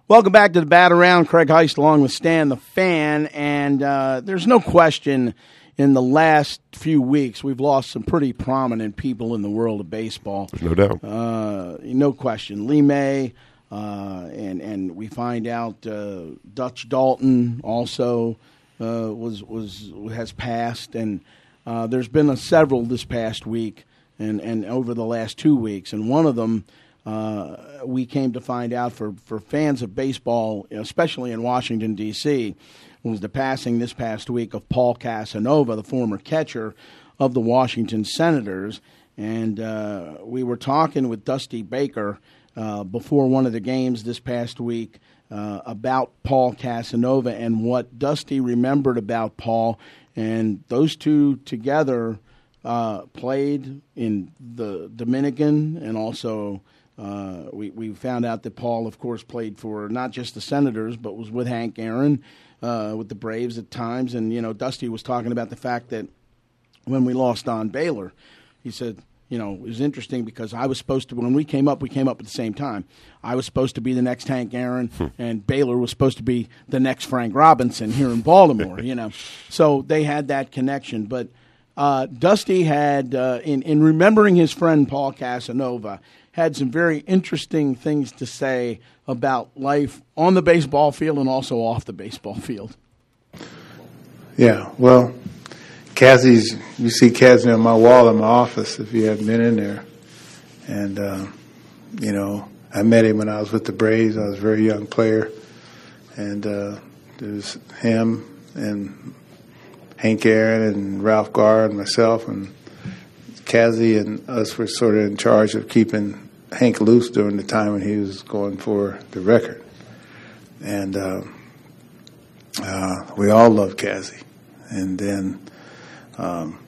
Welcome back to the Bat Around. Craig Heist along with Stan the Fan. And uh, there's no question in the last few weeks we've lost some pretty prominent people in the world of baseball. There's no doubt. Uh, no question. Lee May, uh, and, and we find out uh, Dutch Daulton also uh, was, was, has passed. And uh, there's been a, several this past week and, and over the last two weeks. And one of them uh, we came to find out for, for fans of baseball, especially in Washington, D.C., was the passing this past week of Paul Casanova, the former catcher of the Washington Senators. And uh, we were talking with Dusty Baker uh, before one of the games this past week uh, about Paul Casanova and what Dusty remembered about Paul. And those two together uh, played in the Dominican and also uh, we, we found out that Paul, of course, played for not just the Senators, but was with Hank Aaron, uh, with the Braves at times. And, you know, Dusty was talking about the fact that when we lost Don Baylor, he said, you know, it was interesting because I was supposed to, when we came up, we came up at the same time. I was supposed to be the next Hank Aaron, and Baylor was supposed to be the next Frank Robinson here in Baltimore, you know. So they had that connection. But uh, Dusty had, uh, in, in remembering his friend Paul Casanova, had some very interesting things to say about life on the baseball field and also off the baseball field. Yeah, well, Cassie's, you see Cassie on my wall in my office if you haven't been in there. And, uh, you know, I met him when I was with the Braves. I was a very young player. And uh, there was him and Hank Aaron and Ralph Garr and myself and Cassie and us were sort of in charge of keeping Hank loose during the time when he was going for the record. And uh, uh, we all loved Cassie. And then um,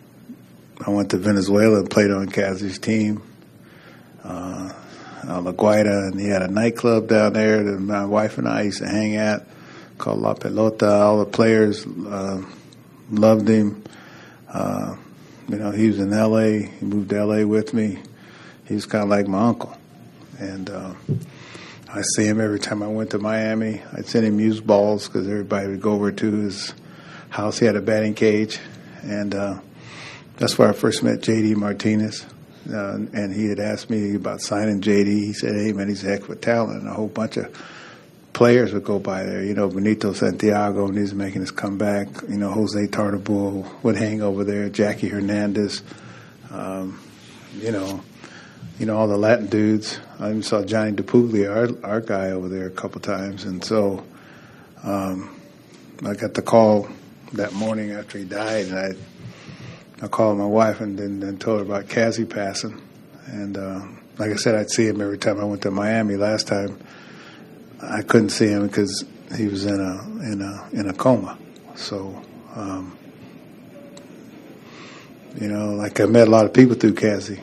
I went to Venezuela and played on Cassie's team. Uh, uh, La Guaira, and he had a nightclub down there that my wife and I used to hang at called La Pelota. All the players uh, loved him. Uh, you know, he was in L.A. He moved to L.A. with me. He was kind of like my uncle, and uh, I see him every time I went to Miami. I'd send him used balls because everybody would go over to his house. He had a batting cage, and uh, that's where I first met J.D. Martinez. Uh, and he had asked me about signing JD. He said, "Hey man, he's a heck of a talent." And a whole bunch of players would go by there. You know, Benito Santiago, and he's making his comeback. You know, Jose Tartabull would hang over there. Jackie Hernandez. Um, you know, you know all the Latin dudes. I even saw Johnny DiPuglia, our our guy over there, a couple times. And so, um, I got the call that morning after he died, and I. I called my wife and then, then told her about Cassie passing. And uh, like I said, I'd see him every time I went to Miami. Last time I couldn't see him because he was in a in a in a coma. So, um, you know, like I met a lot of people through Cassie,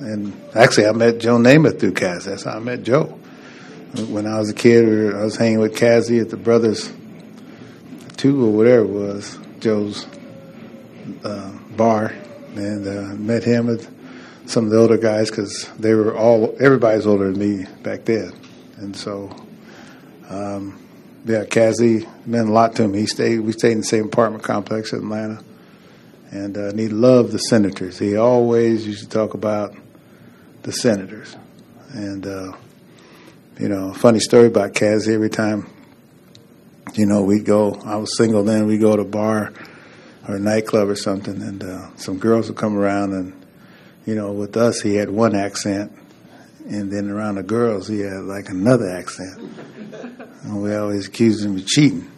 and actually I met Joe Namath through Cassie. That's how I met Joe. When I was a kid, I was hanging with Cassie at the Brothers Two or whatever it was, Joe's uh, bar, and uh, met him with some of the older guys because they were all everybody's older than me back then, and so um, yeah, Cassie meant a lot to him. He stayed. We stayed in the same apartment complex in Atlanta, and, uh, and he loved the Senators. He always used to talk about the Senators, and uh, you know, funny story about Cassie. Every time, you know, we go. I was single then. We go to a bar or a nightclub or something, and uh, some girls would come around, and you know, with us, he had one accent, and then around the girls, he had like another accent. And we always accused him of cheating.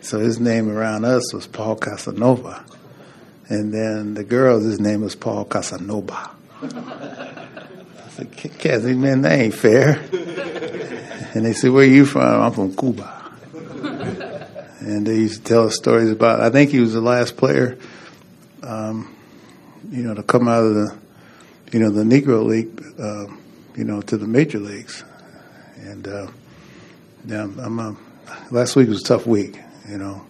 So his name around us was Paul Casanova. And then the girls, his name was Paul Casanova. I said, Cassie, man, that ain't fair. And they said, Where are you from? I'm from Cuba. And they used to tell us stories about, I think he was the last player, um, you know, to come out of the, you know, the Negro League, uh, you know, to the major leagues. And, uh, yeah, I'm, uh, last week was a tough week, you know.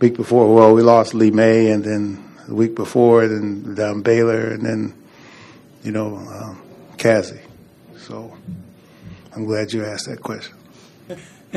Week before, well, we lost Lee May, and then the week before, then Don Baylor, and then, you know, um, Cassie. So I'm glad you asked that question.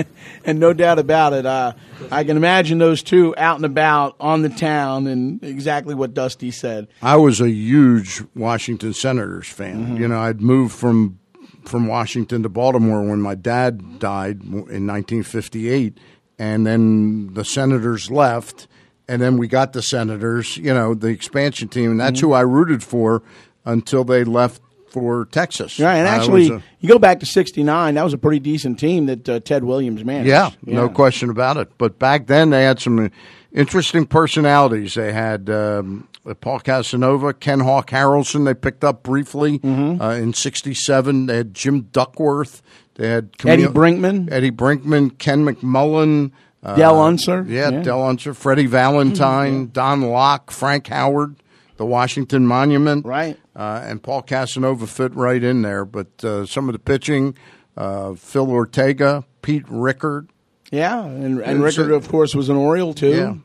and no doubt about it, uh, I can imagine those two out and about on the town, and exactly what Dusty said. I was a huge Washington Senators fan. Mhm. You know, I'd moved from from Washington to Baltimore when my dad died in 1958, and then the Senators left, and then we got the Senators. You know, the expansion team, and that's Mhm. who I rooted for until they left for Texas. Right, and actually, a- you go back to '69. That was a pretty decent team that uh, Ted Williams managed. Yeah, no question about it. But back then, they had some interesting personalities. They had um, Paul Casanova, Ken Hawk Harrelson. They picked up briefly Mm-hmm. uh, in '67. They had Jim Duckworth. They had Eddie Brinkman. Eddie Brinkman, Ken McMullen. Uh, Del Unser. Yeah, Yeah. Del Unser, Freddie Valentine, Don Lock, Frank Howard, the Washington Monument. Right. Uh, and Paul Casanova fit right in there. But uh, some of the pitching, uh, Phil Ortega, Pete Richert. Yeah, and, and Richert, of course, was an Oriole too. Yeah.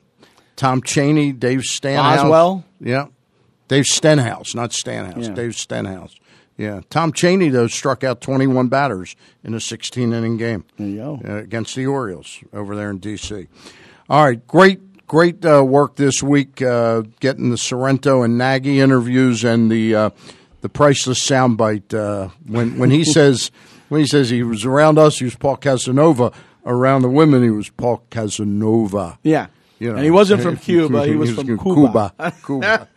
Tom Cheney, Dave Stanhouse. Boswell. Yeah. Dave Stenhouse, not Stanhouse. Yeah. Dave Stenhouse. Yeah. Tom Cheney, though, struck out 21 batters in a 16 inning game There you go. uh, against the Orioles over there in D.C. All right. Great, great uh, work this week uh, getting the Sorrento and Nagy interviews and the uh, the priceless soundbite. Uh, when, when he says when he says he was around us, he was Paul Casanova. Around the women, he was Paul Casanova. Yeah. You know, And he wasn't from Cuba, he was from Cuba. Cuba.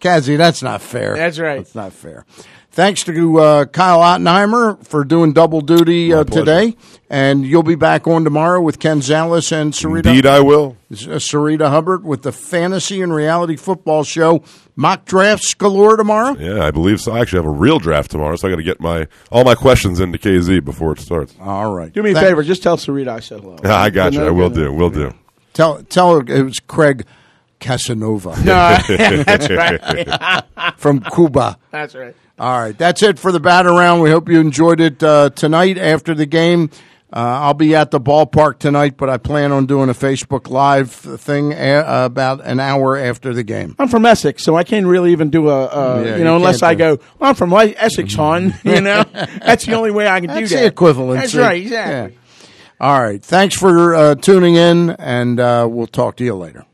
Kazi, that's not fair. That's right. That's not fair. Thanks to uh, Kyle Ottenheimer for doing double duty uh, today, and you'll be back on tomorrow with Ken Zales and Sarita. Indeed, I will. Uh, Sarita Hubbard with the Fantasy and Reality Football Show. Mock drafts galore tomorrow. Yeah, I believe so. I actually have a real draft tomorrow, so I got to get my all my questions into KZ before it starts. All right. Do me a Thank- favor, just tell Sarita I said hello. I got you. I will do. Will do. Tell tell her it was Craig Casanova. No, that's right. From Cuba. That's right. All right, that's it for the bat around. We hope you enjoyed it uh, tonight after the game. Uh, I'll be at the ballpark tonight, but I plan on doing a Facebook Live thing a- about an hour after the game. I'm from Essex, so I can't really even do a, uh, Yeah, you know, you unless I go, well, I'm from Essex, hon. You know, that's the only way I can That's do that. the equivalent. That's right, exactly. All right. Thanks for uh, tuning in, and uh, we'll talk to you later.